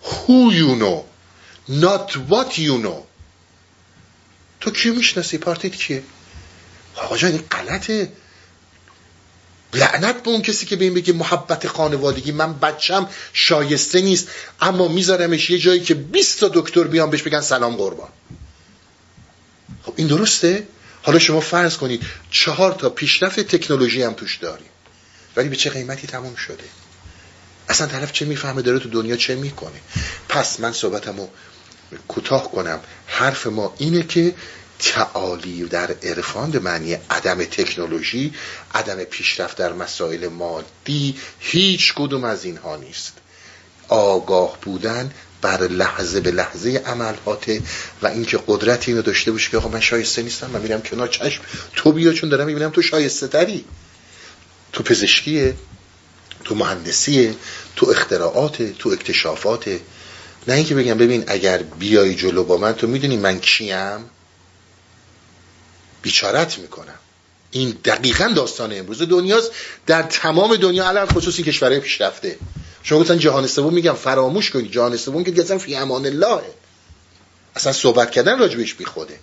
Speaker 3: who you know not what you know. تو کیو می‌شناسی؟ پارتیت کیه؟ آقا جان این غلطه لعنت به اون کسی که به این بگه محبت خانوادگی. من بچم شایسته نیست اما میذارمش یه جایی که 20 تا دکتر بیان بهش بگن سلام قربان. خب این درسته؟ حالا شما فرض کنید چهار تا پیشرفت تکنولوژی هم توش داریم ولی به چه قیمتی تموم شده؟ اصلا طرف چه می‌فهمه؟ داره تو دنیا چه می‌کنه؟ پس من صحبتمو کوتاه کنم. حرف ما اینه که تعالی در عرفان به معنی عدم تکنولوژی عدم پیشرفت در مسائل مادی هیچ کدوم از اینها نیست. آگاه بودن بر لحظه به لحظه عملهاته و اینکه قدرت اینو داشته باشه که آقا من شایسته نیستم من میرم کنار چشم. تو بیا چون دارم می‌بینم تو شایسته تری. تو پزشکیه تو مهندسیه تو اختراعات تو اکتشافات نه اینکه بگم ببین اگر بیای جلو با من تو می‌دونی من کیم؟ بیچارت می‌کنم. این دقیقا داستان امروز دنیاست. در تمام دنیا علل خصوصی کشورهای پیشرفته. شما گفتن جهان سوم میگم فراموش کنید. جهان سوم که اصلا فی امان الله. اصلا صحبت کردن راجبش بی خوده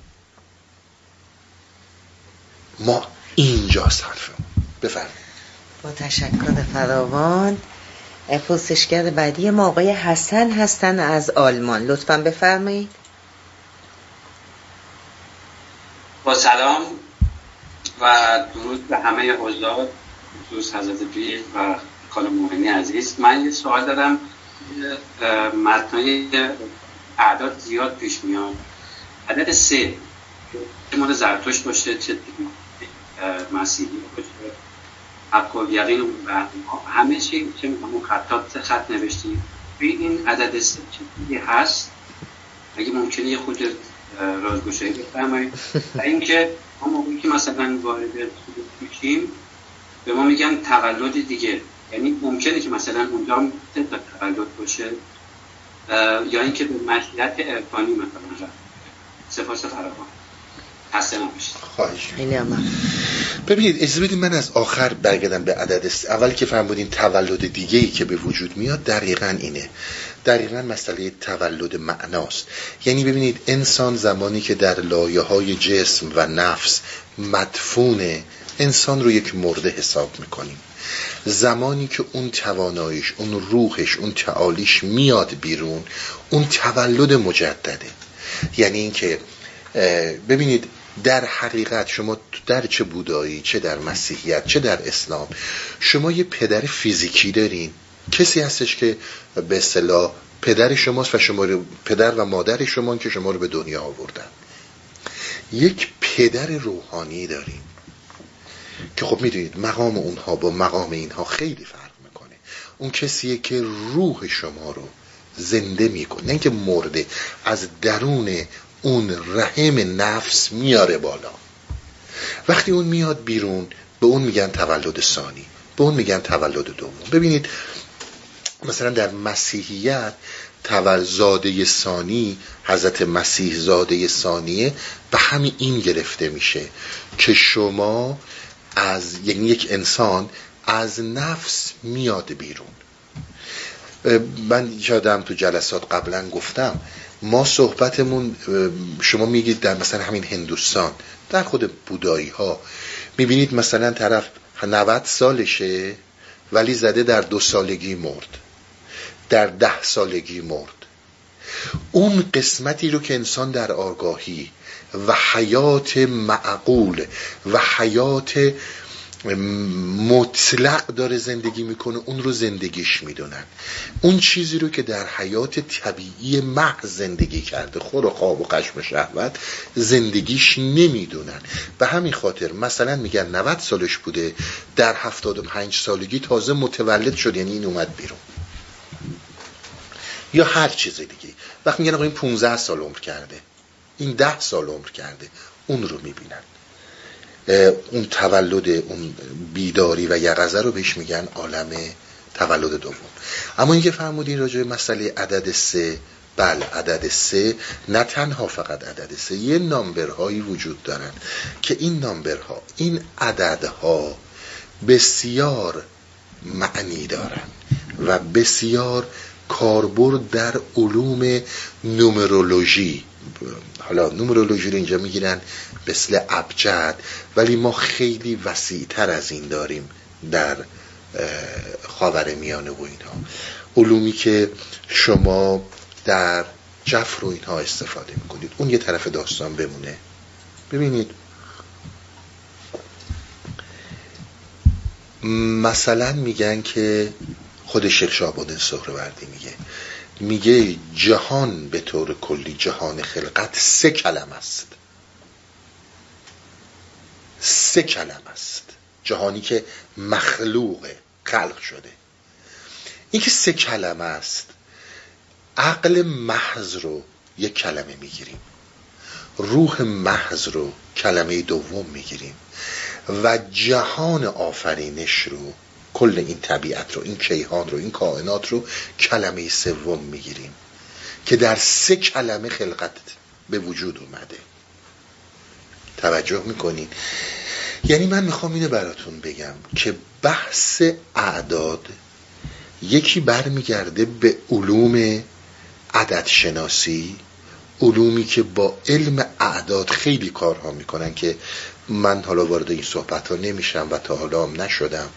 Speaker 3: ما اینجاست حرفمون بفرمایید.
Speaker 1: با تشکر فراوان. پرسشگر بعدی ما آقای حسن هستن از آلمان. لطفا بفرمایید.
Speaker 11: با سلام و درود به همه حضار خصوص حضرت پیر و خانم مومنی عزیز. من یه سوال دارم متنای اعداد زیاد پیش میاد. عدد سه چه مورد زرتوش باشه چه مسیحی باشه حق یقین و همه چی چه میگم خطات خط نوشتیم این عدد سه چیزی هست؟ اگه ممکنه یه خود رازگوشایی بفرمایید. و اینکه ما موقعی که مثلا وارد میشیم به ما میگن تولد دیگه. یعنی ممکنه که مثلا اونجا هم تولد باشه یا اینکه به مشیت ارفانی مثلا سپاس فراوان.
Speaker 3: خواهش ببینید اجازه بدید من از آخر برگردم به عدد است اول که بودین تولد دیگه ای که به وجود میاد دقیقا اینه. دقیقا مسئله تولد معناست. یعنی ببینید انسان زمانی که در لایه های جسم و نفس مدفونه انسان رو یک مرده حساب می‌کنیم. زمانی که اون تواناییش اون روحش اون تعالیش میاد بیرون اون تولد مجدده. یعنی اینکه ببینید در حقیقت شما در چه بودایی چه در مسیحیت چه در اسلام شما یه پدر فیزیکی دارین. کسی هستش که به اصطلاح پدر شماست و شما رو پدر و مادر شما که شما رو به دنیا آوردن. یک پدر روحانی داریم که خب می‌دونید مقام اونها با مقام اینها خیلی فرق می‌کنه. اون کسیه که روح شما رو زنده می‌کنه. نه اینکه مرده از درون اون رحم نفس میاره بالا. وقتی اون میاد بیرون به اون میگن تولد ثانی به اون میگن تولد دوم. ببینید مثلا در مسیحیت تولد زاده ثانی حضرت مسیح زاده ثانیه به همین این گرفته میشه که شما از یعنی یک انسان از نفس میاد بیرون. من شادم تو جلسات قبلا گفتم ما صحبتمون شما میگید در مثلا همین هندوستان در خود بودایی ها می‌بینید مثلا طرف 90 سالشه ولی زده در دو سالگی مرد. در ده سالگی مرد. اون قسمتی رو که انسان در آگاهی و حیات معقول و حیات مطلق داره زندگی می‌کنه اون رو زندگیش می‌دونن. اون چیزی رو که در حیات طبیعی محض زندگی کرده خور و خواب و قشم و شهوت زندگیش نمی‌دونن. به همین خاطر مثلا میگن 90 سالش بوده در 75 سالگی تازه متولد شد یعنی این اومد بیرون. یا هر چیز دیگه. وقت میگن آقا این 15 سال عمر کرده این 10 سال عمر کرده اون رو می‌بینن. اون تولد اون بیداری و یقظه رو بهش میگن عالم تولد دوم. اما اینکه فرمودین راجع مسئله عدد سه بله عدد سه نه تنها فقط عدد سه یه نامبرهایی وجود دارن که این نامبرها این عددها بسیار معنی دارن و بسیار کاربرد در علوم نومرولوژی. حالا نومرولوژی رو اینجا می‌گیرن مثل ابجد ولی ما خیلی وسیعتر از این داریم در خاور میانه و اینها. علومی که شما در جفر و اینها استفاده می‌کنید. اون یه طرف داستان بمونه. ببینید. مثلا میگن که خود شیخ شعبان سهروردی میگه. میگه جهان به طور کلی جهان خلقت سه کلم است. سه کلم است. جهانی که مخلوق خلق شده. این که سه کلمه است عقل محض رو یک کلمه می‌گیریم. روح محض رو کلمه دوم می‌گیریم. و جهان آفرینش رو کل این طبیعت رو این کیهان رو این کائنات رو کلمه سوم می‌گیریم که در سه کلمه خلقت به وجود اومده. توجه می‌کنین یعنی من می‌خوام اینو براتون بگم که بحث اعداد یکی برمیگرده به علوم عدد شناسی علومی که با علم اعداد خیلی کارها می‌کنن که من حالا وارد این صحبت ها نمیشم و تا حالا هم نشدم.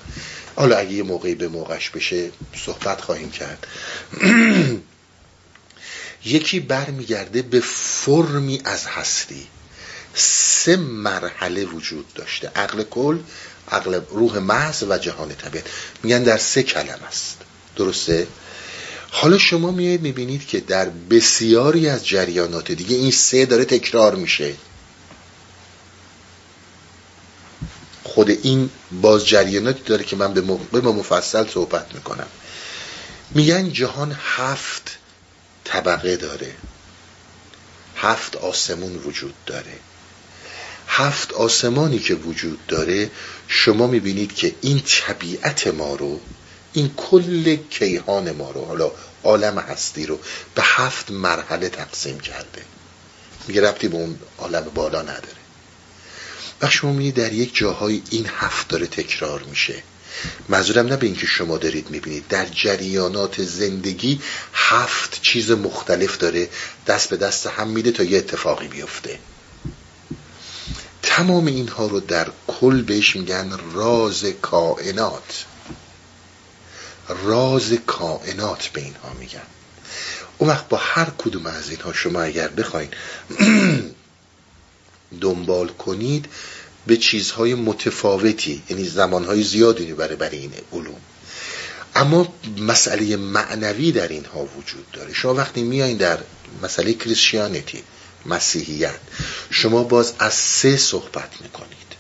Speaker 3: حالا اگه یه موقعی به موقعش بشه صحبت خواهیم کرد. یکی برمیگرده به فرمی از هستی. سه مرحله وجود داشته. عقل کل عقل روح محض و جهان طبیعت. میگن در سه کلم است. درسته؟ حالا شما میایید می‌بینید که در بسیاری از جریانات دیگه این سه داره تکرار میشه. خود این باز جریاناتی داره که من به ما مفصل صحبت می‌کنم. میگن جهان هفت طبقه داره. هفت آسمون وجود داره. هفت آسمانی که وجود داره شما می‌بینید که این طبیعت ما رو این کل کیهان ما رو حالا عالم هستی رو به هفت مرحله تقسیم کرده. میگه ربطی به اون عالم بالا نداره. و شما می‌بینید در یک جاهای این هفت داره تکرار میشه. منظورم نه به اینکه شما دارید می‌بینید. در جریانات زندگی هفت چیز مختلف داره. دست به دست هم میده تا یه اتفاقی بیفته. تمام اینها رو در کل بهش میگن راز کائنات. راز کائنات به اینها میگن. اون وقت با هر کدوم از اینها شما اگر بخواین دنبال کنید به چیزهای متفاوتی یعنی زمانهای زیادی می‌بره برای این علوم. اما مسئله معنوی در اینها وجود داره. شما وقتی میایین در مسئله کریسچیانیتی مسیحیت شما باز از سه صحبت می‌کنید.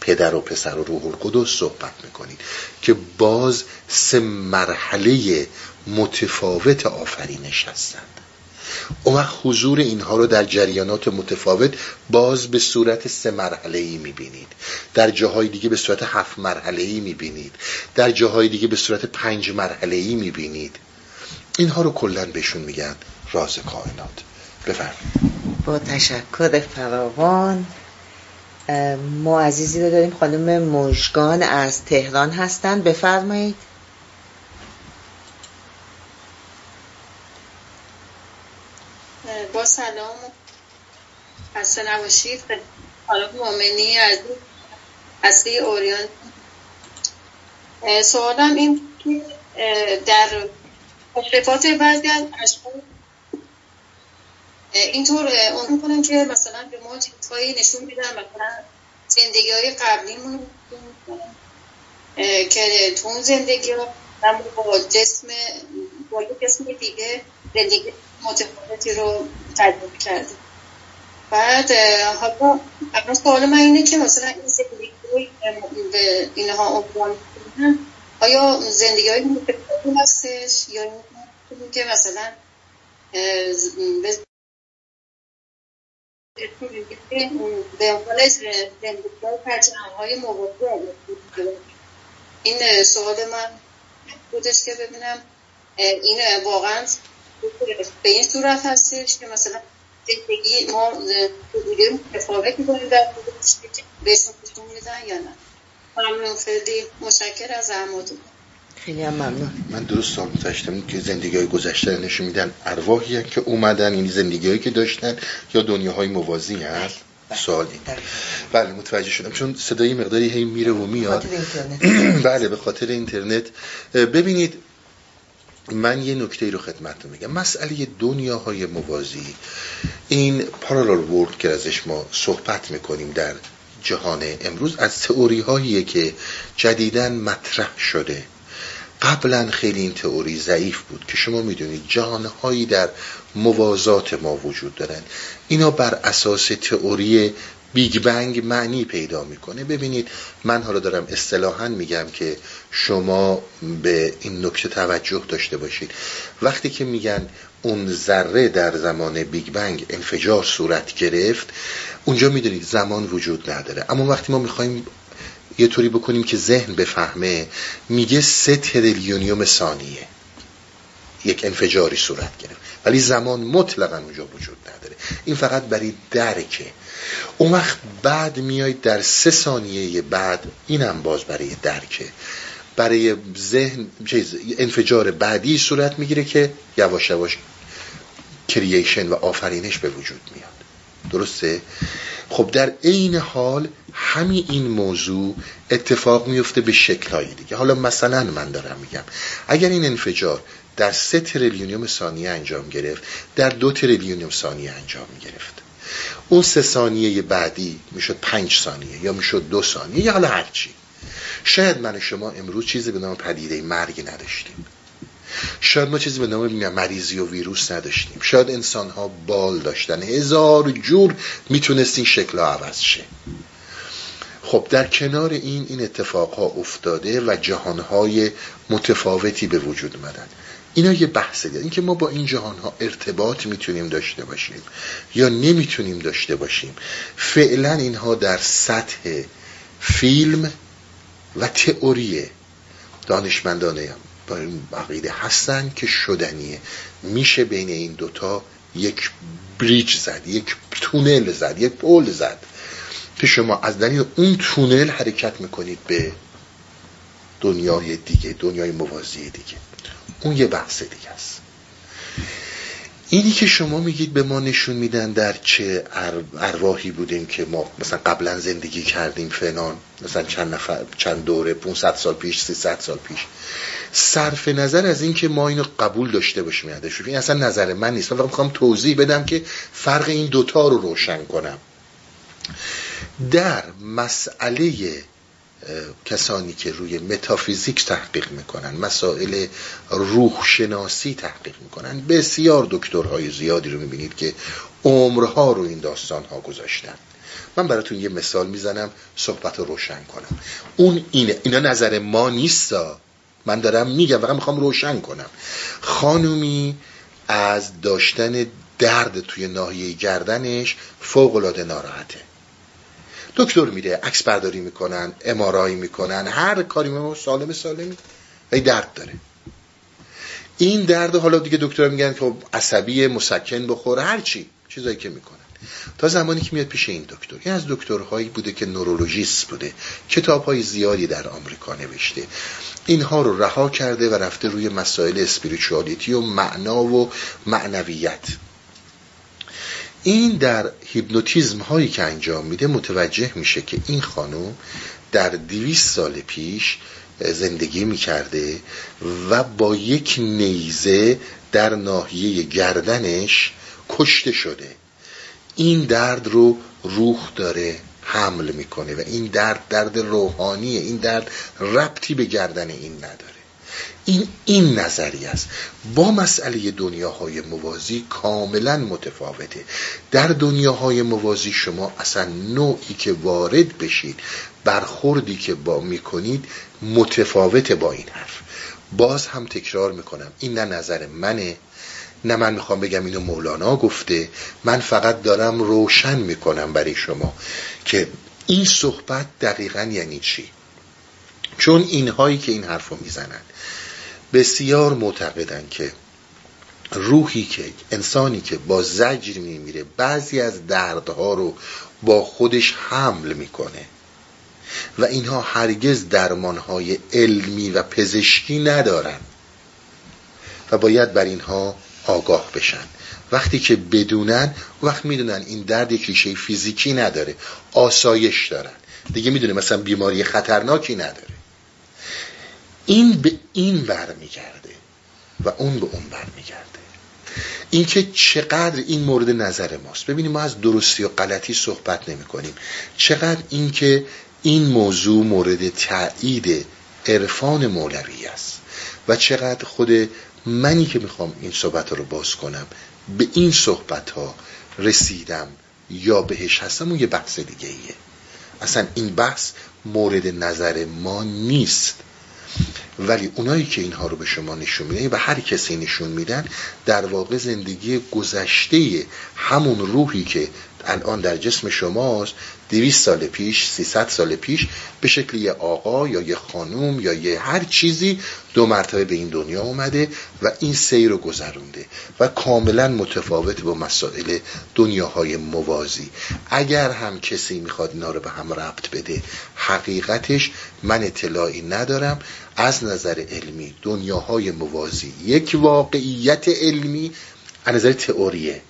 Speaker 3: پدر و پسر و روح القدس صحبت می‌کنید که باز سه مرحله متفاوت آفرینش هستند اون وقت حضور اینها رو در جریانات متفاوت باز به صورت سه مرحله ای می‌بینید. در جاهای دیگه به صورت هفت مرحله ای می‌بینید. در جاهای دیگه به صورت پنج مرحله ای می‌بینید. اینها رو کلا بهشون میگن راز کائنات. بفرمایید.
Speaker 1: با تشکر فراوان. ما عزیزی رو داریم خانم مژگان از تهران هستند بفرمایید.
Speaker 12: با سلام خسته نباشید. حالا مومنی از اصلی اوریان. سوالم این در تشریفات بعضی از اشخاص اینطور اون می‌کنن که مثلا به ما چیزهایی نشون میدن مثلا زندگی های قبلیمون که تو اون زندگی ها با جسم با جسم دیگه زندگی متفاوتی رو تجربه کردیم. بعد حالا اما سوال من اینه که مثلا این زندگی به اینها عنوان آیا زندگی های متفاوتی هستش؟ یا که مثلا به های این سوال من بودش که ببینم این واقعا به این صورت هستش که مثلا زندگی ما زندگی متفاوت می‌کنیم در بهشون میدن یا نه. ممنون خیلی مشکر از احمدون
Speaker 1: خیلی هم ممنون.
Speaker 3: من درست سال متشتم که زندگی های گذشته نشون میدن ارواحی که اومدن این زندگی هایی که داشتن یا دنیاهای موازی هست سوالی. بله متوجه شدم. چون صدای مقداری هی میره و میاد. بله به خاطر اینترنت. ببینید من یه نکته رو خدمتتون میگم. مسئله دنیاهای موازی. این پارالل ورد که ازش ما صحبت می‌کنیم در جهان امروز از تئوری هایی که جدیدن مطرح شده. قبلا خیلی این تئوری ضعیف بود که شما می‌دونید جهانهایی در موازات ما وجود دارن اینا بر اساس تئوری بیگ بنگ معنی پیدا می‌کنه. ببینید من حالا دارم اصطلاحا میگم که شما به این نکته توجه داشته باشید. وقتی که میگن اون ذره در زمان بیگ بنگ انفجار صورت گرفت اونجا می‌دونید زمان وجود نداره. اما وقتی ما می‌خوایم یه طوری بکنیم که ذهن بفهمه میگه سه تریلیونیوم ثانیه یک انفجاری صورت گرفت. ولی زمان مطلقا اونجا وجود نداره. این فقط برای درکه اون وقت بعد میاید در سه ثانیه بعد اینم باز برای درکه. برای ذهن انفجار بعدی صورت می‌گیره که یواش یواش creation و آفرینش به وجود میاد. درسته؟ خب در عین حال همین این موضوع اتفاق میفته به شکلهایی دیگه. حالا مثلا من دارم میگم اگر این انفجار در سه تریلیونیوم ثانیه انجام گرفت در دو تریلیونیوم ثانیه انجام گرفت. اون سه ثانیه بعدی می‌شد پنج ثانیه یا می‌شد دو ثانیه یا حالا هرچی شاید من شما امروز چیزی به نام پدیده مرگ نداشتیم. شاید ما چیزی به نام مریضی و ویروس نداشتیم. شاید انسان ها بال داشتن. هزار جور می‌تونست این شکل ها عوض شه. خب در کنار این این اتفاق ها افتاده و جهان های متفاوتی به وجود مدن اینا یه بحثه. این اینکه ما با این جهان ها ارتباط می‌تونیم داشته باشیم یا نمی‌تونیم داشته باشیم. فعلا اینها در سطح فیلم و تئوری دانشمندانه با این عقیده هستن که شدنیه. میشه بین این دوتا یک بریج زد یک تونل زد یک پول زد که شما از دلیل اون تونل حرکت می‌کنید به دنیای دیگه دنیای موازی دیگه. اون یه بحث دیگه است. اینی که شما میگید به ما نشون میدن در چه ارواحی بودیم که ما مثلا قبلا زندگی کردیم فلان مثلا چند نفر چند دوره 500 سال پیش 300 سال پیش. صرف نظر از اینکه ما اینو قبول داشته باشیم یادش این اصلا نظر من نیست. من می‌خوام توضیح بدم که فرق این دوتا رو روشن کنم. در مسئله کسانی که روی متافیزیک تحقیق می‌کنن مسائل روح شناسی تحقیق می‌کنن. بسیار دکترهای زیادی رو می‌بینید که عمرها رو این داستان ها گذاشتن. من براتون یه مثال می‌زنم صحبت رو روشن کنم. اون اینه اینا نظر ما نیستا. من دارم میگم فقط می‌خوام روشن کنم. خانومی از داشتن درد توی ناحیه گردنش فوق العاده ناراحته. دکتر میره عکس برداری می‌کنن امارایی می‌کنن هر کاری ما سالم سالمی و درد داره. این درد حالا دیگه دکتر میگن که عصبی مسکن بخوره هر چی چیزایی که می‌کنن. تا زمانی که میاد پیش این دکتر. این از دکترهایی بوده که نورولوژیست بوده. کتاب های زیادی در آمریکا نوشته. اینها رو رها کرده و رفته روی مسائل اسپریچوالیتی و معنا و معنویت. این در هیپنوتیزم هایی که انجام میده متوجه میشه که این خانم در دویست سال پیش زندگی می‌کرده و با یک نیزه در ناحیه گردنش کشته شده. این درد رو روح داره حمل می‌کنه و این درد درد روحانیه. این درد ربطی به گردن این نداره. این این نظری است. با مسئله دنیاهای موازی کاملا متفاوته. در دنیاهای موازی شما اصلا نوعی که وارد بشید برخوردی که با می‌کنید متفاوت با این حرف. باز هم تکرار می‌کنم این نه نظر منه. نه من می‌خوام بگم اینو مولانا گفته. من فقط دارم روشن می‌کنم برای شما که این صحبت دقیقا یعنی چی؟ چون اینهایی که این حرف رو می‌زنن. بسیار معتقدن که روحی که انسانی که با زجر میمیره بعضی از دردها رو با خودش حمل می‌کنه و اینها هرگز درمانهای علمی و پزشکی ندارن و باید بر اینها آگاه بشن. وقتی که بدونن وقت می‌دونن این درد یک ریشه فیزیکی نداره آسایش دارن. دیگه می‌دونه مثلا بیماری خطرناکی نداره. این به این برمیگرده و اون به اون برمیگرده. اینکه چقدر این مورد نظر ماست. ببینیم ما از درستی و غلطی صحبت نمی کنیم چقدر اینکه این موضوع مورد تایید عرفان مولوی است و چقدر خود منی که می‌خوام این صحبت رو باز کنم به این صحبت ها رسیدم یا بهش هستم اون یه بحث دیگه ایه اصلا این بحث مورد نظر ما نیست. ولی اونایی که اینها رو به شما نشون میدن و هر کسی نشون میدن در واقع زندگی گذشته همون روحی که الان در جسم شماست دویست سال پیش سیصد سال پیش به شکل یه آقا یا یه خانوم یا یه هر چیزی دو مرتبه به این دنیا اومده و این سیر رو گذرونده و کاملا متفاوت با مسائل دنیاهای موازی. اگر هم کسی می‌خواد اینا رو به هم ربط بده حقیقتش من اطلاعی ندارم. از نظر علمی دنیاهای موازی یک واقعیت علمی از نظر تئوریه.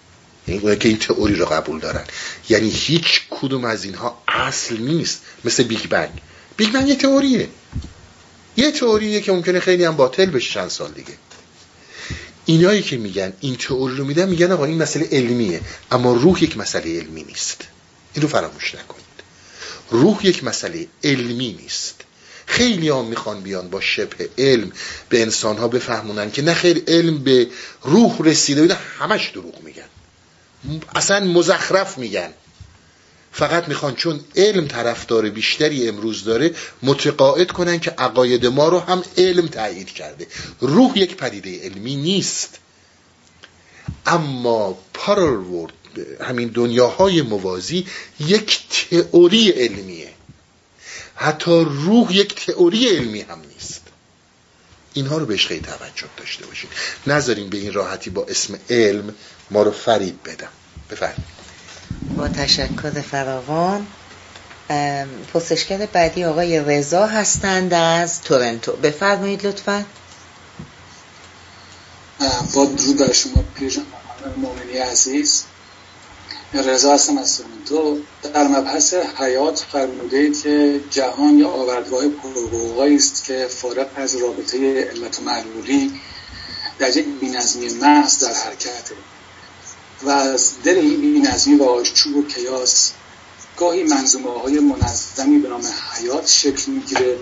Speaker 3: یعنی که این تئوری رو قبول دارن. یعنی هیچ کدوم از اینها اصل نیست. مثل بیگ بنگ. بیگ بنگ یه تئوریه. یه تئوریه که ممکنه خیلی هم باطل بشه چند سال دیگه. اینایی که میگن این تئوری رو میدن میگن آقا این مسئله علمیه اما روح یک مسئله علمی نیست. این رو فراموش نکنید. روح یک مسئله علمی نیست. خیلی هم می‌خوان بیان با شبه علم به انسان ها بفهمونن که نه خیلی علم به روح رسیده همش دروغ میگن. اصلا مزخرف میگن. فقط می‌خوان چون علم طرفدار بیشتری امروز داره متقاعد کنن که عقاید ما رو هم علم تایید کرده. روح یک پدیده علمی نیست. اما پارل همین دنیاهای موازی یک تئوری علمیه. حتی روح یک تئوری علمی هم نیست. اینها رو بهش خیلی توجه داشته باشید نذاریم به این راحتی با اسم علم ما رو فرید بدم. بفرمایید.
Speaker 1: با تشکر فراوان پرسشگر بعدی آقای رضا هستند از تورنتو. بفرمایید لطفا.
Speaker 13: با درود بر شما پیرجان مومنی عزیز. رضا هستم از در مبحث حیات فرموده که جهان یا آوردگاه پرحقوقایی است که فارغ از رابطه علت و معلولی در یک بینظمی محض در حرکته. و از دل این بینظمی و آشوب و کیاس گاهی منظومه های منظمی به نام حیات شکل می‌گیره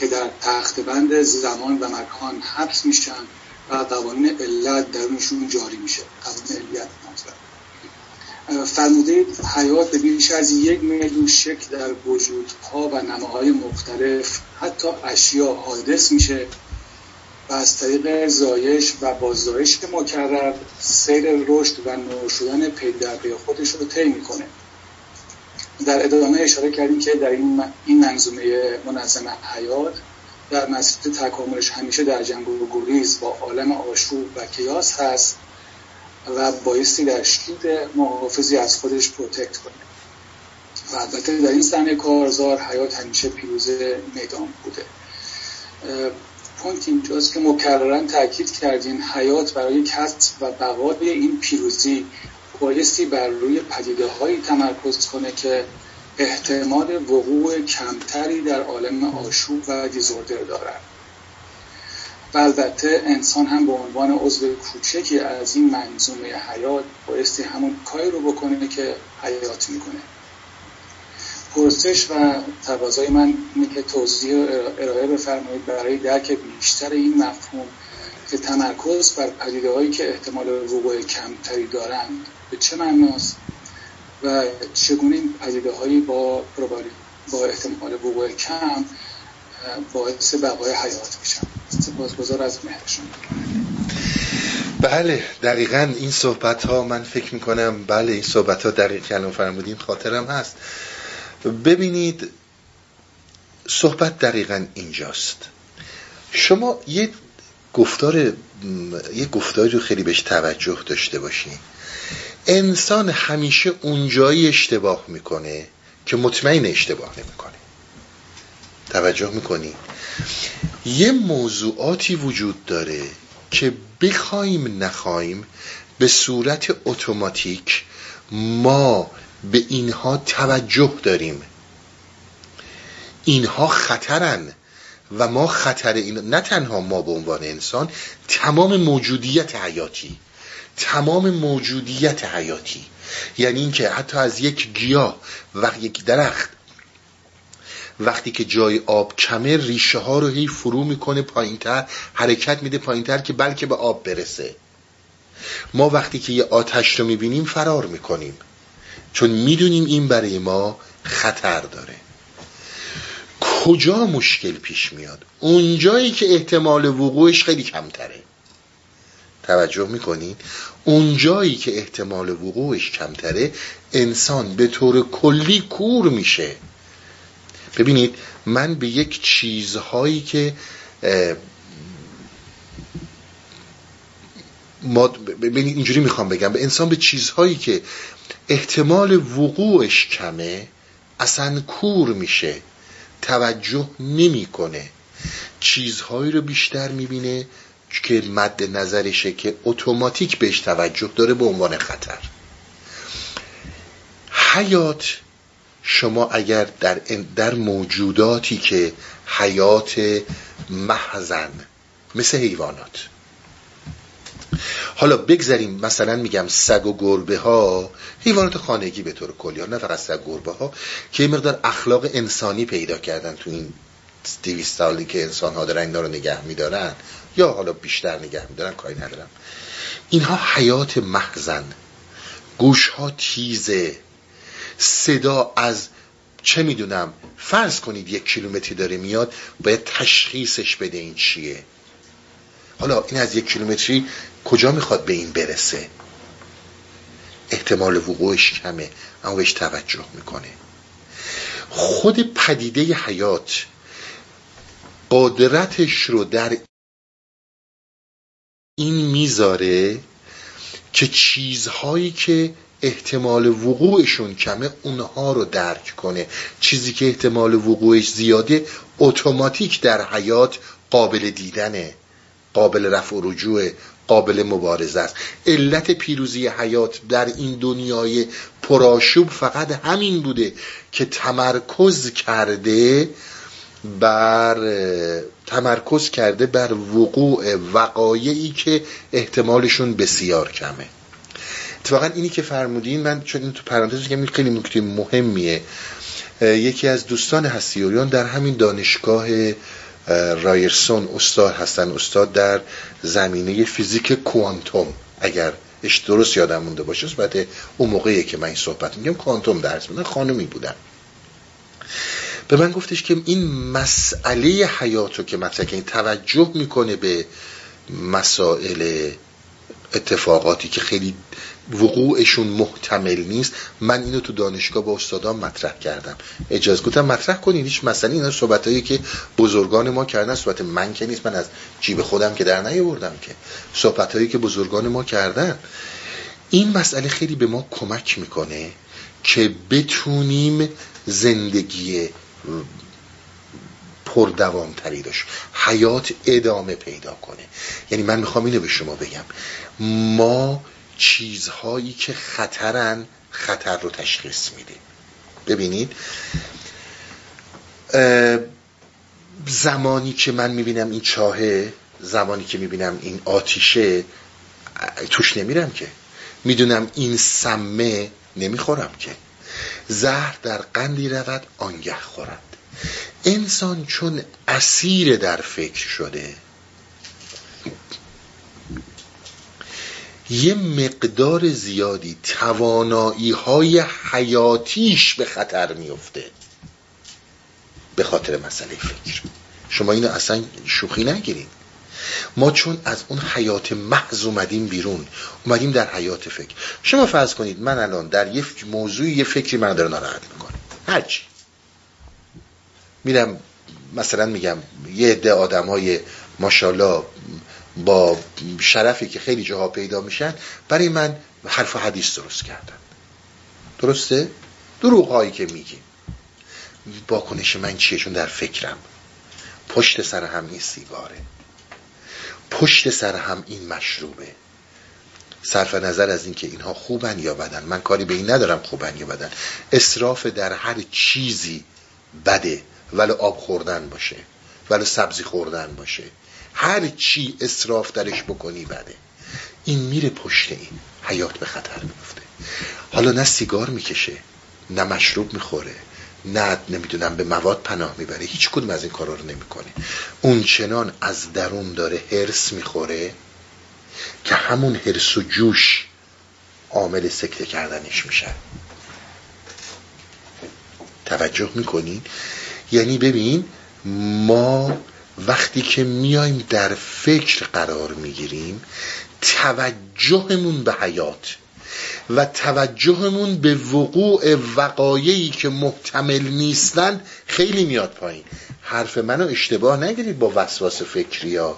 Speaker 13: که در تخت بند زمان و مکان حبس میشن و قوانین علت درونشون جاری میشه. قوانین علیت فرموده حیات به بیش از یک میلیون شکل در وجودها و نماهای مختلف حتی اشیا حادث میشه و از طریق زایش و باززایش مکرر سیر رشد و نور شدن پی خودش رو طی می‌کنه. در ادامه اشاره کردیم که در این این منظومه منظم حیات در مسیر تکاملش همیشه در جنگ و گریز با عالم آشوب و chaos هست. و بایستی در shield محافظی از خودش protect کنه. و البته در این صحنه کارزار حیات همیشه پیروز میدان بوده. point اینجاست که مکررا تاکید کردین حیات برای کسب و بقای این پیروزی بایستی بر روی پدیده هایی تمرکز کنه که احتمال وقوع کمتری در عالم آشوب و دیزوردر دارد. و البته انسان هم به عنوان عضو کوچکی از این منظومه حیات بایستی همون کاری رو بکنه که حیات می‌کنه. پرسش و تقاضای من اینه که توضیح ارائه بفرمایید برای درک بیشتر این مفهوم که تمرکز بر پدیده هایی که احتمال وقوع کمتری دارند به چه معناست و چگونه این پدیده هایی با با احتمال وقوع کم باعث بقای حیات میشن سپاسگزار از مهرشون.
Speaker 3: بله دقیقا این صحبت ها من فکر می‌کنم بله این صحبت ها دقیق کلام فرمودین خاطرم هست. ببینید صحبت دقیقا اینجاست. شما یه گفتار یه گفتاری رو خیلی بهش توجه داشته باشین. انسان همیشه اونجایی اشتباه می‌کنه که مطمئن اشتباه نمی‌کنه. توجه می‌کنی. یه موضوعاتی وجود داره که بخوایم نخوایم به صورت اتوماتیک ما به اینها توجه داریم. اینها خطرن و ما خطر این نه تنها ما به عنوان انسان تمام موجودیت حیاتی. تمام موجودیت حیاتی. یعنی اینکه حتی از یک گیاه و یک درخت وقتی که جای آب کمه ریشه ها رو هی فرو می‌کنه پایینتر حرکت میده پایینتر که بلکه به آب برسه. ما وقتی که یه آتش رو می‌بینیم فرار می‌کنیم. چون می‌دونیم این برای ما خطر داره. کجا مشکل پیش میاد؟ اونجایی که احتمال وقوعش خیلی کمتره. توجه می‌کنین اونجایی که احتمال وقوعش کمتره انسان به طور کلی کور میشه. ببینید من به یک چیزهایی که ما ببینید اینجوری می‌خوام بگم به انسان به چیزهایی که احتمال وقوعش کمه اصلا کور میشه توجه نمی‌کنه. چیزهایی رو بیشتر می‌بینه که مد نظرشه که اتوماتیک بهش توجه داره به عنوان خطر. حیات شما اگر در, در موجوداتی که حیات محزن مثل حیوانات. حالا بگذاریم مثلا میگم سگ و گربه ها حیوانات خانگی به طور کلی نه فقط سگ و گربه ها که مقدار اخلاق انسانی پیدا کردن تو این دیویست سالی که انسان ها دارن اینا رو نگه میدارن یا حالا بیشتر نگه میدارن کاری ندارم. اینها حیات محزن گوش ها تیزه. صدا از چه می‌دونم فرض کنید یک کیلومتری داره میاد باید تشخیصش بده این چیه. حالا این از یک کیلومتری کجا می‌خواد به این برسه؟ احتمال وقوعش کمه اما بهش توجه می‌کنه. خود پدیده حیات قدرتش رو در این می‌ذاره که چیزهایی که احتمال وقوعشون کمه اونها رو درک کنه. چیزی که احتمال وقوعش زیاده اتوماتیک در حیات قابل دیدنه قابل رفع و رجوع قابل مبارزه است. علت پیروزی حیات در این دنیای پراشوب فقط همین بوده که تمرکز کرده بر تمرکز کرده بر وقوع وقایعی که احتمالشون بسیار کمه. اتفاقا اینی که فرمودین من چون این تو پرانتز که خیلی نکته مهمیه. یکی از دوستان هستیوریان در همین دانشگاه رایرسون استاد هستن. استاد در زمینه فیزیک کوانتوم. اگر اش درست یادم مونده باشه صحبت اون موقعی که من این صحبت میگم کوانتوم درس میدن خانمی بودن. به من گفتش که این مسئله حیاتو که مطرح این توجه می‌کنه به مسائل اتفاقاتی که خیلی وقوعشون محتمل نیست. من اینو تو دانشگاه با استادان مطرح کردم. اجازه گفتم مطرح کنید هیچ مسئله اینا صحبتایی که بزرگان ما کردن صحبت من که نیست من از جیب خودم که در نیاوردم که صحبتایی که بزرگان ما کردن. این مسئله خیلی به ما کمک می‌کنه که بتونیم زندگی پردوامتری داشت. حیات ادامه پیدا کنه. یعنی من می‌خوام اینو به شما بگم. ما چیزهایی که خطرن خطر رو تشخیص میدیم ببینید زمانی که من می‌بینم این چاهه زمانی که می‌بینم این آتیشه توش نمیرم که. می‌دونم این سمه نمی‌خورم که. زهر در قندی رود آنگه خورد. انسان چون اسیر در فکر شده یه مقدار زیادی توانایی های حیاتیش به خطر میفته به خاطر مسئله فکر. شما اینو اصلا شوخی نگیرید. ما چون از اون حیات محض اومدیم بیرون اومدیم در حیات فکر. شما فرض کنید من الان در یه موضوعی یه فکری من داره ناراحت می‌کنه. هرچی میرم مثلا میگم یه عده آدم های ماشاءالله با شرفی که خیلی جاها پیدا میشن برای من حرف حدیث درست کردن. درسته؟ دروغ هایی که میگیم. واکنش من چیه؟ چون در فکرم. پشت سر هم این سیگاره. پشت سر هم این مشروبه. صرف نظر از اینکه اینها خوبن یا بدن. من کاری به این ندارم خوبن یا بدن. اصراف در هر چیزی بده. ولو آب خوردن باشه. ولو سبزی خوردن باشه. هر چی اصراف درش بکنی بده. این میره پشت این. حیات به خطر میفته. حالا نه سیگار می‌کشه نه مشروب می‌خوره نه نمی‌دونم به مواد پناه می‌بره. هیچ کدوم از این کارا رو نمی‌کنه. اون چنان از درون داره هرس می‌خوره که همون هرس و جوش عامل سکته کردنش میشه. توجه می‌کنین؟ یعنی ببین ما وقتی که میایم در فکر قرار می‌گیریم توجهمون به حیات و توجهمون به وقوع وقایعی که محتمل نیستند خیلی میاد پایین. حرف منو اشتباه نگیرید با وسواس فکری ها.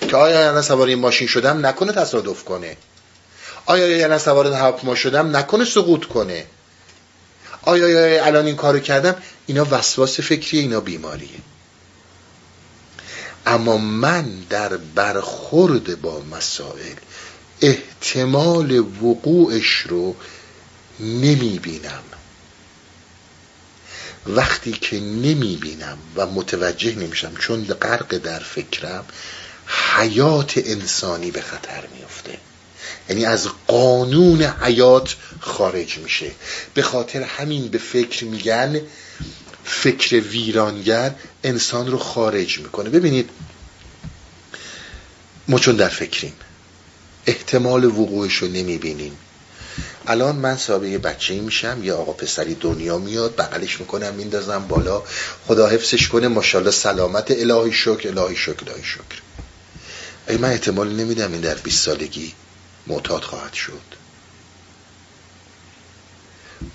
Speaker 3: که آیا الان سوار این ماشین شدم نکنه تصادف کنه. آیا الان سوار هواپیما شدم نکنه سقوط کنه. آیا الان این کارو کردم؟ اینا وسواس فکری اینا بیماریه. اما من در برخورد با مسائل احتمال وقوعش رو نمی بینم وقتی که نمی بینم و متوجه نمیشم چون غرق در فکرم حیات انسانی به خطر میفته یعنی از قانون حیات خارج میشه. به خاطر همین به فکر میگن فکر ویرانگر انسان رو خارج می‌کنه. ببینید ما چون در فکریم احتمال وقوعش رو نمی‌بینیم. الان من صاحب یه بچه میشم یه آقا پسری دنیا میاد بغلش می‌کنم میندازم بالا. خدا حفظش کنه ماشاءالله سلامت. الهی شکر الهی شکر الهی شکر. ای من احتمال نمیدم این در 20 سالگی معتاد خواهد شد.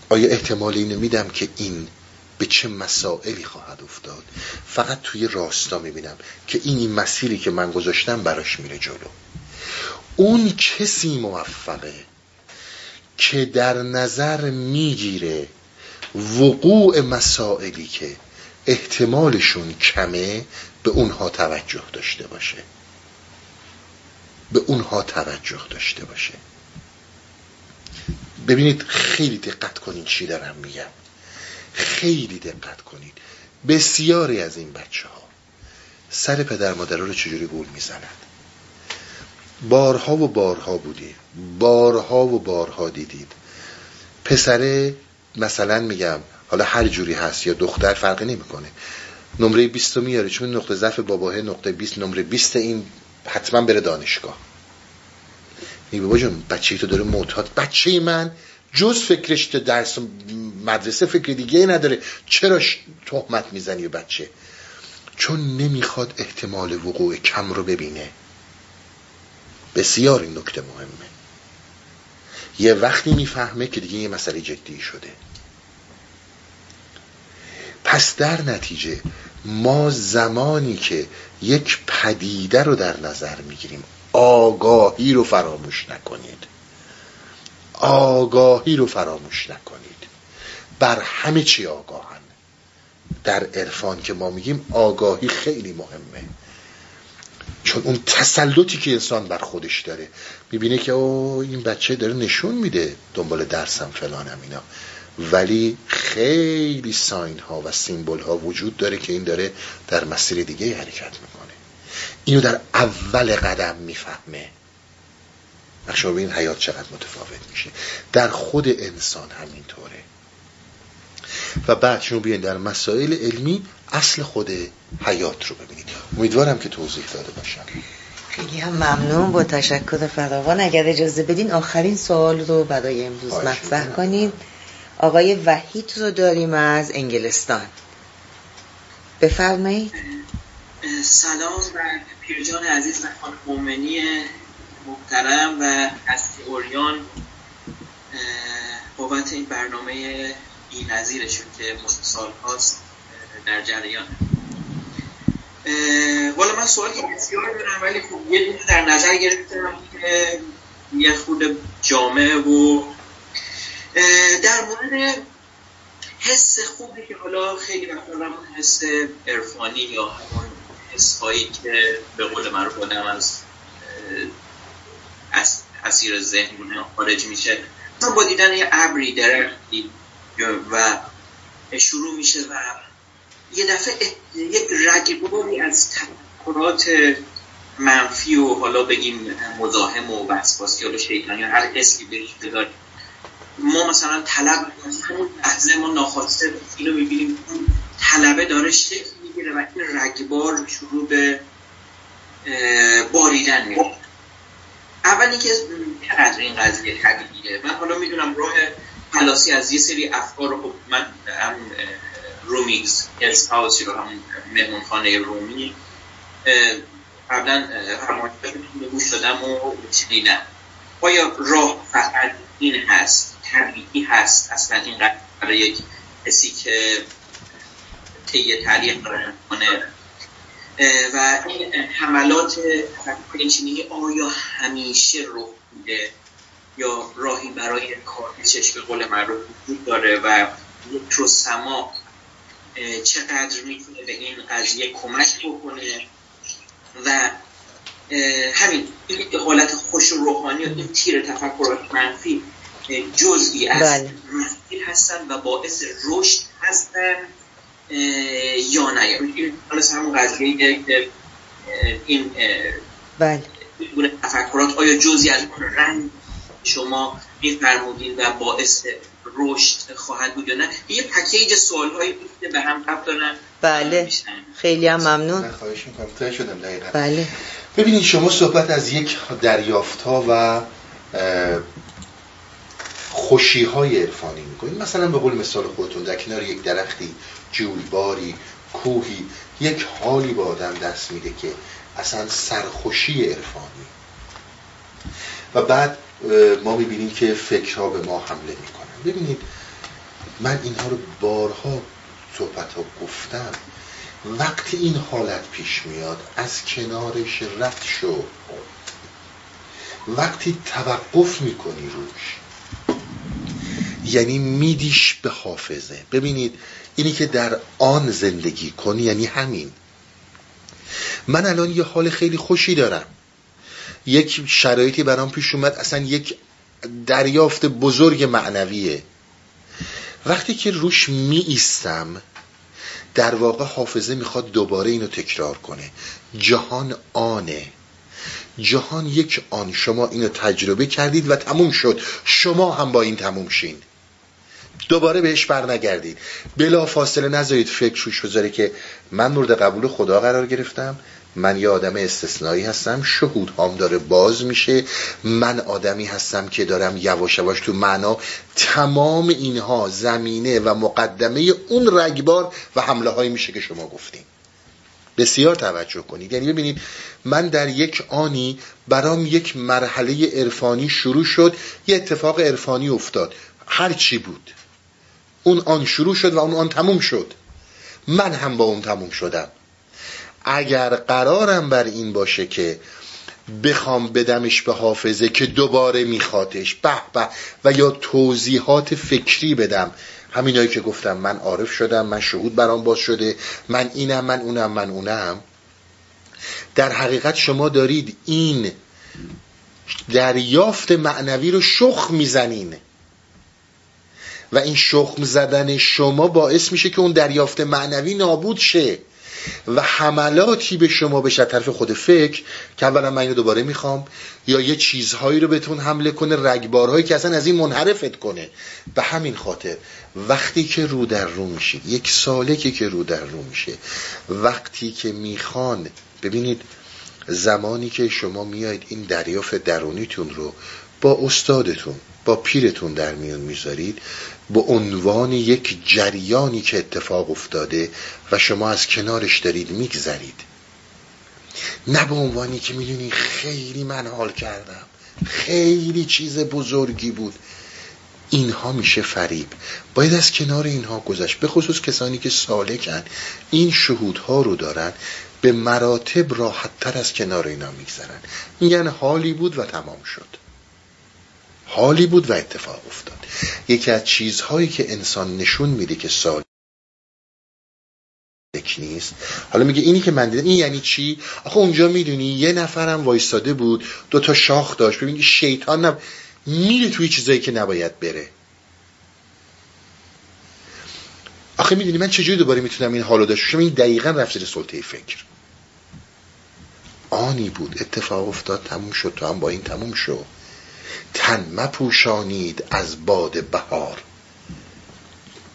Speaker 3: آیا احتمال اینو که این به چه مسائلی خواهد افتاد. فقط توی راستا می‌بینم که این مسیری که من گذاشتم براش میره جلو. اون کسی موفقه که در نظر می‌گیره وقوع مسائلی که احتمالشون کمه به اونها توجه داشته باشه. به اونها توجه داشته باشه. ببینید خیلی دقت کنید چی دارم میگم. خیلی دقت کنید. بسیاری از این بچه ها سر پدر مادر رو چجوری گول می‌زنند؟ بارها و بارها بودید. بارها و بارها دیدید. پسره مثلا میگم حالا هر جوری هست یا دختر فرقی نمی‌کنه. نمره 20 میاره چون نقطه ضعف باباه نقطه 20 نمره 20 این حتما بره دانشگاه. ای بابا جون بچه تو داره معتاد. بچه من جز فکرش درس مدرسه فکر دیگه نداره چرا تهمت می‌زنی بچه؟ چون نمی‌خواد احتمال وقوع کم رو ببینه. بسیار این نکته مهمه. یه وقتی می‌فهمه که دیگه یه مسئله جدی شده. پس در نتیجه ما زمانی که یک پدیده رو در نظر می‌گیریم آگاهی رو فراموش نکنید. آگاهی رو فراموش نکنید. بر همه چی آگاهن. در عرفان که ما میگیم آگاهی خیلی مهمه. چون اون تسلطی که انسان بر خودش داره می‌بینه که او این بچه داره نشون میده دنبال درسم فلانم اینا. ولی خیلی ساین ها و سیمبل ها وجود داره که این داره در مسیر دیگه حرکت می‌کنه. اینو در اول قدم می‌فهمه. شما این حیات چقدر متفاوت میشه. در خود انسان همینطوره. و بعد شما بیاین در مسائل علمی اصل خود حیات رو ببینید. امیدوارم که توضیح داده باشم.
Speaker 1: خیلی هم ممنون با تشکر فراوان. اگر اجازه بدین آخرین سوال رو برای امروز مطرح کنیم. آقای وحید رو داریم از انگلستان. بفرمایید.
Speaker 14: سلام و پیرجان عزیز و خانم مومنی محترم و هستی اوریان بابت این برنامه بی نظیرشون که سال هاست در جریان. والا من سوال که بسیار دارم ولی خب یه دونه در نظر گرفتم که یه خود جامعه و در مورد حس خوبی که حالا خیلی همون حس عرفانی یا همون حس هایی که به قول معروف آدم از اسیر ذهن خارج میشه. مثلا با دیدن یه ابری درختی و شروع میشه و یه دفعه یک رگباری از تفکرات منفی و حالا بگیم مزاحم و وسواسی یا شیطانی هر اسمی بهش بذاریم. ما مثلا طلب همون لحظه ما ناخواسته اینو می‌بینیم طلبه داره شکل می‌گیره و این رگبار شروع به باریدن میره اولی که چقدر این قضیه طبیعیه من حالا می‌دونم راه خلاصی از یه سری افکار رو خب من هم رومیز هلس هاوسی رو همون مهمونخانه رومی قبلا رو گوش دادم و شنیدم آیا راه فقط این هست طبیعی هست؟ اصلا این برای یک کسی که طی تعلیق کنه و این حملات تفکر آیا همیشه رخ میده یا راهی برای کاهشش به قول معروف وجود داره و رو سما چقدر می‌تونه به این قضیه کمک بکنه و همین این حالت خوش و روحانی و این تیر تفکرات منفی جزئی از بله. هستن و باعث رشد هستن یا نه حالا همون قضیه که این
Speaker 1: بله.
Speaker 14: تفکرات آیا جزئی از رنگ شما میفرمودین و باعث رشد خواهد بود یا نه؟ یه پکیج سوال هایی به هم ربط دارن.
Speaker 1: بله. خیلی هم ممنون.
Speaker 3: خواهش می‌کنم. شدم دقیقا.
Speaker 1: بله.
Speaker 3: ببینید شما صحبت از یک دریافت ها و خوشی های عرفانی می‌کنید. مثلا به قول مثال خودتون در کنار یک درختی جولباری کوهی یک حالی با آدم دست میده که اصلا سرخوشی عرفانی. و بعد ما می‌بینیم که فکرها به ما حمله می‌کنن. ببینید من اینها رو بارها صحبت ها گفتم. وقتی این حالت پیش میاد از کنارش رد شو. وقتی توقف می‌کنی روش یعنی میدیش به حافظه. ببینید اینی که در آن زندگی کنی یعنی همین. من الان یه حال خیلی خوشی دارم. یک شرایطی برام پیش اومد اصلا یک دریافت بزرگ معنویه. وقتی که روش می ایستم در واقع حافظه می‌خواد دوباره اینو تکرار کنه. جهان آنه. جهان یک آن. شما اینو تجربه کردید و تموم شد. شما هم با این تموم شین. دوباره بهش بر نگردید بلا فاصله نذارید فکر روش بذاره که من مورد قبول خدا قرار گرفتم. من یه آدم استثنایی هستم. شهود هم داره باز میشه. من آدمی هستم که دارم یواش یواش تو معنا تمام اینها زمینه و مقدمه اون رگبار و حمله هایی میشه که شما گفتیم بسیار توجه کنید. یعنی ببینید من در یک آنی برام یک مرحله عرفانی شروع شد. یه اتفاق عرفانی افتاد. هر چی بود. اون آن شروع شد و اون آن تموم شد. من هم با اون تموم شدم. اگر قرارم بر این باشه که بخوام بدمش به حافظه که دوباره میخوادش به به و یا توضیحات فکری بدم. همینایی که گفتم من عارف شدم من شهود برام باز شده من اینم من اونم من اونم. در حقیقت شما دارید این دریافت معنوی رو شخ می‌زنین. و این شخم زدن شما باعث میشه که اون دریافت معنوی نابود شه. و حملاتی به شما بشه طرف خود فکر که اولا من اینو دوباره می‌خوام یا یه چیزهایی رو بهتون حمله کنه رگبارهایی که اصلا از این منحرفت کنه. به همین خاطر وقتی که رو در رو میشید یک سالکی که رو در رو میشه وقتی که می‌خوان ببینید زمانی که شما میاید این دریافت درونیتون رو با استادتون با پیرتون در میون می‌ذارید به عنوان یک جریانی که اتفاق افتاده و شما از کنارش دارید میگذرید. نه به عنوانی که می‌دونی خیلی من حال کردم. خیلی چیز بزرگی بود. اینها میشه فریب. باید از کنار اینها گذشت. به خصوص کسانی که سالکن این شهودها رو دارن به مراتب راحت تر از کنار اینا میگذرن. میگن حالی بود و تمام شد. حالی بود و اتفاق افتاد. یکی از چیزهایی که انسان نشون میده که سال نیست حالا میگه اینی که من دیدم این یعنی چی؟ آخه اونجا می‌دونی یه نفرم وایستاده بود دو تا شاخ داشت ببین شیطان نب... میره توی چیزایی که نباید بره. آخه می‌دونی من چجوری دوباره می‌تونم این حالو داشته این دقیقا رفت زیر سلطه فکر. آنی بود. اتفاق افتاد تموم شد تو هم با این تموم شد تن مپوشانید از باد بهار.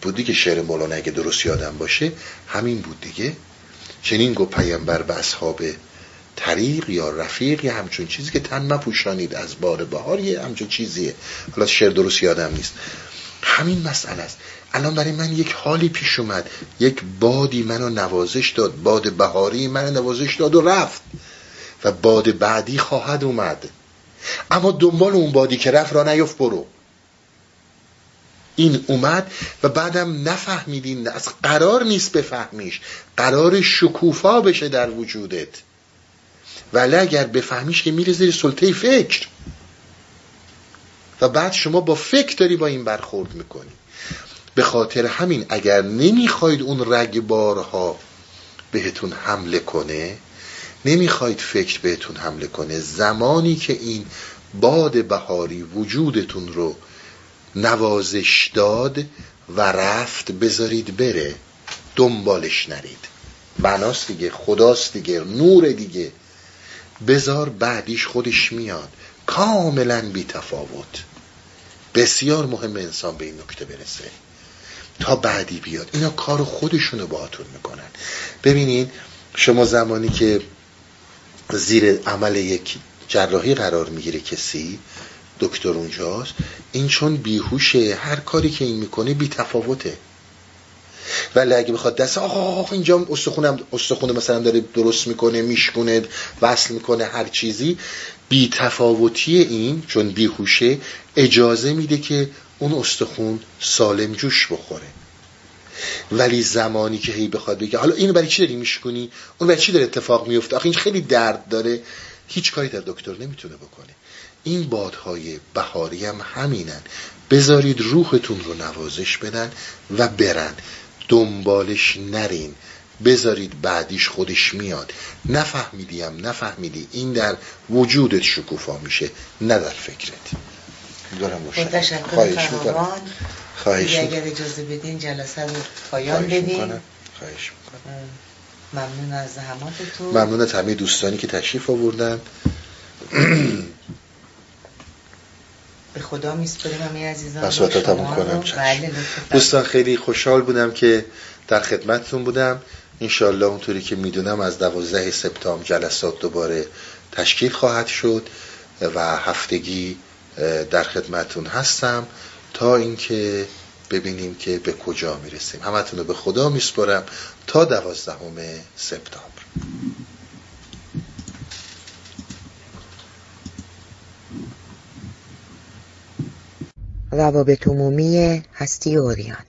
Speaker 3: بودی که شعر مولانا اگه درست یادم باشه همین بود دیگه. چنین گو پیامبر به اصحاب طریق یا رفیق یا همچون چیزی که تن مپوشانید از باد بهار یه همچون چیزیه. حالا شعر درست یادم نیست. همین مسئله است. الان برای من یک حالی پیش اومد. یک بادی منو نوازش داد. باد بهاری منو نوازش داد و رفت. و باد بعدی خواهد اومد. اما دنبال اون بادی که رفت را نیفت برو. این اومد و بعدم نفهمیدین از قرار نیست بفهمیش. قرار شکوفا بشه در وجودت. ولی اگر بفهمیش که میره زیر سلطه فکر. و بعد شما با فکر داری با این برخورد می‌کنی. به خاطر همین اگر نمی‌خواید اون رگبارها بهتون حمله کنه نمی‌خواید فکر بهتون حمله کنه. زمانی که این باد بهاری وجودتون رو نوازش داد و رفت بذارید بره. دنبالش نرید. بناست دیگه خداست دیگه نور دیگه. بذار بعدیش خودش میاد. کاملا بی تفاوت بسیار مهم انسان به این نکته برسه. تا بعدی بیاد. اینا کار خودشونو باهاتون می‌کنن. ببینید شما زمانی که زیر عمل یک جراحی قرار می‌گیره کسی دکتر اونجاست این چون بیهوشه هر کاری که این می‌کنه بی تفاوته ولی اگه بخواد دست آخ اینجا استخونم استخونه مثلا داره درست می‌کنه میشکونه وصل می‌کنه هر چیزی بی تفاوتی این چون بیهوشه اجازه میده که اون استخون سالم جوش بخوره. ولی زمانی که هی بخواد بگه حالا اینو برای چی داری میشکنی اون برای چی داره اتفاق میفته؟ آخه این خیلی درد داره. هیچ کاری در دکتر نمی‌تونه بکنه. این بادهای بهاری هم همینن. بذارید روحتون رو نوازش بدن و برن. دنبالش نرین. بذارید بعدیش خودش میاد. نفهمیدیم نفهمیدی. این در وجودت شکوفا میشه نه در فکرت.
Speaker 1: دارم خواهش می‌کنم. خواهش اگر اجازه بدین جلسه رو پایان بدین. خواهش می‌کنم. ممنون از زحماتتون
Speaker 3: ممنون از همه دوستانی که تشریف آوردن.
Speaker 1: به خدا میسپریم همه عزیزان.
Speaker 3: مسئولیتم کنم. بله دوستان خیلی خوشحال بودم که در خدمتتون بودم. انشالله اونطوری که می‌دونم از دوازده سپتامبر جلسات دوباره تشکیل خواهد شد و هفتگی در خدمتون هستم. تا اینکه ببینیم که به کجا می‌رسیم. همتون رو به خدا میسپرم تا دوازدهم سپتامبر.
Speaker 1: روابط عمومی هستی اوریان.